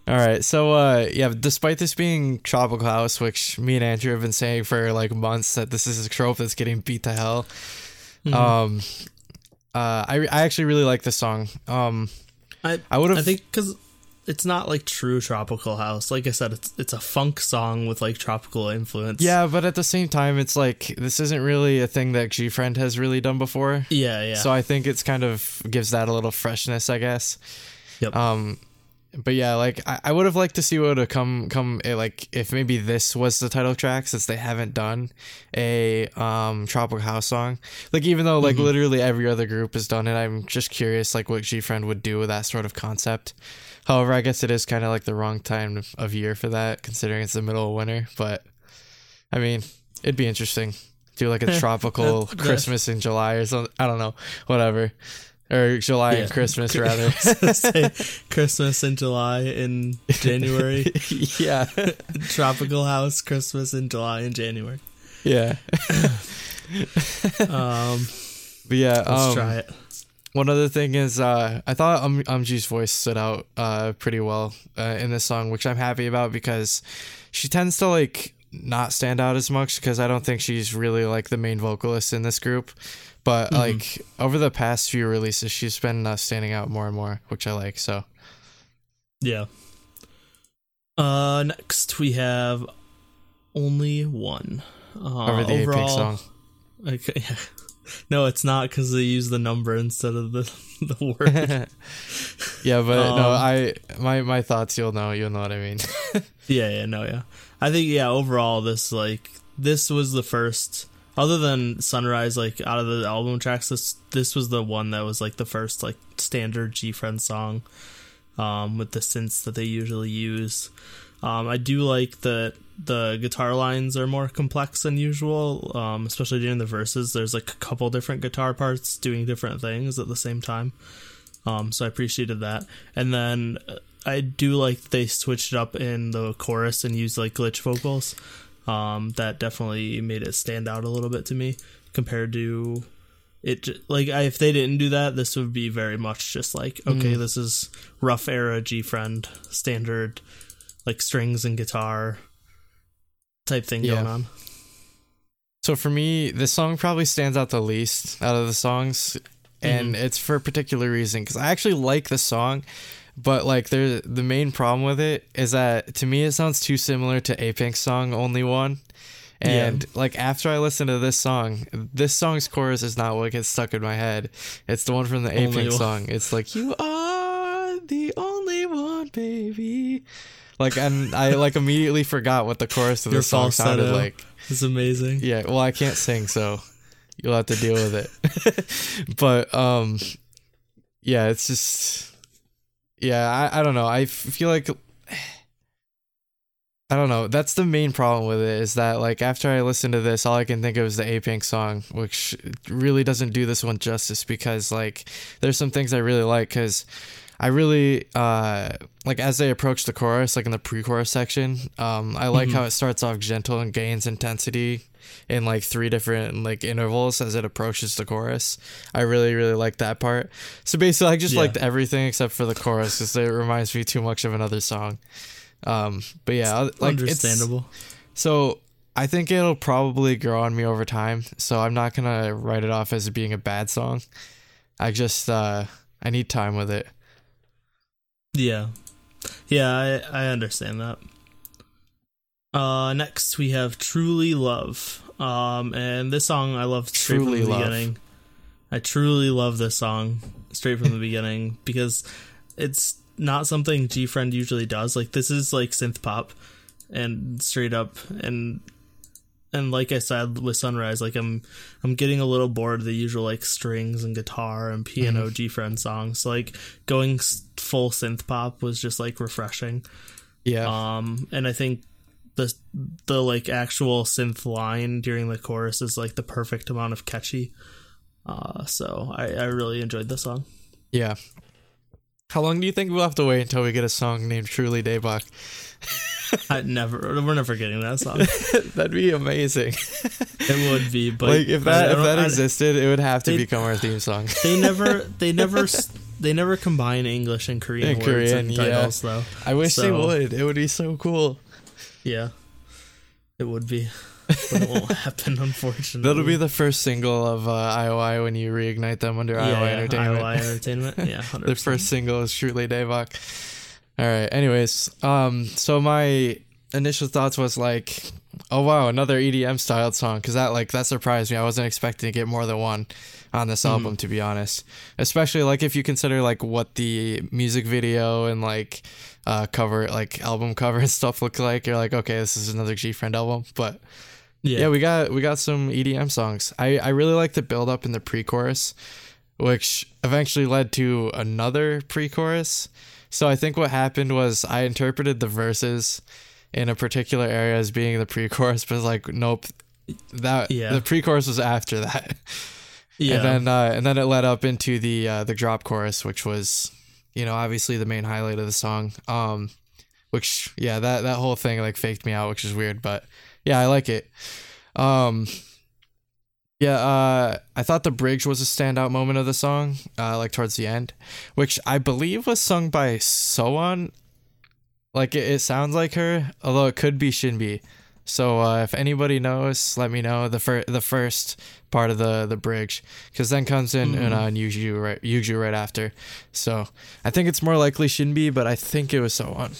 All right. So uh yeah, despite this being Tropical House, which me and Andrew have been saying for like months that this is a trope that's getting beat to hell. Um uh I I actually really like this song. Um I I would've- I think because it's not like true tropical house. Like I said, it's it's a funk song with like tropical influence. yeah, but at the same time it's like this isn't really a thing that G Friend has really done before. yeah, yeah. So I think it's kind of gives that a little freshness, I guess. Yep. Um, but yeah, like I, I would have liked to see what would have come come eh, like if maybe this was the title track since they haven't done a um tropical house song. Like even though like literally every other group has done it, I'm just curious like what G Friend would do with that sort of concept. However, I guess it is kind of like the wrong time of- of year for that, considering it's the middle of winter. But I mean, it'd be interesting. Do like a tropical Christmas in July or something. I don't know, whatever, or July and Christmas rather. Say Christmas in July in January. yeah, Tropical House Christmas in July and January. yeah, Um, but yeah. let's um, try it. One other thing is, uh, I thought um, Umji's voice stood out uh, pretty well uh, in this song, which I'm happy about because she tends to like not stand out as much because I don't think she's really like the main vocalist in this group. But like over the past few releases, she's been uh, standing out more and more, which I like. So Yeah. Uh, next we have only one. Uh, over the overall, song. Okay, yeah. No, it's not because they use the number instead of the the word. yeah, but no, Um, I my my thoughts. You'll know. You'll know what I mean. yeah, yeah, no, yeah. I think yeah. Overall, this like this was the first, other than Sunrise, like out of the album tracks, this this was the one that was like the first like standard G Friend song, um, with the synths that they usually use. Um, I do like that the guitar lines are more complex than usual, um, especially during the verses. There's like a couple different guitar parts doing different things at the same time. Um, so I appreciated that. And then uh, I do like they switched it up in the chorus and used like glitch vocals. Um, that definitely made it stand out a little bit to me compared to it. Like I, if they didn't do that, this would be very much just like okay, this is rough era G friend standard, like strings and guitar type thing Yeah. going on. So for me, this song probably stands out the least out of the songs, and it's for a particular reason because I actually like the song, but like there, the main problem with it is that to me it sounds too similar to Apink's song Only One, and like after I listen to this song, this song's chorus is not what gets stuck in my head. It's the one from the Only Apink's song. It's like you are the only one, baby. Like and I like immediately forgot what the chorus of the song sounded like. It's amazing. Yeah, well, I can't sing, so you'll have to deal with it. but um, yeah, it's just yeah, I I don't know. I f- feel like I don't know. That's the main problem with it is that like after I listen to this, all I can think of is the A Pink song, which really doesn't do this one justice because like there's some things I really like because I really uh like as they approach the chorus, like in the pre-chorus section, um, I like how it starts off gentle and gains intensity in like three different like intervals as it approaches the chorus. I really really like that part. So basically, I just Yeah. liked everything except for the chorus because it reminds me too much of another song. Um, but yeah, like it's- Understandable. so I think it'll probably grow on me over time. So I'm not gonna write it off as being a bad song. I just uh I need time with it. Yeah. Yeah, I, I understand that. Uh next we have Truly Love. Um and this song I love straight Truly from the Love. beginning. I truly love this song straight from the beginning because it's not something G Friend usually does. Like this is like synth pop and straight up and and like I said with Sunrise, like I'm I'm getting a little bored of the usual like strings and guitar and piano G Friend songs. So, like going full synth pop was just like refreshing. Yeah. Um, and I think the the like actual synth line during the chorus is like the perfect amount of catchy. Uh, so I I really enjoyed the song. yeah. How long do you think we'll have to wait until we get a song named Truly Daebak? I never we're never getting that song. That'd be amazing. it would be, but like if that if that I- existed, it would have to They- become our theme song. they never they never they never combine English and Korean In words Korean, and yeah. though. I wish they would. It would be so cool. Yeah, it would be, but it won't happen unfortunately. That'll be the first single of uh, IOI when you reignite them under yeah, IOI yeah, Entertainment. IOI Entertainment. Yeah, 100%. Their first single is Truly Daebak. All right. Anyways, um, so my initial thoughts was like, oh wow, another EDM styled song, because that like that surprised me. I wasn't expecting to get more than one on this album, to be honest. Especially like if you consider like what the music video and like uh cover like album cover and stuff look like. You're like, okay, this is another G Friend album, but Yeah, yeah, we got we got some EDM songs. I I really like the build up in the pre-chorus, which eventually led to another pre-chorus. So I think what happened was I interpreted the verses in a particular area as being the pre-chorus, but it's like nope, that Yeah. the pre-chorus was after that. yeah. And then uh, and then it led up into the uh, the drop chorus, which was you know obviously the main highlight of the song. Um, which yeah that that whole thing like faked me out, which is weird, but yeah I like it. Um, yeah, uh, I thought the bridge was a standout moment of the song, uh, like towards the end, which I believe was sung by Sowon. Like it, it sounds like her, although it could be SinB. So uh, if anybody knows, let me know the fir- the first part of the the bridge, because then comes in Mm-hmm. Eunha and Yuju right Yuju right after. So I think it's more likely SinB, but I think it was Sowon,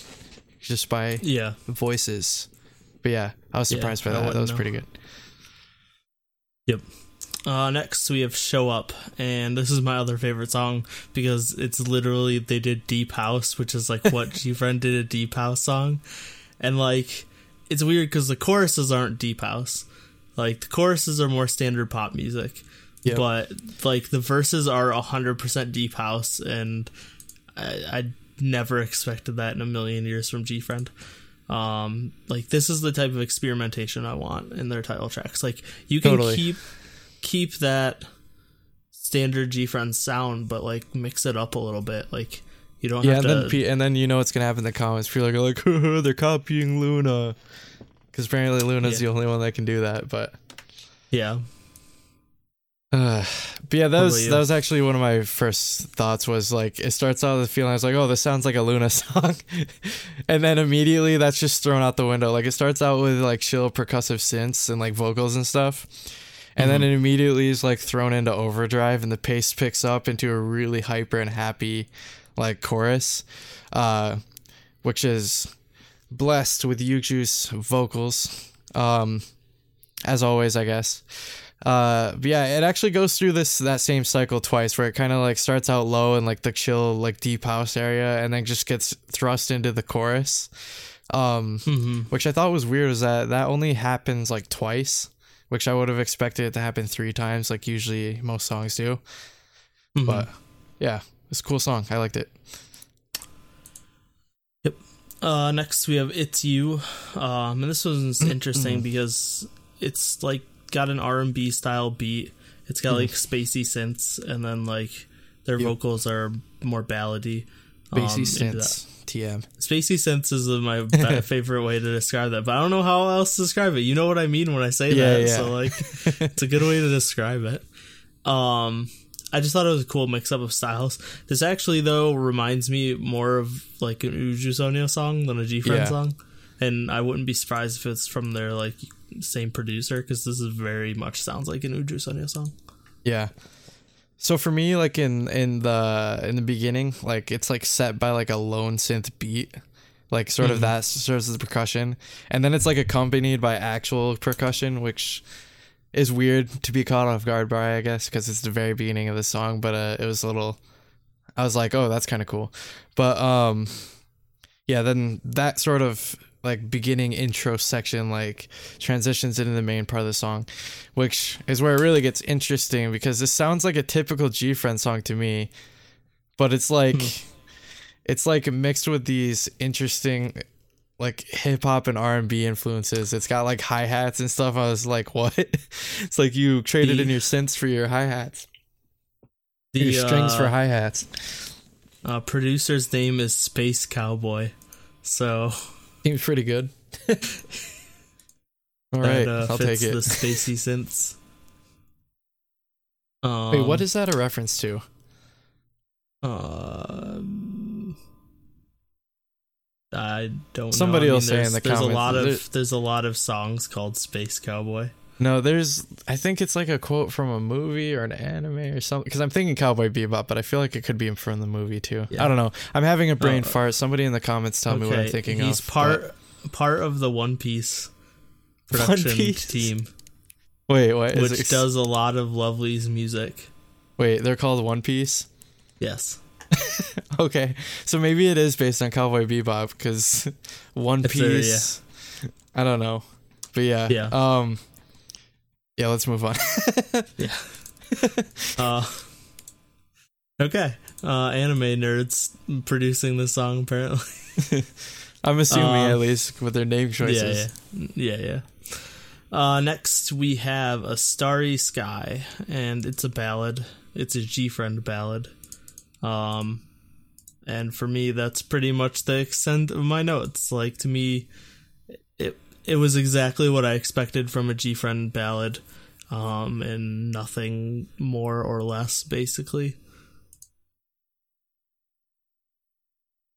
just by yeah. voices. But yeah, I was Yeah, surprised by that. That was know. pretty good. Yep. Uh, next we have "Show Up," and this is my other favorite song because it's literally they did deep house, which is like what G Friend did a deep house song, and like it's weird because the choruses aren't deep house, like the choruses are more standard pop music, Yep. but like the verses are hundred percent deep house, and I, I never expected that in a million years from G Friend. Um, like this is the type of experimentation I want in their title tracks. Like you can Totally. keep keep that standard G Friend sound, but like mix it up a little bit. Like you don't Yeah, have and to. then and then you know what's gonna happen in the comments. People are like, they're copying LOONA, because apparently LOONA's Yeah. the only one that can do that. But yeah, Uh, but yeah, that was you? that was actually one of my first thoughts. Was like it starts out with the feeling I was like, oh, this sounds like a Luna song, and then immediately that's just thrown out the window. Like it starts out with like chill percussive synths and like vocals and stuff, and then it immediately is like thrown into overdrive, and the pace picks up into a really hyper and happy like chorus, uh, which is blessed with Yuju's vocals. Um, as always, I guess. Uh, but yeah, it actually goes through this that same cycle twice, where it kind of like starts out low in like the chill, like deep house area, and then just gets thrust into the chorus. Um, hmm which I thought was weird is that that only happens like twice, which I would have expected it to happen three times, like usually most songs do. Mm-hmm. But yeah, it's a cool song. I liked it. Yep. Uh, next we have "It's You," um, and this one's Mm-hmm. interesting because it's like got an R and B style beat. It's got like spacey synths, and then like their Mm-hmm. Yep. vocals are more ballady. um, into that. sense. TM. Spacey synths is my favorite way to describe that, but I don't know how else to describe it. You know what I mean when I say Yeah, that, yeah. so like it's a good way to describe it. Um, I just thought it was a cool mix up of styles. This actually though reminds me more of like an Uju Sonyeo song than a G Friend Yeah. song, and I wouldn't be surprised if it's from their like same producer because this is very much sounds like an Uju Sonyeo song. Yeah. So for me, like in in the in the beginning, like it's like set by like a lone synth beat, like sort of mm-hmm. that serves as the percussion, and then it's like accompanied by actual percussion, which is weird to be caught off guard by, I guess, because it's the very beginning of the song. But uh, it was a little, I was like, oh, that's kind of cool. But um, yeah, then that sort of like beginning intro section like transitions into the main part of the song which is where it really gets interesting because this sounds like a typical G Friend song to me, but it's like it's like mixed with these interesting like hip hop and R and B influences. It's got like hi hats and stuff. I was like, what? it's like you traded The- in your synths for your hi hats, your strings uh, for hi hats. uh, producer's name is Space Cowboy, so Seems pretty good. All that right, uh, I'll fits take it. the spacey synths. Um, Wait, what is that a reference to? Um, I don't. Somebody know. I will mean, say in there's- the there's comments, a lot of there's a lot of songs called Space Cowboy. No, there's. I think it's like a quote from a movie or an anime or something. Because I'm thinking Cowboy Bebop, but I feel like it could be from the movie too. Yeah. I don't know. I'm having a uh, brain Oh. fart. Somebody in the comments tell me what I'm thinking he's of. part part of the One Piece One production Piece? team, but- Wait, what? Is which it- does a lot of Lovelyz music. Wait, they're called One Piece. Yes, Okay, so maybe it is based on Cowboy Bebop because One It's Piece. I don't know, but yeah. Yeah. Um. Yeah, let's move on. uh, okay. Uh, anime nerds producing this song apparently. I'm assuming Um, at least with their name choices. Yeah, yeah, yeah, yeah. Uh, next we have a starry sky, and it's a ballad. It's a GFRIEND ballad. Um, and for me, that's pretty much the extent of my notes. Like to me, it it was exactly what I expected from a GFRIEND ballad, um, and nothing more or less, basically.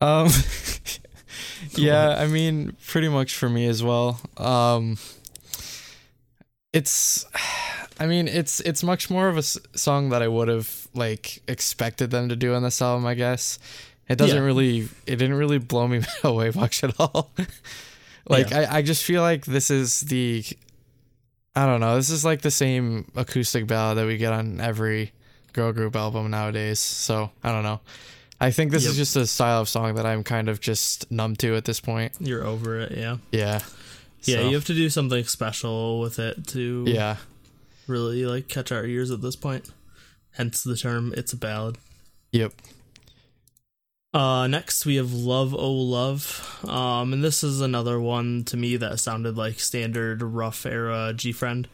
Um Yeah, I mean pretty much for me as well. Um it's I mean it's it's much more of a s- song that I would have like expected them to do on this album, I guess. It doesn't Yeah. really it didn't really blow me away much at all. like I I just feel like this is the I don't know, this is like the same acoustic ballad that we get on every girl group album nowadays. So, I don't know. I think this is just a style of song that I'm kind of just numb to at this point. You're over it, yeah. Yeah. Yeah, So, you have to do something special with it to Yeah. Really like catch our ears at this point. Hence the term "it's a ballad." Yep. Uh, next we have "Love Oh Love," um, and this is another one to me that sounded like standard rough era GFRIEND.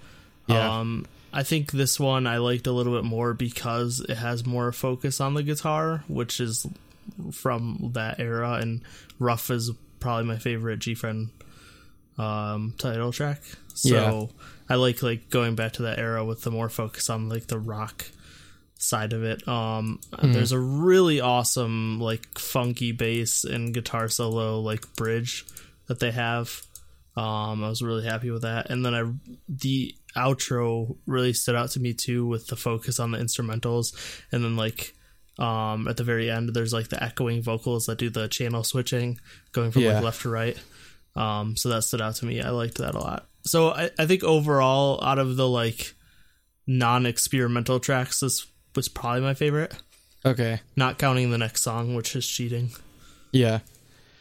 Yeah. Um, I think this one I liked a little bit more because it has more focus on the guitar, which is from that era, and "Rough" is probably my favorite GFRIEND um, title track. So Yeah. I like like going back to that era with the more focus on like the rock side of it. Um, there's a really awesome like funky bass and guitar solo like bridge that they have. Um, I was really happy with that, and then I the outro really stood out to me too with the focus on the instrumentals, and then like um at the very end there's like the echoing vocals that do the channel switching going from Yeah. like left to right. Um, so that stood out to me. I liked that a lot. So I, I think overall, out of the like non-experimental tracks, this was probably my favorite. Okay. Not counting the next song, which is cheating. Yeah.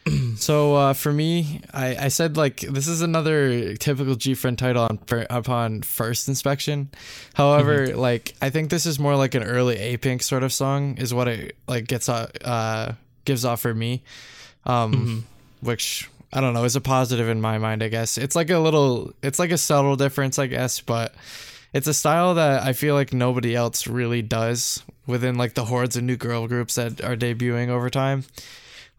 so uh, for me, I, I said like this is another typical GFRIEND title on upon first inspection. However, like I think this is more like an early Apink sort of song is what it like gets uh, uh gives off for me. Um which I don't know is a positive in my mind. I guess it's like a little, it's like a subtle difference, I guess, but it's a style that I feel like nobody else really does within like the hordes of new girl groups that are debuting over time.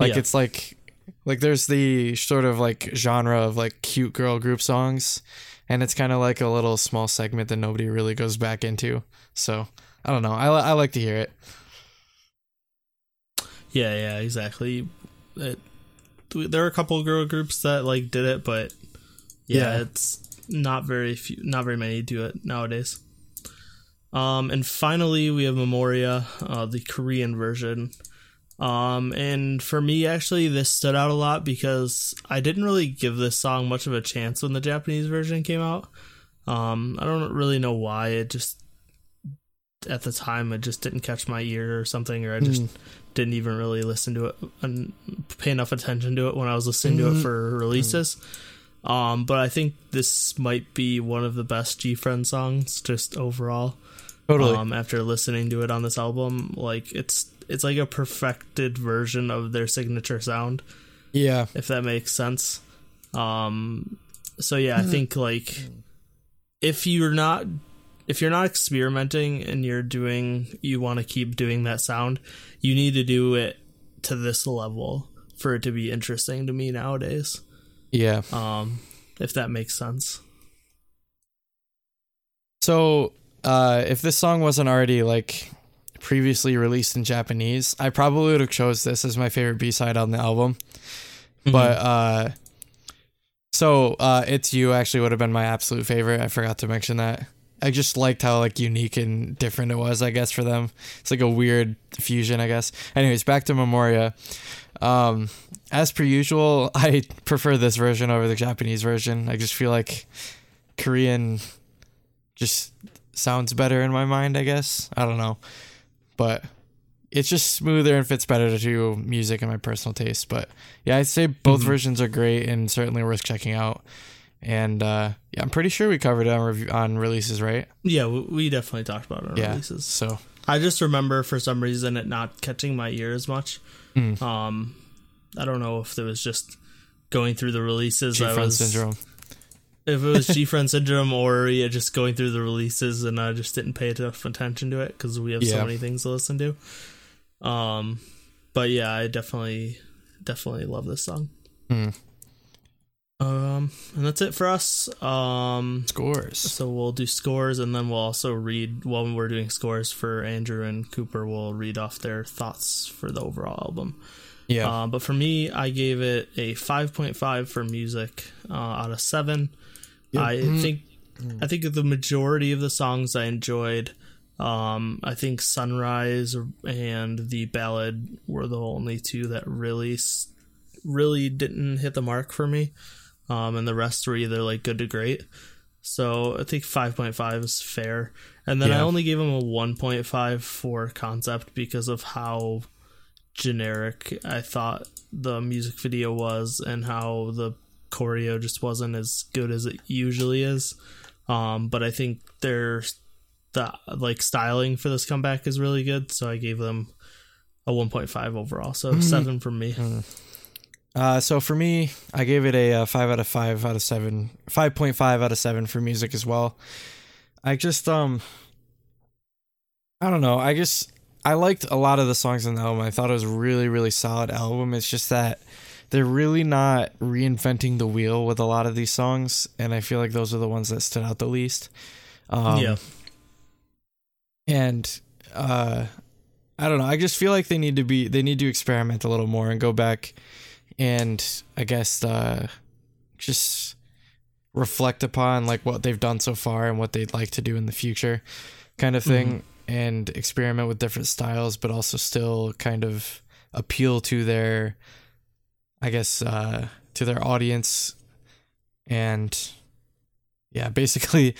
Like Yeah. it's like like there's the sort of like genre of like cute girl group songs and it's kind of like a little small segment that nobody really goes back into. So, I don't know. I I like to hear it. Yeah, yeah, exactly. It, there are a couple girl groups that like did it, but yeah, Yeah. it's not very few, not very many do it nowadays. Um, and finally, we have Memoria, uh, the Korean version. Um, and for me, actually, this stood out a lot because I didn't really give this song much of a chance when the Japanese version came out. Um, I don't really know why. It just at the time it just didn't catch my ear or something, or I just didn't even really listen to it and pay enough attention to it when I was listening to it for releases. Um, but I think this might be one of the best GFRIEND songs, just overall. Totally. Um, after listening to it on this album, like it's it's like a perfected version of their signature sound, yeah. if that makes sense. Um, so yeah, I think like if you're not if you're not experimenting and you're doing you want to keep doing that sound, you need to do it to this level for it to be interesting to me nowadays. Yeah. Um, if that makes sense. So, uh, if this song wasn't already like previously released in Japanese, I probably would have chose this as my favorite B side on the album. But uh, so uh, it's you actually would have been my absolute favorite. I forgot to mention that. I just liked how like unique and different it was. I guess for them, it's like a weird fusion. I guess. Anyways, back to Memoria. Um, as per usual, I prefer this version over the Japanese version. I just feel like Korean just sounds better in my mind, I guess. I don't know. But it's just smoother and fits better to music and my personal taste. But yeah, I'd say both versions are great and certainly worth checking out. And uh, yeah, I'm pretty sure we covered it on, review- on releases, right? Yeah, we, definitely talked about it on Yeah. releases. So I just remember for some reason it not catching my ear as much. Hmm. Um, I don't know if it was just going through the releases. I GFRIEND was, syndrome. If it was GFRIEND syndrome or yeah, just going through the releases and I just didn't pay enough attention to it because we have so many things to listen to. Um, but yeah, I definitely, definitely love this song. Hmm. Um, and that's it for us. Um, Scores. so we'll do scores, and then we'll also read while we're doing scores for Andrew and Cooper. We'll read off their thoughts for the overall album. Yeah. Um, but for me, I gave it a five point five for music uh, out of seven. I think I think the majority of the songs I enjoyed. Um, I think Sunrise and the ballad were the only two that really, really didn't hit the mark for me. Um, and the rest were either like good to great. So I think 5.5 is fair. And then I only gave him a 1.5 for concept because of how generic I thought the music video was and how the choreo just wasn't as good as it usually is. Um, but I think their the like styling for this comeback is really good, so I gave them a 1.5 overall. So seven from me. Uh, so for me, I gave it a, uh five out of five out of seven, five point five out of seven for music as well. I just um, I don't know. I just I liked a lot of the songs on the album. I thought it was a really really solid album. It's just that they're really not reinventing the wheel with a lot of these songs, and I feel like those are the ones that stood out the least. Um, yeah. and uh i don't know i just feel like they need to be they need to experiment a little more and go back and i guess uh just reflect upon like what they've done so far and what they'd like to do in the future kind of thing and experiment with different styles but also still kind of appeal to their i guess uh to their audience. And yeah basically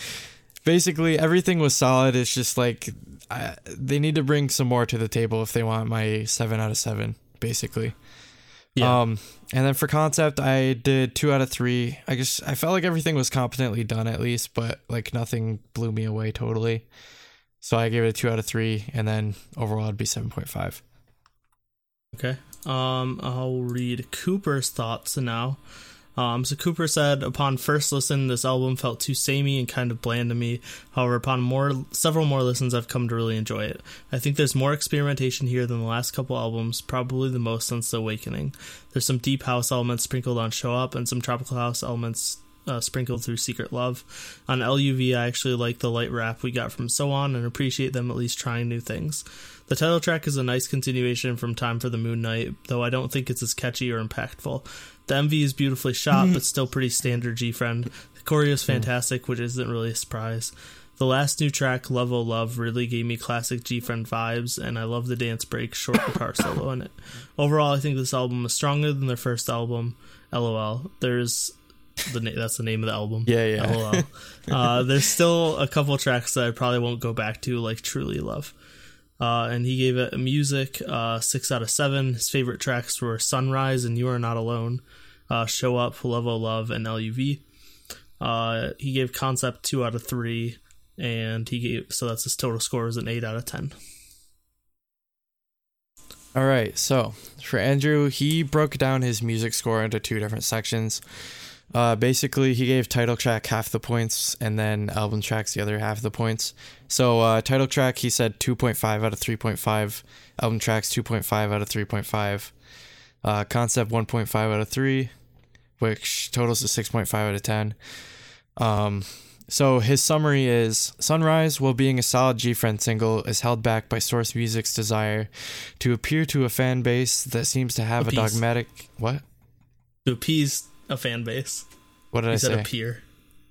basically everything was solid. It's just like I, they need to bring some more to the table if they want my 7 out of 7 basically Yeah. um and then for concept i did 2 out of 3 i just i felt like everything was competently done at least but like nothing blew me away totally so i gave it a 2 out of 3 and then overall it'd be 7.5 Okay. Um, I'll read Cooper's thoughts now. Um, so Cooper said, upon first listen, this album felt too samey and kind of bland to me. However, upon more several more listens, I've come to really enjoy it. I think there's more experimentation here than the last couple albums, probably the most since The Awakening. There's some deep house elements sprinkled on Show Up, and some tropical house elements uh, sprinkled through Secret Love. On LUV, I actually like the light rap we got from Sowon and appreciate them at least trying new things. The title track is a nice continuation from Time for the Moon Night, though I don't think it's as catchy or impactful. The MV is beautifully shot, but still pretty standard GFRIEND. The choreo is fantastic, which isn't really a surprise. The last new track, Love Oh Love, really gave me classic GFRIEND vibes, and I love the dance break, short guitar solo in it. Overall, I think this album is stronger than their first album, LOL. There's the na- that's the name of the album. Yeah, yeah. LOL. uh, there's still a couple tracks that I probably won't go back to, like Truly Love. Uh, and he gave it a music uh, six out of seven. His favorite tracks were Sunrise and You Are Not Alone, uh, Show Up, Love Oh Love, and LUV. Uh, he gave Concept two out of three, and he gave so that's his total score is an eight out of ten. All right, so for Andrew, he broke down his music score into two different sections. Uh, basically, he gave title track half the points, and then album tracks the other half of the points. So, uh, title track, he said 2.5 out of 3.5. Album tracks 2.5 out of 3.5. Uh, concept 1.5 out of 3, which totals to 6.5 out of 10. Um, so his summary is Sunrise, while being a solid GFRIEND single, is held back by Source Music's desire to appear to a fan base that seems to have Appease. a dogmatic what? To appease a fan base, What did he I said say? Oh. A peer.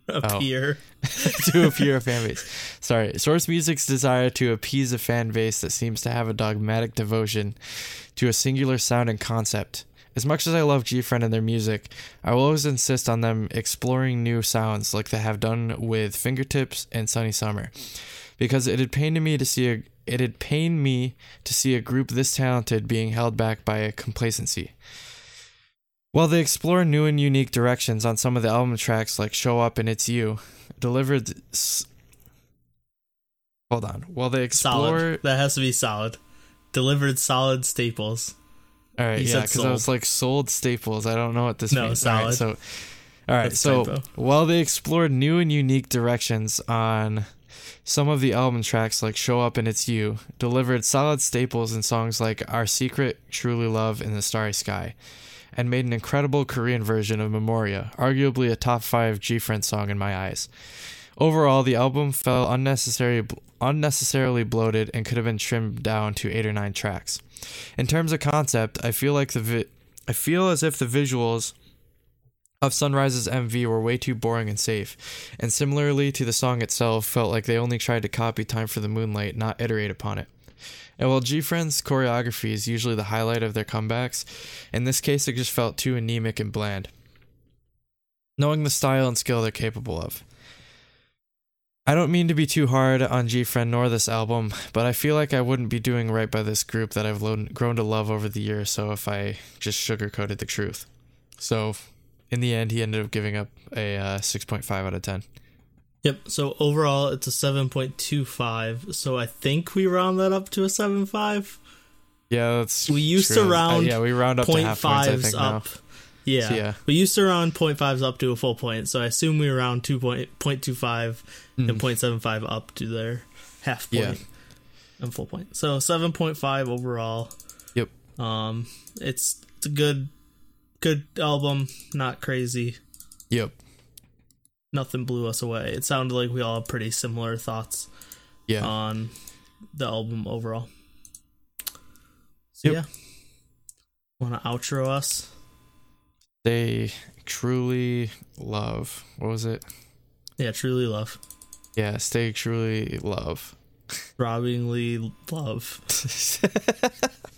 Appear, Oh. to appear a fan base. Sorry, Source Music's desire to appease a fan base that seems to have a dogmatic devotion to a singular sound and concept. As much as I love GFRIEND and their music, I will always insist on them exploring new sounds like they have done with Fingertips and Sunny Summer. Because it had pained me to see a it had pained me to see a group this talented being held back by a complacency. While they explore new and unique directions on some of the album tracks like Show Up and It's You, delivered s- Hold on. While they explore Solid. That has to be solid. Delivered solid staples. All right, yeah, because I was like sold staples. I don't know what this No, means. All right, solid. so, all right, That's so typo. while they explored new and unique directions on some of the album tracks, like "Show Up" and "It's You," delivered solid staples in songs like "Our Secret," "Truly Love," and "The Starry Sky," and made an incredible Korean version of "Memoria," arguably a top five GFRIEND song in my eyes. Overall, the album felt unnecessary, unnecessarily bloated and could have been trimmed down to eight or nine tracks. In terms of concept, I feel like the vi- I feel as if the visuals of Sunrise's MV were way too boring and safe, and similarly to the song itself, felt like they only tried to copy Time for the Moonlight, not iterate upon it. And while GFRIEND's choreography is usually the highlight of their comebacks, in this case it just felt too anemic and bland. Knowing the style and skill they're capable of. I don't mean to be too hard on GFRIEND nor this album, but I feel like I wouldn't be doing right by this group that I've lo- grown to love over the years. So if I just sugarcoated the truth, so in the end, he ended up giving up a uh, six point five out of ten. Yep. So overall, it's a seven point two five. So I think we round that up to a seven five. Yeah, that's We used true. to round Uh, yeah, we round up Point half points. Fives up. now. Yeah. So, yeah. We used to round point fives up to a full point. So I assume we round two point point two five and point seven five up to their half point Yeah. and full point. So seven point five overall. Yep. Um, it's it's a good good album. Not crazy. Yep. Nothing blew us away. It sounded like we all have pretty similar thoughts Yeah. on the album overall. So Yep. yeah. Want to outro us? they truly love. What was it? Yeah, truly love. Yeah, stay truly love. Throbbingly love.